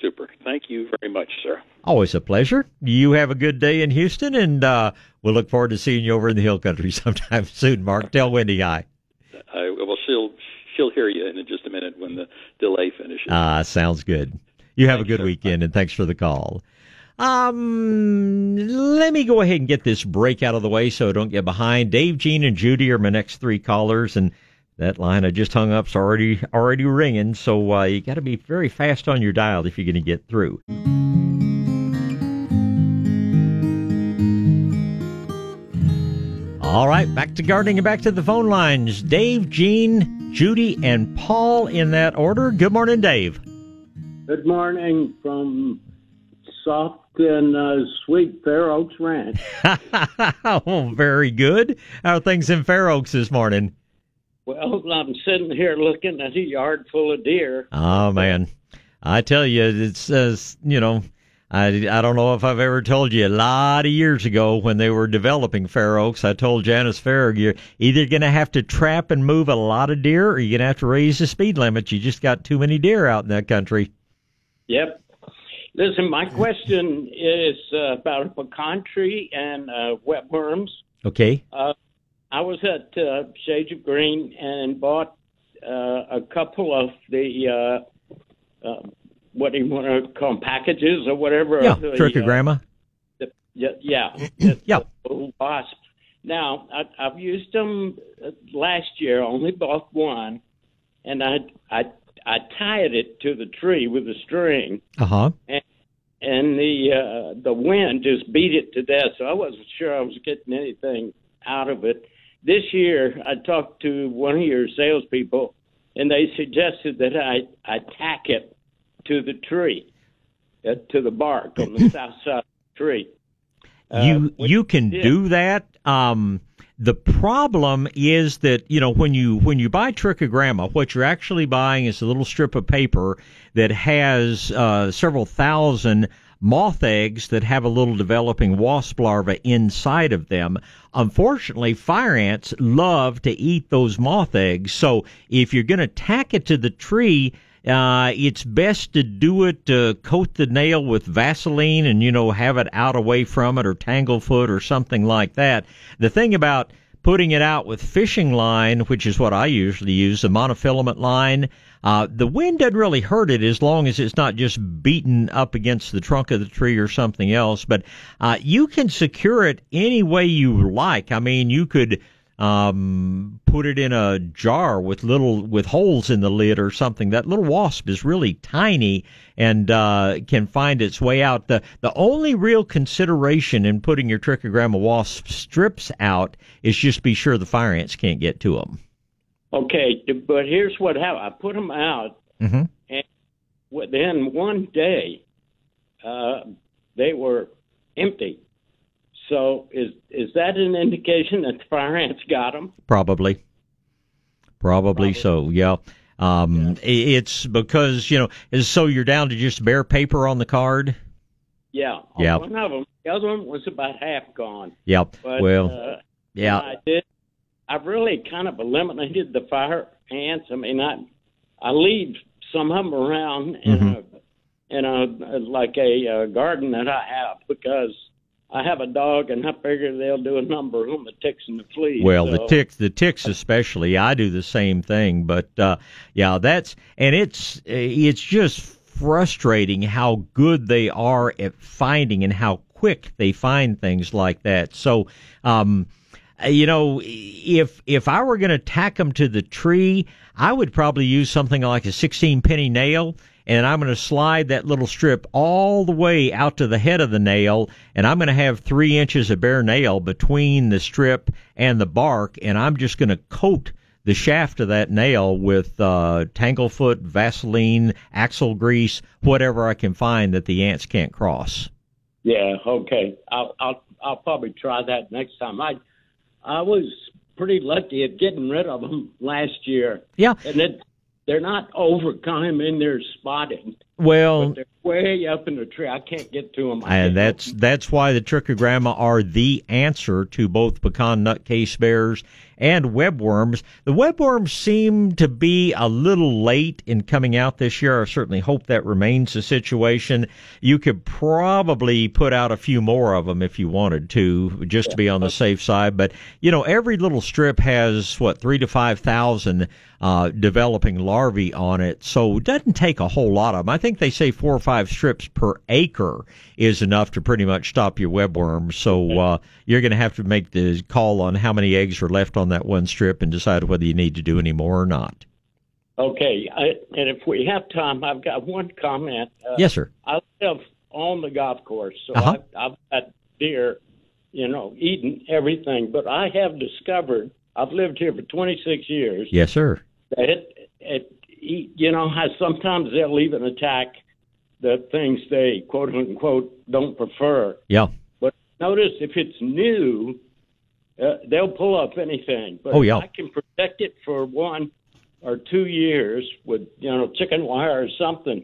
[SPEAKER 18] Super. Thank you very much, sir.
[SPEAKER 1] Always a pleasure. You have a good day in Houston, and uh, we'll look forward to seeing you over in the Hill Country sometime soon. Mark, tell Wendy hi.
[SPEAKER 18] I, well, she'll she'll hear you in just a minute when the delay finishes.
[SPEAKER 1] Ah, sounds good. You have thanks, a good sir. weekend, and thanks for the call. Um, let me go ahead and get this break out of the way so I don't get behind. Dave, Gene, and Judy are my next three callers, and that line I just hung up's already already ringing. So uh, you got to be very fast on your dial if you're going to get through. All right, back to gardening and back to the phone lines. Dave, Jean, Judy, and Paul in that order. Good morning, Dave.
[SPEAKER 19] Good morning from soft and uh, sweet Fair Oaks Ranch.
[SPEAKER 1] oh, very good. How are things in Fair Oaks this morning?
[SPEAKER 19] Well, I'm sitting here looking at a yard full of deer.
[SPEAKER 1] Oh man, I tell you, it says you know. I, I don't know if I've ever told you a lot of years ago when they were developing Fair Oaks. I told Janice Farag you're either going to have to trap and move a lot of deer, or you're going to have to raise the speed limit. You just got too many deer out in that country.
[SPEAKER 19] Yep, Listen, my question is uh, about tree and uh, webworms.
[SPEAKER 1] Okay.
[SPEAKER 19] Uh, I was at uh, Shades of Green and bought uh, a couple of the uh, uh, what do you want to call them, packages or whatever.
[SPEAKER 1] Yeah,
[SPEAKER 19] the,
[SPEAKER 1] trichogramma.
[SPEAKER 19] Uh, the, yeah, yeah,
[SPEAKER 1] yeah.
[SPEAKER 19] Wasp. Now I, I've used them uh, last year. Only bought one, and I I I tied it to the tree with a string.
[SPEAKER 1] Uh huh.
[SPEAKER 19] And, and the uh, the wind just beat it to death. So I wasn't sure I was getting anything out of it. This year, I talked to one of your salespeople, and they suggested that I I tack it to the tree, uh, to the bark on the south side of the tree. Uh,
[SPEAKER 1] you you can do that. Um, the problem is that you know when you when you buy trichogramma, what you're actually buying is a little strip of paper that has uh, several thousand moth eggs that have a little developing wasp larva inside of them. Unfortunately, fire ants love to eat those moth eggs. So if you're going to tack it to the tree, uh, it's best to do it uh, coat the nail with Vaseline and you know have it out away from it or tanglefoot or something like that. The thing about putting it out with fishing line, which is what I usually use, the monofilament line, uh, the wind doesn't really hurt it as long as it's not just beaten up against the trunk of the tree or something else. But uh, you can secure it any way you like. I mean, you could um, put it in a jar with little with holes in the lid or something. That little wasp is really tiny and uh, can find its way out. The the only real consideration in putting your trichogramma wasp strips out is just be sure the fire ants can't get to them.
[SPEAKER 19] Okay, but here's what happened. I put them out,
[SPEAKER 1] Mm-hmm.
[SPEAKER 19] and then one day uh, they were empty. So is is that an indication that the fire ants got them?
[SPEAKER 1] Probably. Probably so, yeah. Um, i It's because, you know, is so you're down to just bare paper on the card?
[SPEAKER 19] Yeah.
[SPEAKER 1] Yeah.
[SPEAKER 19] One of them. The other one was about half gone.
[SPEAKER 1] Yep.
[SPEAKER 19] But,
[SPEAKER 1] well,
[SPEAKER 19] uh,
[SPEAKER 1] yeah.
[SPEAKER 19] I did. I've really kind of eliminated the fire ants. I mean, I I leave some of them around in
[SPEAKER 1] Mm-hmm.
[SPEAKER 19] a in a like a, uh garden that I have because I have a dog and I figure they'll do a number on the ticks and the fleas.
[SPEAKER 1] Well, the ticks, the ticks especially. I do the same thing, but uh, yeah, that's and it's it's just frustrating how good they are at finding and how quick they find things like that. So, um, you know, if if I were going to tack them to the tree, I would probably use something like a 16 penny nail. And I'm going to slide that little strip all the way out to the head of the nail, and I'm going to have three inches of bare nail between the strip and the bark, and I'm just going to coat the shaft of that nail with uh, tanglefoot, Vaseline, axle grease, whatever I can find that the ants can't cross.
[SPEAKER 19] Yeah. Okay. I'll I'll I'll probably try that next time. I I was pretty lucky at getting rid of them last year.
[SPEAKER 1] Yeah.
[SPEAKER 19] And it, they're not overcome in their spotting.
[SPEAKER 1] Well,
[SPEAKER 19] they're way up in the tree. I can't get to them.
[SPEAKER 1] and that's that's why the trichogramma are the answer to both pecan nut casebearers and webworms. The webworms seem to be a little late in coming out this year. I certainly hope that remains the situation. You could probably put out a few more of them if you wanted to, just to be on the safe side. But you know, every little strip has what three to five thousand uh, developing larvae on it, so it doesn't take a whole lot of them. I think they say four or five strips per acre is enough to pretty much stop your webworm. So uh, you're going to have to make the call on how many eggs are left on that one strip and decide whether you need to do any more or not.
[SPEAKER 19] Okay. I, and if we have time, I've got one comment. Uh,
[SPEAKER 1] Yes, sir.
[SPEAKER 19] I live on the golf course, so
[SPEAKER 1] Uh-huh.
[SPEAKER 19] I've, I've got deer, you know, eating everything. But I have discovered I've lived here for 26 years.
[SPEAKER 1] Yes, sir.
[SPEAKER 19] that it, it you know sometimes they'll even attack the things they quote unquote don't prefer.
[SPEAKER 1] Yeah.
[SPEAKER 19] But notice if it's new, uh, they'll pull up anything. But
[SPEAKER 1] Oh, yeah.
[SPEAKER 19] I can protect it for one or two years with you know chicken wire or something.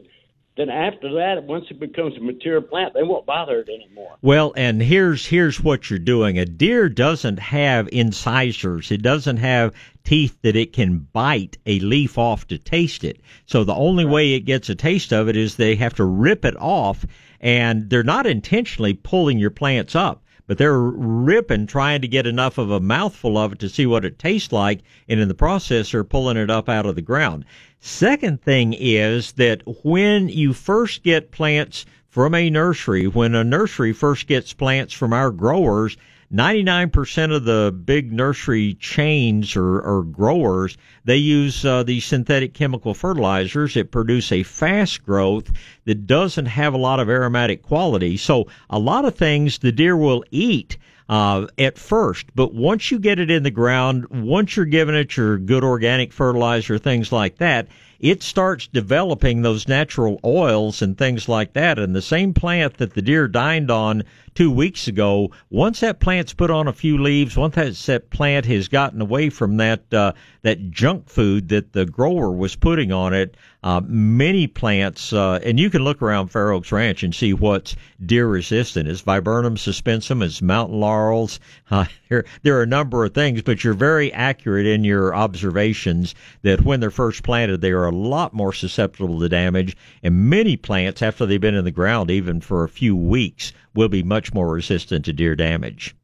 [SPEAKER 19] Then after that, once it becomes a mature plant, they won't bother it anymore.
[SPEAKER 1] Well, and here's here's what you're doing. A deer doesn't have incisors. It doesn't have teeth that it can bite a leaf off to taste it. So the only way it gets a taste of it is they have to rip it off and they're not intentionally pulling your plants up. But they're ripping, trying to get enough of a mouthful of it to see what it tastes like, and in the process, they're pulling it up out of the ground. Second thing is that when you first get plants from a nursery, when a nursery first gets plants from our growers, 99% of the big nursery chains or, or growers, they use uh, these synthetic chemical fertilizers that produce a fast growth that doesn't have a lot of aromatic quality. So a lot of things the deer will eat uh, at first, but once you get it in the ground, once you're giving it your good organic fertilizer, things like that, it starts developing those natural oils and things like that. And the same plant that the deer dined on two weeks ago, once that plant's put on a few leaves, once that, that plant has gotten away from that uh, that junk food that the grower was putting on it, uh, many plants, uh, and you can look around Fair Oaks Ranch and see what's deer resistant. Is viburnum suspensum, is mountain laurels. Uh, there, there are a number of things, but you're very accurate in your observations that when they're first planted, they are a lot more susceptible to damage. And many plants, after they've been in the ground, even for a few weeks, will be much more resistant to deer damage.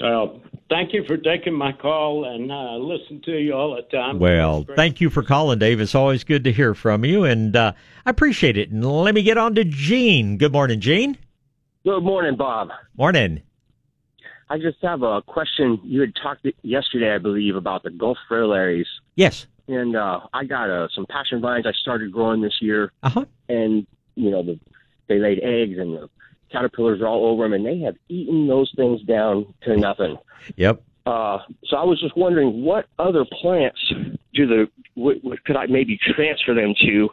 [SPEAKER 19] Well, thank you for taking my call and uh, listen to you all the time.
[SPEAKER 1] Well, thank you for calling, Dave. It's always good to hear from you, and uh, I appreciate it. And let me get on to Gene. Good morning, Gene.
[SPEAKER 20] Good morning, Bob.
[SPEAKER 1] Morning.
[SPEAKER 20] I just have a question. You had talked yesterday, I believe, about the Gulf fritillaries.
[SPEAKER 1] Yes.
[SPEAKER 20] And uh, I got uh, some passion vines I started growing this year.
[SPEAKER 1] Uh huh.
[SPEAKER 20] And you know, the, they laid eggs, and the caterpillars are all over them, and they have eaten those things down to nothing.
[SPEAKER 1] Yep.
[SPEAKER 20] Uh, so I was just wondering, what other plants do the what, what could I maybe transfer them to,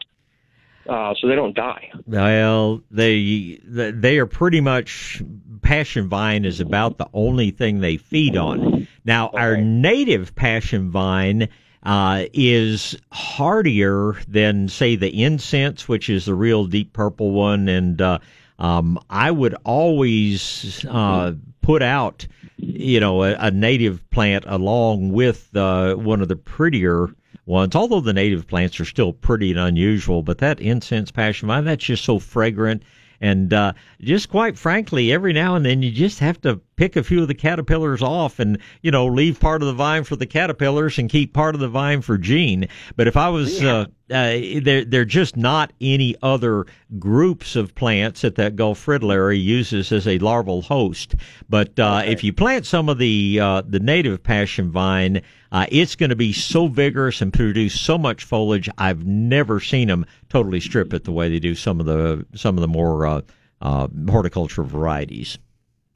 [SPEAKER 20] uh, so they don't die?
[SPEAKER 1] Well, they they are pretty much passion vine is about the only thing they feed on. Now, okay. our native passion vine. Uh, is hardier than say the incense, which is the real deep purple one, and uh, um, I would always uh, put out, you know, a, a native plant along with uh, one of the prettier ones. Although the native plants are still pretty and unusual, but that incense passion vine, that's just so fragrant. And uh, just quite frankly, every now and then you just have to pick a few of the caterpillars off and you know leave part of the vine for the caterpillars and keep part of the vine for Gene. But if I was yeah. uh, uh, there, there are just not any other groups of plants that that Gulf fritillary uses as a larval host. But uh, okay. if you plant some of the uh, the native passion vine, uh, it's going to be so vigorous and produce so much foliage. I've never seen them totally strip it the way they do some of the some of the more uh, uh, horticulture varieties.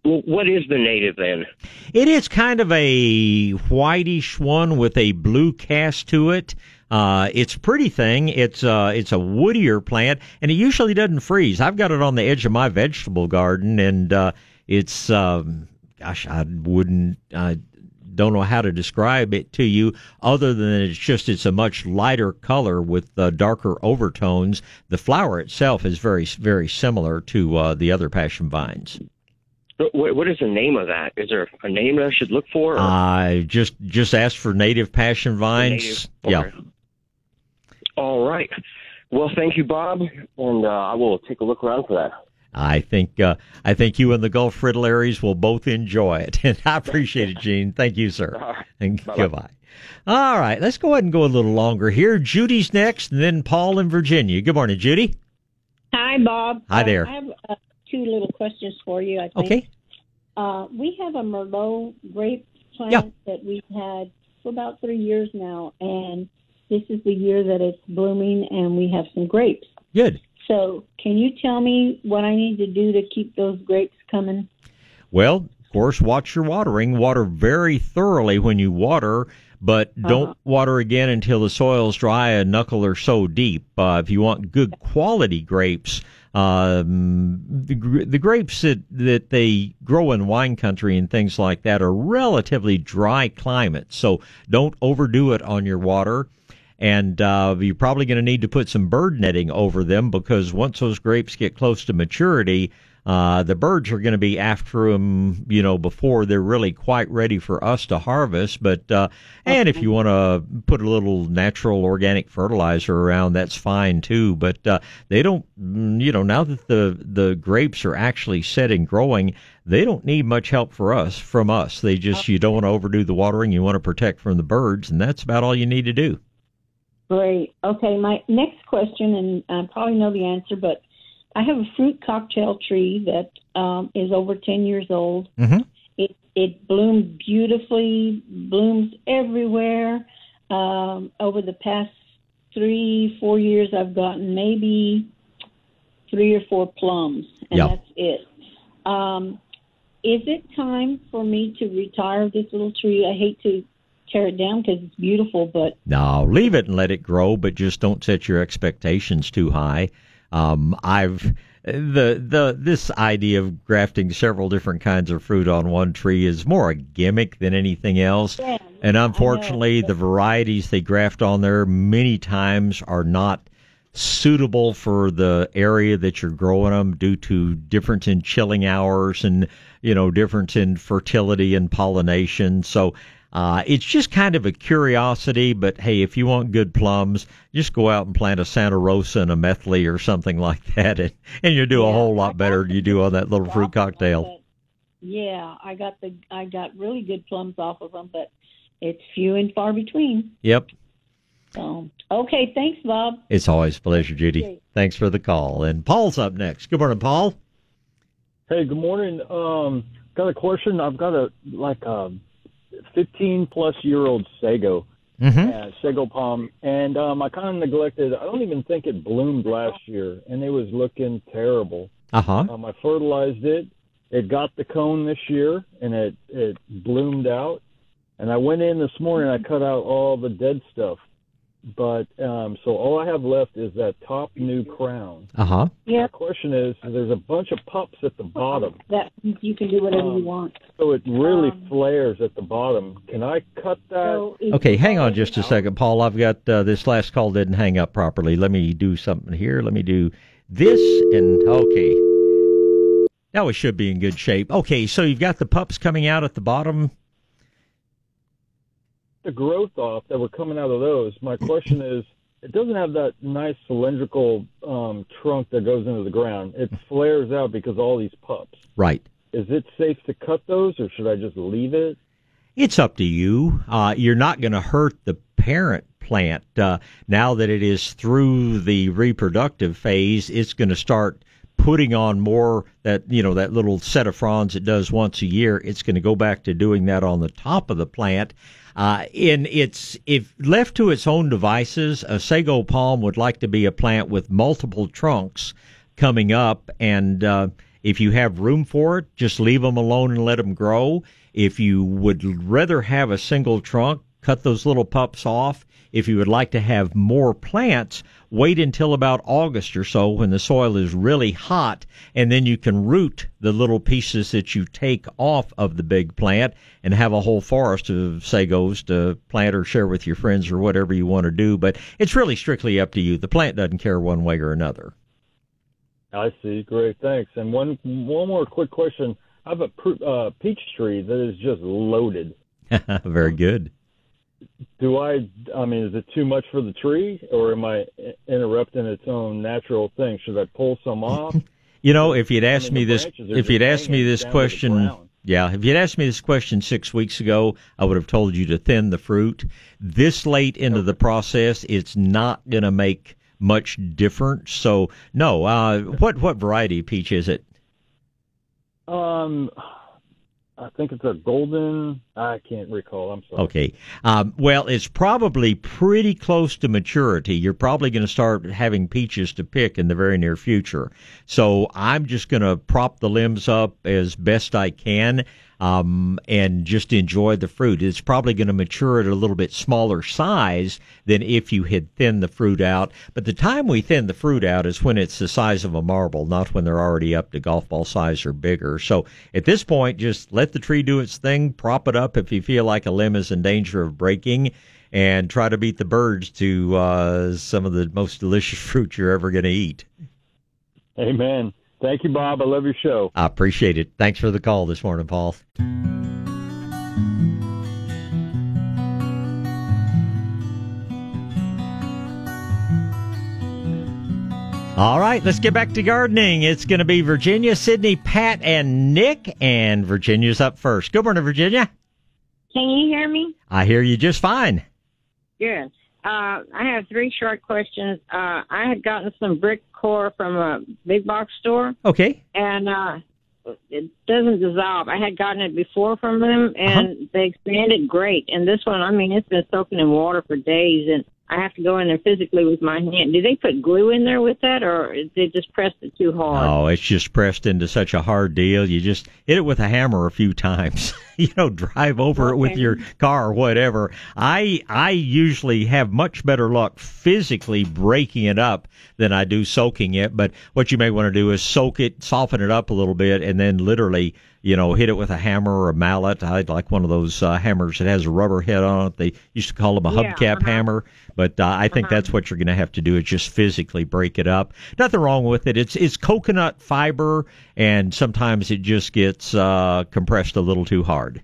[SPEAKER 20] Well, what is the native then?
[SPEAKER 1] It is kind of a whitish one with a blue cast to it. Uh, it's a pretty thing. It's uh, it's a woodier plant, and it usually doesn't freeze. I've got it on the edge of my vegetable garden, and uh, it's um, gosh, I wouldn't. I don't know how to describe it to you, other than it's just it's a much lighter color with uh, darker overtones. The flower itself is very very similar to uh, the other passion vines.
[SPEAKER 20] What is the name of that? Is there a name that I should look for?
[SPEAKER 1] I just just ask for native passion vines.
[SPEAKER 20] Native? Yeah. All right. Well, thank you, Bob, and uh, I will take a look around for that.
[SPEAKER 1] I think uh, I think you and the Gulf fritillaries will both enjoy it, and I appreciate it, Gene. Thank you, sir.
[SPEAKER 20] Right.
[SPEAKER 1] And Bye-bye. goodbye. All right, let's go ahead and go a little longer here. Judy's next, and then Paul in Virginia. Good morning, Judy.
[SPEAKER 21] Hi, Bob.
[SPEAKER 1] Hi there.
[SPEAKER 21] I have uh, two little questions for you. I think.
[SPEAKER 1] Okay.
[SPEAKER 21] Uh, we have a Merlot grape plant
[SPEAKER 1] yeah.
[SPEAKER 21] that we've had for about three years now, and this is the year that it's blooming and we have some grapes.
[SPEAKER 1] Good.
[SPEAKER 21] So, can you tell me what I need to do to keep those grapes coming?
[SPEAKER 1] Well, of course, watch your watering. Water very thoroughly when you water, but don't uh-huh. water again until the soil's dry, a knuckle or so deep. Uh, if you want good quality grapes, um, the, the grapes that, that they grow in wine country and things like that are relatively dry climates, so don't overdo it on your water and uh, you're probably going to need to put some bird netting over them because once those grapes get close to maturity, uh, the birds are going to be after them, you know, before they're really quite ready for us to harvest. But uh, and if you want to put a little natural organic fertilizer around, that's fine too. But uh, they don't, mm, you know, now that the the grapes are actually set and growing, they don't need much help for us from us. They just you don't want to overdo the watering. You want to protect from the birds, and that's about all you need to do.
[SPEAKER 21] Great. Okay, my next question, and I probably know the answer, but I have a fruit cocktail tree that um, is over 10 years old.
[SPEAKER 1] Mm-hmm.
[SPEAKER 21] It, it bloomed beautifully, blooms everywhere. Um, over the past three, four years, I've gotten maybe three or four plums, and
[SPEAKER 1] yeah.
[SPEAKER 21] that's it. Um, is it time for me to retire this little tree? I hate to tear it down because it's beautiful, but
[SPEAKER 1] No, leave it and let it grow, but just don't set your expectations too high. Um, I've the the this idea of grafting several different kinds of fruit on one tree is more a gimmick than anything else.
[SPEAKER 21] Yeah,
[SPEAKER 1] and unfortunately, the varieties they graft on there many times are not suitable for the area that you're growing them due to difference in chilling hours and you know difference in fertility and pollination. So uh, it's just kind of a curiosity, but hey, if you want good plums, just go out and plant a Santa Rosa and a Methley or something like that, and, and you'll do a whole lot better than you do on that little fruit cocktail.
[SPEAKER 21] yeah, I got the I got really good plums off of them, but it's few and far between.
[SPEAKER 1] Yep.
[SPEAKER 21] So okay, thanks, Bob.
[SPEAKER 1] It's always a pleasure, Judy. Thanks for the call. And Paul's up next. Good morning, Paul.
[SPEAKER 22] Hey, good morning. Um, got a question. I've got a like a 15 plus year old sago,
[SPEAKER 1] Mhm.
[SPEAKER 22] uh, sago palm, and um, I kind of neglected. I don't even think it bloomed last year, and it was looking terrible.
[SPEAKER 1] Uh huh.
[SPEAKER 22] Um, I fertilized it. It got the cone this year, and it it bloomed out. And I went in this morning. I cut out all the dead stuff, but um, so all I have left is that top new crown.
[SPEAKER 1] Uh huh.
[SPEAKER 21] Yeah.
[SPEAKER 22] The question is, there's a bunch of pups at the bottom.
[SPEAKER 21] That you can do whatever you
[SPEAKER 22] Um,
[SPEAKER 21] want.
[SPEAKER 22] So it really
[SPEAKER 21] Um,
[SPEAKER 22] flares at the bottom. Can I cut that?
[SPEAKER 21] So
[SPEAKER 1] Okay, hang on just a second, Paul. I've got uh, this last call didn't hang up properly. Let me do something here. Let me do this and okay. Now we should be in good shape. Okay, so you've got the pups coming out at the bottom.
[SPEAKER 22] The growth off that were coming out of those. My question is, it doesn't have that nice cylindrical um, trunk that goes into the ground. It flares out because of all these pups.
[SPEAKER 1] Right.
[SPEAKER 22] Is it safe to cut those, or should I just leave it?
[SPEAKER 1] It's up to you. Uh, you're not going to hurt the parent plant. Uh, now that it is through the reproductive phase, it's going to start putting on more that you know that little set of fronds it does once a year. It's going to go back to doing that on the top of the plant. Uh, in its if left to its own devices, a sago palm would like to be a plant with multiple trunks coming up and uh, if you have room for it just leave them alone and let them grow if you would rather have a single trunk cut those little pups off if you would like to have more plants wait until about august or so when the soil is really hot and then you can root the little pieces that you take off of the big plant and have a whole forest of sagos to plant or share with your friends or whatever you want to do but it's really strictly up to you the plant doesn't care one way or another
[SPEAKER 22] I see. Great, thanks. And one one more quick question. I have a uh, peach tree that is just loaded.
[SPEAKER 1] very good
[SPEAKER 22] Do I? I mean, is it too much for the tree, or am I i- interrupting its own natural thing? Should I pull some off?
[SPEAKER 1] You know, if you'd asked
[SPEAKER 22] mean,
[SPEAKER 1] me this, if you'd asked me this
[SPEAKER 22] down to the
[SPEAKER 1] question, yeah, if you'd asked me this question six weeks ago, I would have told you to thin the fruit. This late into the process, it's not going to make much difference. So, no. Uh, what what variety of peach is it?
[SPEAKER 22] Um, I think it's a golden. I can't recall. I'm sorry.
[SPEAKER 1] Okay. Um, well, it's probably pretty close to maturity. You're probably going to start having peaches to pick in the very near future. So I'm just going to prop the limbs up as best I can um, and just enjoy the fruit. It's probably going to mature at a little bit smaller size than if you had thinned the fruit out. But the time we thin the fruit out is when it's the size of a marble, not when they're already up to golf ball size or bigger. So at this point, just let the tree do its thing, prop it up if you feel like a limb is in danger of breaking. And try to beat the birds to uh, some of the most delicious fruit you're ever going to eat.
[SPEAKER 22] Amen. Thank you, Bob. I love your show.
[SPEAKER 1] I appreciate it. Thanks for the call this morning, Paul. All right, let's get back to gardening. It's going to be Virginia, Sydney, Pat, and Nick, and Virginia's up first. Good morning, Virginia.
[SPEAKER 23] Can you hear me?
[SPEAKER 1] I hear you just fine.
[SPEAKER 23] Good. Uh, I have three short questions. Uh, I had gotten some brick coir from a big box store,
[SPEAKER 1] Okay.
[SPEAKER 23] and uh, it doesn't dissolve. I had gotten it before from them, and they expanded great. And this one, I mean, it's been soaking in water for days, and I have to go in there physically with my hand. Do they put glue in there with that, or is it just pressed it too hard?
[SPEAKER 1] Oh, it's just pressed into such a hard deal. You just hit it with a hammer a few times. you know, drive over okay. it with your car or whatever. I I usually have much better luck physically breaking it up than I do soaking it. But what you may want to do is soak it, soften it up a little bit, and then literally you know, hit it with a hammer or a mallet. I like one of those uh, hammers that has a rubber head on it. They used to call them a
[SPEAKER 23] yeah,
[SPEAKER 1] hubcap
[SPEAKER 23] uh-huh.
[SPEAKER 1] hammer, but uh, I think
[SPEAKER 23] Uh-huh.
[SPEAKER 1] that's what you're going to have to do is just physically break it up. Nothing wrong with it. It's it's coconut fiber, and sometimes it just gets uh, compressed a little too hard.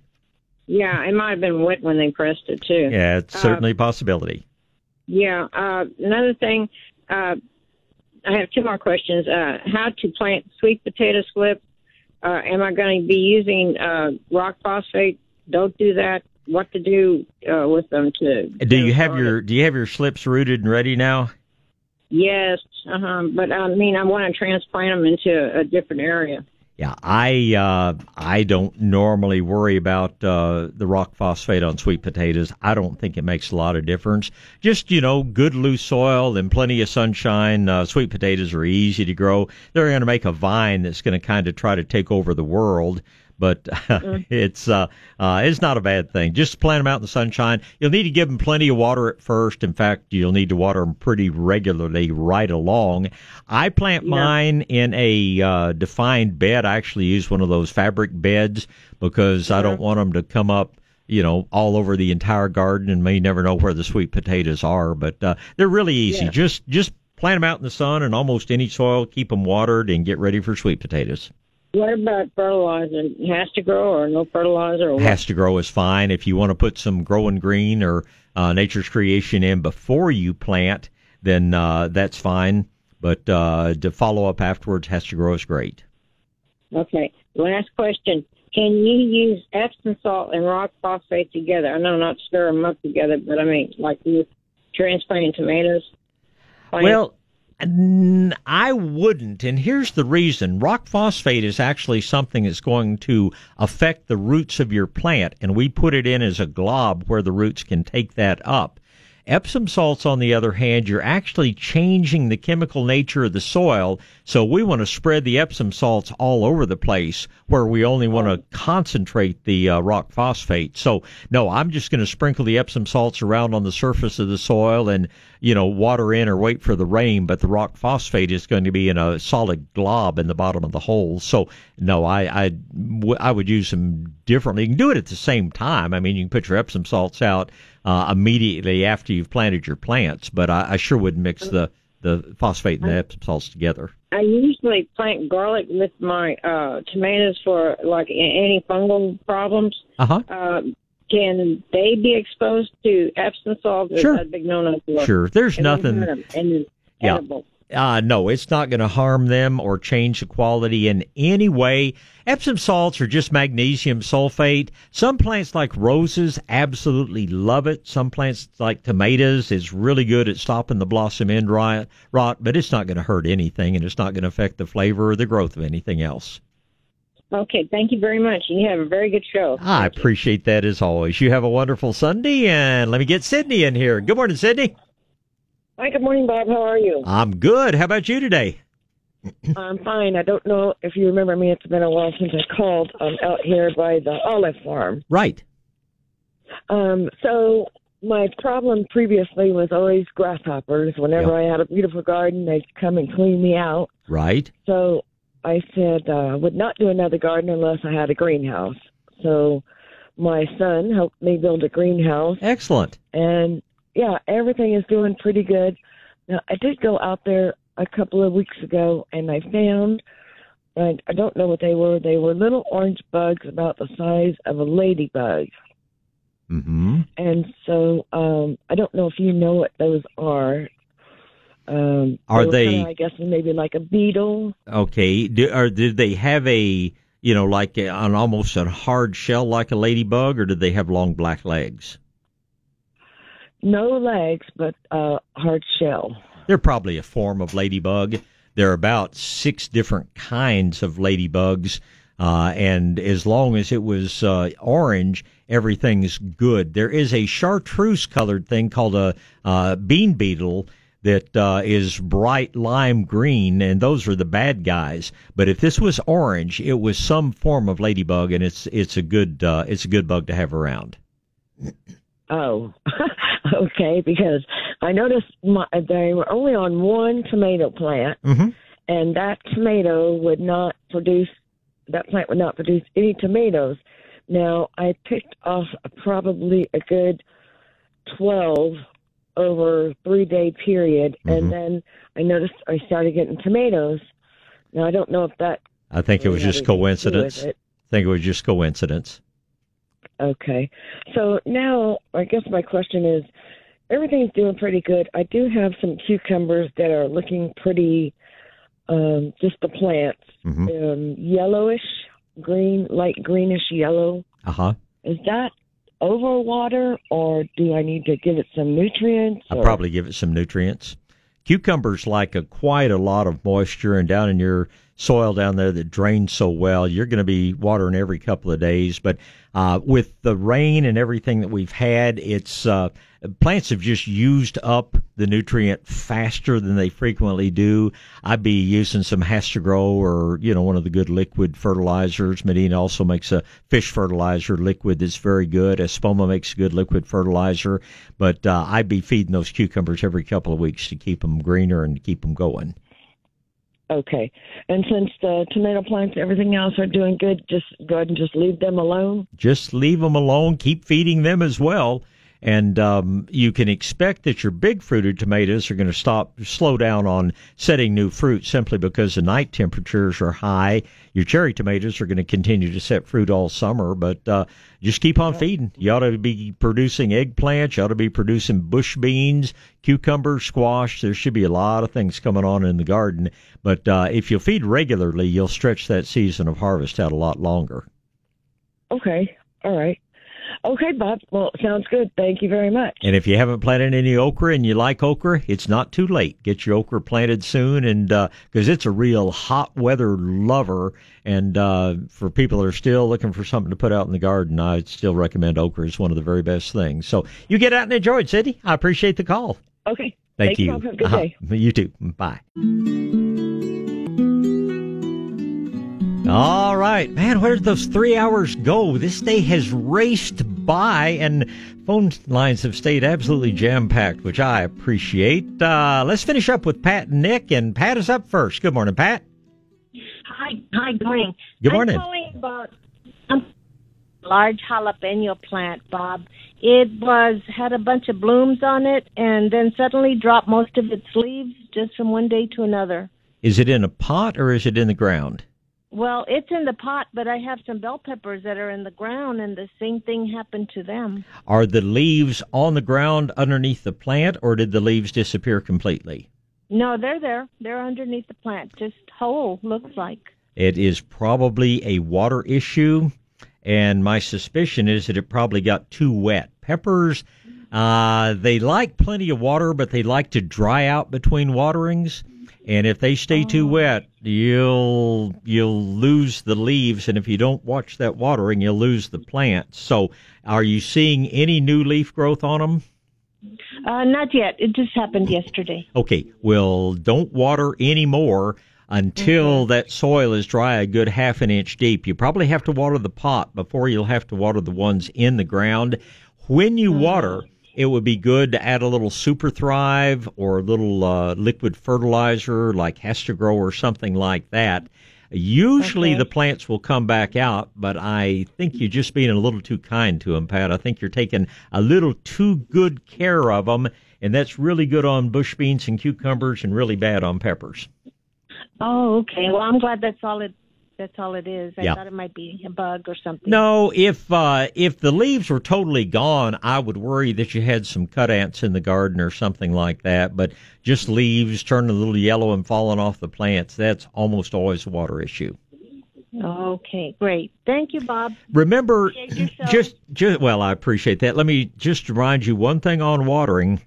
[SPEAKER 23] Yeah, it might have been wet when they pressed it too.
[SPEAKER 1] Yeah, it's
[SPEAKER 23] Uh,
[SPEAKER 1] certainly a possibility.
[SPEAKER 23] Yeah. Uh, another thing, uh, I have two more questions. Uh, how to plant sweet potato slip? Uh, am I going to be using uh, rock phosphate? Don't do that. What to do uh, with them too?
[SPEAKER 1] Do you have your Do you have your slips rooted and ready now?
[SPEAKER 23] Yes. Uh-huh. But I mean, I want to transplant them into a different area.
[SPEAKER 1] Yeah, I uh, I don't normally worry about uh, the rock phosphate on sweet potatoes. I don't think it makes a lot of difference. Just you know, good loose soil and plenty of sunshine. Uh, sweet potatoes are easy to grow. They're going to make a vine that's going to kind of try to take over the world. But it's uh, uh, it's not a bad thing. Just plant them out in the sunshine. You'll need to give them plenty of water at first. In fact, you'll need to water them pretty regularly right along. I plant
[SPEAKER 24] Yeah.
[SPEAKER 1] mine in a uh, defined bed. I actually use one of those fabric beds because I don't want them to come up, you know, all over the entire garden and may never know where the sweet potatoes are. But uh, they're really easy.
[SPEAKER 23] Yeah.
[SPEAKER 1] Just just plant them out in the sun in almost any soil. Keep them watered and get ready for sweet potatoes.
[SPEAKER 23] What about fertilizer? Hasta Gro or no fertilizer? Or
[SPEAKER 1] Hasta Gro is fine. If you want to put some growing green or uh, nature's creation in before you plant, then uh, that's fine. But uh, to follow up afterwards Hasta Gro is great.
[SPEAKER 23] Okay. Last question. Can you use Epsom salt and rock phosphate together? I know not stir them up together, but I mean, like you transplanting tomatoes. Plant-
[SPEAKER 1] Well, I wouldn't, and here's the reason. Rock phosphate is actually something that's going to affect the roots of your plant, and we put it in as a glob where the roots can take that up. Epsom salts, on the other hand, you're actually changing the chemical nature of the soil. So we want to spread the Epsom salts all over the place where we only want to concentrate the uh, rock phosphate. So no, I'm just going to sprinkle the Epsom salts around on the surface of the soil and, you know, water in or wait for the rain. But the rock phosphate is going to be in a solid glob in the bottom of the hole. So no, I, I, I would use them differently. You can do it at the same time. I mean, you can put your Epsom salts out uh, immediately after you've planted your plants, but I, I sure would mix the, the phosphate and the Epsom salts together.
[SPEAKER 23] I usually plant garlic with my uh, tomatoes for like a- antifungal problems.
[SPEAKER 1] Uh-huh.
[SPEAKER 23] Uh, can they be exposed to Epsom salts?
[SPEAKER 1] Sure.
[SPEAKER 23] big no-no?
[SPEAKER 1] Sure. There's
[SPEAKER 23] And
[SPEAKER 1] nothing-
[SPEAKER 23] And
[SPEAKER 1] Yeah.
[SPEAKER 23] edible.
[SPEAKER 1] Uh, no, it's not going to harm them or change the quality in any way. Epsom salts are just magnesium sulfate. Some plants like roses absolutely love it. Some plants like tomatoes is really good at stopping the blossom end rot, rot but it's not going to hurt anything and it's not going to affect the flavor or the growth of anything else.
[SPEAKER 23] Okay, thank you very much. You have a very good show.
[SPEAKER 1] I appreciate that as always. You have a wonderful Sunday and let me get Sydney in here. Good morning, Sydney.
[SPEAKER 24] Hi, good morning, Bob. How are you?
[SPEAKER 1] I'm good. How about you today?
[SPEAKER 24] I'm fine. I don't know if you remember me. It's been a while since I called. I'm out here by the olive farm.
[SPEAKER 1] Right.
[SPEAKER 24] Um, so my problem previously was always grasshoppers. Whenever I had a beautiful garden, they'd come and clean me out.
[SPEAKER 1] Right.
[SPEAKER 24] So I said uh, I would not do another garden unless I had a greenhouse. So my son helped me build a greenhouse.
[SPEAKER 1] Excellent.
[SPEAKER 24] And yeah, everything is doing pretty good. Now, I did go out there a couple of weeks ago and I found, I, I don't know what they were, they were little orange bugs about the size of a ladybug.
[SPEAKER 1] Mm-hmm.
[SPEAKER 24] And so um, I don't know if you know what those are. Um,
[SPEAKER 1] Are
[SPEAKER 24] were
[SPEAKER 1] they-
[SPEAKER 24] kinda, I guess maybe like a beetle.
[SPEAKER 1] Okay. Do, or did they have a, you know, like a, an almost a hard shell like a ladybug, or did they have long black legs?
[SPEAKER 24] No legs, but uh, hard shell.
[SPEAKER 1] They're probably a form of ladybug. There are about six different kinds of ladybugs. Uh, and as long as it was uh, orange, everything's good. There is a chartreuse colored thing called a uh, bean beetle that uh, is bright lime green, and those are the bad guys. But if this was orange, it was some form of ladybug, and it's it's a good uh, it's a good bug to have around.
[SPEAKER 24] Oh, okay. Because I noticed my, they were only on one tomato plant,
[SPEAKER 1] mm-hmm.
[SPEAKER 24] and that tomato would not produce. That plant would not produce any tomatoes. Now I picked off probably a good twelve over a three day period,
[SPEAKER 1] Mm-hmm.
[SPEAKER 24] and then I noticed I started getting tomatoes. Now I don't know if that.
[SPEAKER 1] I think it was just
[SPEAKER 24] had anything to do with
[SPEAKER 1] coincidence. I think it was just coincidence.
[SPEAKER 24] Okay. So now I guess my question is everything's doing pretty good. I do have some cucumbers that are looking pretty um just the plants.
[SPEAKER 1] Mhm.
[SPEAKER 24] Um yellowish, green, light greenish yellow.
[SPEAKER 1] Uh huh.
[SPEAKER 24] Is that overwater or do I need to give it some nutrients? I'll
[SPEAKER 1] probably give it some nutrients. Cucumbers like a quite a lot of moisture, and down in your soil down there that drains so well, you're going to be watering every couple of days. But uh, with the rain and everything that we've had, it's uh, plants have just used up the nutrient faster than they frequently do. I'd be using some Hasta Gro or you know one of the good liquid fertilizers. Medina also makes a fish fertilizer liquid that's very good. Espoma makes a good liquid fertilizer, but uh, I'd be feeding those cucumbers every couple of weeks to keep them greener and to keep them going.
[SPEAKER 24] Okay. And since the tomato plants and everything else are doing good, just go ahead and just leave them alone.
[SPEAKER 1] just leave them alone. Keep feeding them as well. And um, you can expect that your big fruited tomatoes are going to stop, slow down on setting new fruit simply because the night temperatures are high. Your cherry tomatoes are going to continue to set fruit all summer, but uh, just keep on feeding. You ought to be producing eggplants. You ought to be producing bush beans, cucumber, squash. There should be a lot of things coming on in the garden. But uh, if you feed regularly, you'll stretch that season of harvest out a lot longer.
[SPEAKER 24] Okay. All right. Okay, Bob. Well, sounds good. Thank you very much.
[SPEAKER 1] And if you haven't planted any okra and you like okra, it's not too late. Get your okra planted soon, and because it's a real hot weather lover, and uh, for people that are still looking for something to put out in the garden, I'd still recommend okra is one of the very best things. So you get out and enjoy it, Sydney. I appreciate the call.
[SPEAKER 24] Okay.
[SPEAKER 1] Thank you.
[SPEAKER 24] Bob. Have a good
[SPEAKER 1] Uh-huh. You too. Bye. All right, man, where did those three hours go? This day has raced by, and phone lines have stayed absolutely jam packed, which I appreciate. Uh, let's finish up with Pat and Nick, and Pat is up first. Good morning, Pat.
[SPEAKER 25] Hi, hi, good morning.
[SPEAKER 1] Good morning.
[SPEAKER 25] I'm calling about a large jalapeno plant, Bob. It was had a bunch of blooms on it, and then suddenly dropped most of its leaves just from one day to another.
[SPEAKER 1] Is it in a pot or is it in the ground?
[SPEAKER 25] Well, it's in the pot, but I have some bell peppers that are in the ground, and the same thing happened to them.
[SPEAKER 1] Are the leaves on the ground underneath the plant, or did the leaves disappear completely?
[SPEAKER 25] No, they're there. They're underneath the plant, just whole looks like.
[SPEAKER 1] It is probably a water issue, and my suspicion is that it probably got too wet. Peppers, uh, they like plenty of water, but they like to dry out between waterings. And if they stay too wet, you'll you'll lose the leaves, and if you don't watch that watering, you'll lose the plants. So, are you seeing any new leaf growth on them?
[SPEAKER 25] Uh, not yet. It just happened yesterday.
[SPEAKER 1] Okay, well, don't water anymore until that soil is dry a good half an inch deep. You probably have to water the pot before you'll have to water the ones in the ground. When you water, it would be good to add a little Super Thrive or a little uh, liquid fertilizer like Hasta Gro or something like that. Usually the plants will come back out, but I think you're just being a little too kind to them, Pat. I think you're taking a little too good care of them, and that's really good on bush beans and cucumbers and really bad on peppers.
[SPEAKER 25] Oh, okay. Well, I'm glad that's all it. That's all it is. I
[SPEAKER 1] Yeah.
[SPEAKER 25] thought it might be a bug or something.
[SPEAKER 1] No, if uh, if the leaves were totally gone, I would worry that you had some cut ants in the garden or something like that. But just leaves turning a little yellow and falling off the plants, that's almost always a water issue.
[SPEAKER 25] Okay, great. Thank you, Bob.
[SPEAKER 1] Remember, just just well, I appreciate that. Let me just remind you one thing on watering,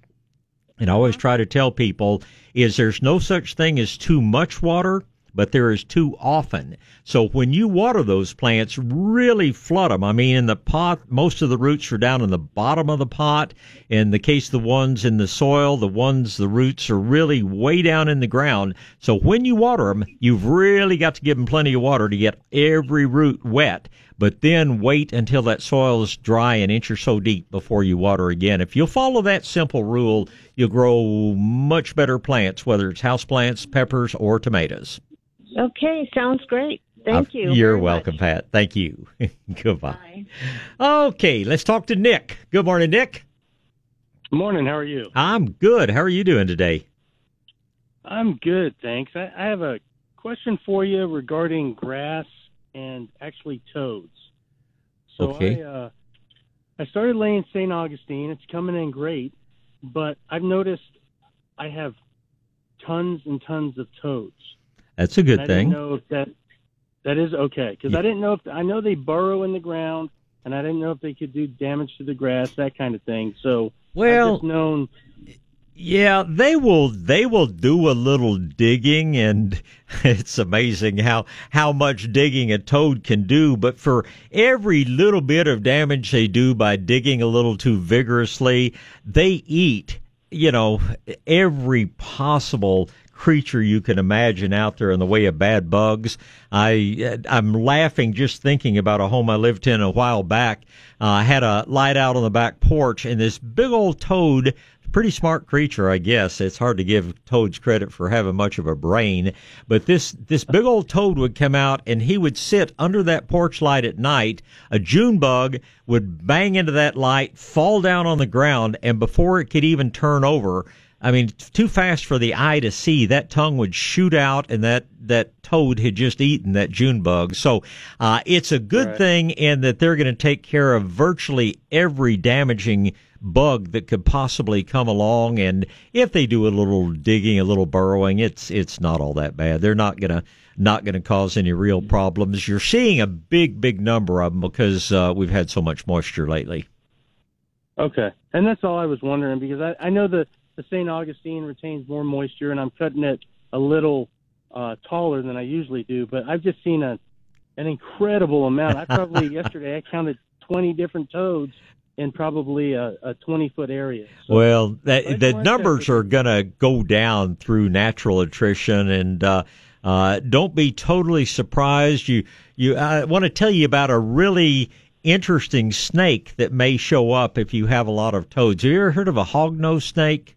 [SPEAKER 1] and I always try to tell people is there's no such thing as too much water but there is too often. So when you water those plants, really flood them. I mean, in the pot, most of the roots are down in the bottom of the pot. In the case of the ones in the soil, the ones, the roots are really way down in the ground. So when you water them, you've really got to give them plenty of water to get every root wet but then wait until that soil is dry an inch or so deep before you water again. If you'll follow that simple rule, you'll grow much better plants, whether it's house plants, peppers, or tomatoes.
[SPEAKER 25] Okay, sounds great. Thank
[SPEAKER 1] Uh,
[SPEAKER 25] you.
[SPEAKER 1] You're welcome,
[SPEAKER 25] much.
[SPEAKER 1] Pat. Thank you. Goodbye. Okay, let's talk to Nick. Good morning, Nick.
[SPEAKER 26] Morning. How are you?
[SPEAKER 1] I'm good. How are you doing today?
[SPEAKER 26] I'm good, thanks. I, I have a question for you regarding grass and actually toads. So
[SPEAKER 1] Okay.
[SPEAKER 26] I uh, I started laying St. Augustine. It's coming in great, but I've noticed I have tons and tons of toads.
[SPEAKER 1] That's a good
[SPEAKER 26] I
[SPEAKER 1] thing.
[SPEAKER 26] didn't know if that that is okay because I didn't know if I know they burrow in the ground, and I didn't know if they could do damage to the grass, that kind of thing. So
[SPEAKER 1] Well-
[SPEAKER 26] I've known
[SPEAKER 1] Yeah, they will they will do a little digging and it's amazing how how much digging a toad can do, but for every little bit of damage they do by digging a little too vigorously, they eat, you know, every possible creature you can imagine out there in the way of bad bugs. I I'm laughing just thinking about a home I lived in a while back. Uh, I had a light out on the back porch, and this big old toad, pretty smart creature, I guess. It's hard to give toads credit for having much of a brain, but this this big old toad would come out, and he would sit under that porch light at night. A June bug would bang into that light, fall down on the ground, and before it could even turn over. I mean, too fast for the eye to see. That tongue would shoot out, and that that toad had just eaten that June bug. So, uh, it's a good
[SPEAKER 26] Right.
[SPEAKER 1] thing in that they're going to take care of virtually every damaging bug that could possibly come along. And if they do a little digging, a little burrowing, it's it's not all that bad. They're not gonna not going to cause any real problems. You're seeing a big, big number of them because uh, we've had so much moisture lately.
[SPEAKER 26] Okay, and that's all I was wondering because I, I know the the St. Augustine retains more moisture, and I'm cutting it a little uh, taller than I usually do. But I've just seen a an incredible amount. I probably yesterday I counted 20 different toads in probably a, a 20 foot area.
[SPEAKER 1] Well, that, the numbers are going to go down through natural attrition, and uh, uh, don't be totally surprised. You, you, I want to tell you about a really interesting snake that may show up if you have a lot of toads. Have you ever heard of a hognose snake?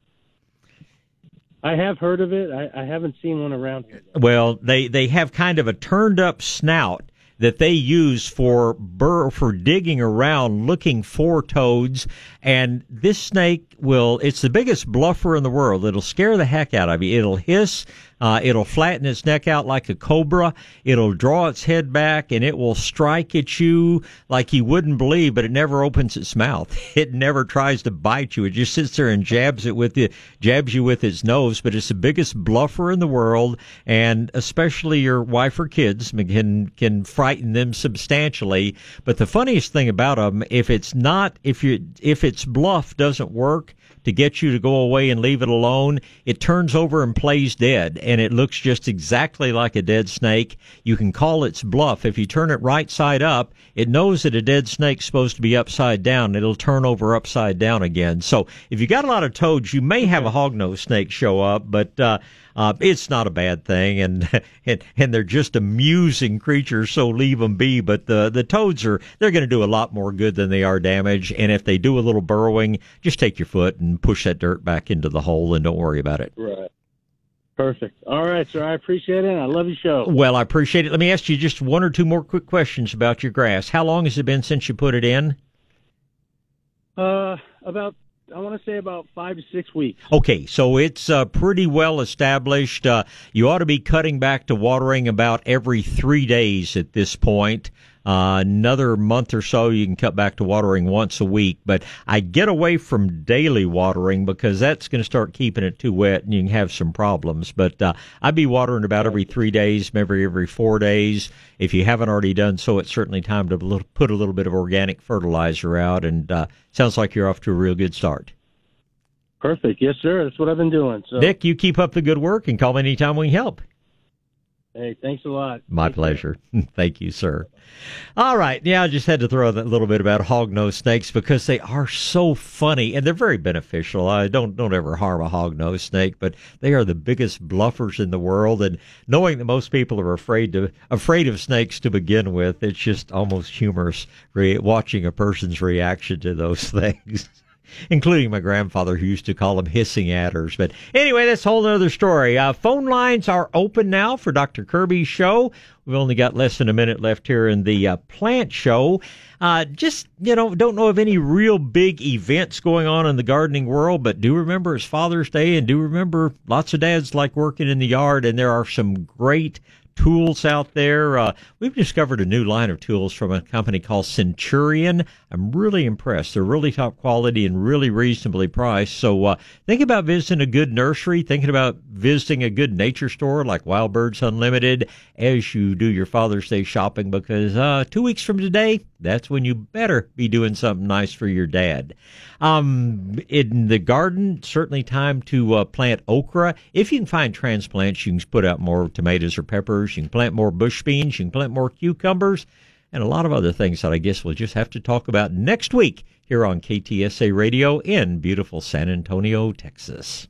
[SPEAKER 26] I have heard of it. I, I haven't seen one around here.
[SPEAKER 1] Well, they they have kind of a turned up snout that they use for bur for digging around looking for toads and this snake will it's the biggest bluffer in the world. It'll scare the heck out of you. It'll hiss uh, it'll flatten its neck out like a cobra. It'll draw its head back and it will strike at you like you wouldn't believe but it never opens its mouth. It never tries to bite you. It just sits there and jabs it with the jabs you with its nose but it's the biggest bluffer in the world. And especially your wife or kids can can frighten them substantially. But the funniest thing about them if it's not if you if its bluff doesn't work to get you to go away and leave it alone, it turns over and plays dead, and it looks just exactly like a dead snake. You can call its bluff. If you turn it right side up, it knows that a dead snake's supposed to be upside down. It'll turn over upside down again. So if you got a lot of toads, you may have a hognose snake show up, but uh, uh, it's not a bad thing, and, and and they're just amusing creatures. So leave them be. But the the toads are they're going to do a lot more good than they are damage. And if they do a little burrowing, just take your foot and push that dirt back into the hole, and don't worry about it.
[SPEAKER 26] Right. Perfect. All right, sir. I appreciate it. I love your show.
[SPEAKER 1] Well, I appreciate it. Let me ask you just one or two more quick questions about your grass. How long has it been since you put it in?
[SPEAKER 26] Uh, about I want to say about five to six weeks.
[SPEAKER 1] Okay, so it's uh, pretty well established. Uh, you ought to be cutting back to watering about every three days at this point. Uh, another month or so, you can cut back to watering once a week. But I get away from daily watering because that's going to start keeping it too wet and you can have some problems. But uh, I'd be watering about every three days, maybe every four days. If you haven't already done so, it's certainly time to put a little bit of organic fertilizer out. And uh, sounds like you're off to a real good start.
[SPEAKER 26] Perfect. Yes, sir. That's what I've been doing. So
[SPEAKER 1] Nick, you keep up the good work and call me anytime we can help.
[SPEAKER 26] Hey, thanks a lot.
[SPEAKER 1] My pleasure. Thank you, sir. All right. Yeah, I just had to throw a little bit about hognose snakes because they are so funny and they're very beneficial. I don't don't ever harm a hognose snake, but they are the biggest bluffers in the world. And knowing that most people are afraid to afraid of snakes to begin with, it's just almost humorous re- watching a person's reaction to those things including my grandfather who used to call them hissing adders. But anyway, that's a whole other story. Uh, phone lines are open now for Dr. Kirby's show. We've only got less than a minute left here in the uh, plant show. Uh, just, you know, don't know of any real big events going on in the gardening world, but do remember it's Father's Day and do remember lots of dads like working in the yard and there are some great tools out there. Uh, we've discovered a new line of tools from a company called Centurion. I'm really impressed. They're really top quality and really reasonably priced. So uh, think about visiting a good nursery, thinking about visiting a good nature store like Wild Birds Unlimited as you do your Father's Day shopping because uh, two weeks from today, that's when you better be doing something nice for your dad. Um, in the garden, certainly time to uh, plant okra. If you can find transplants, you can put out more tomatoes or peppers. You can plant more bush beans. You can plant more cucumbers and a lot of other things that I guess we'll just have to talk about next week here on KTSA Radio in beautiful San Antonio, Texas.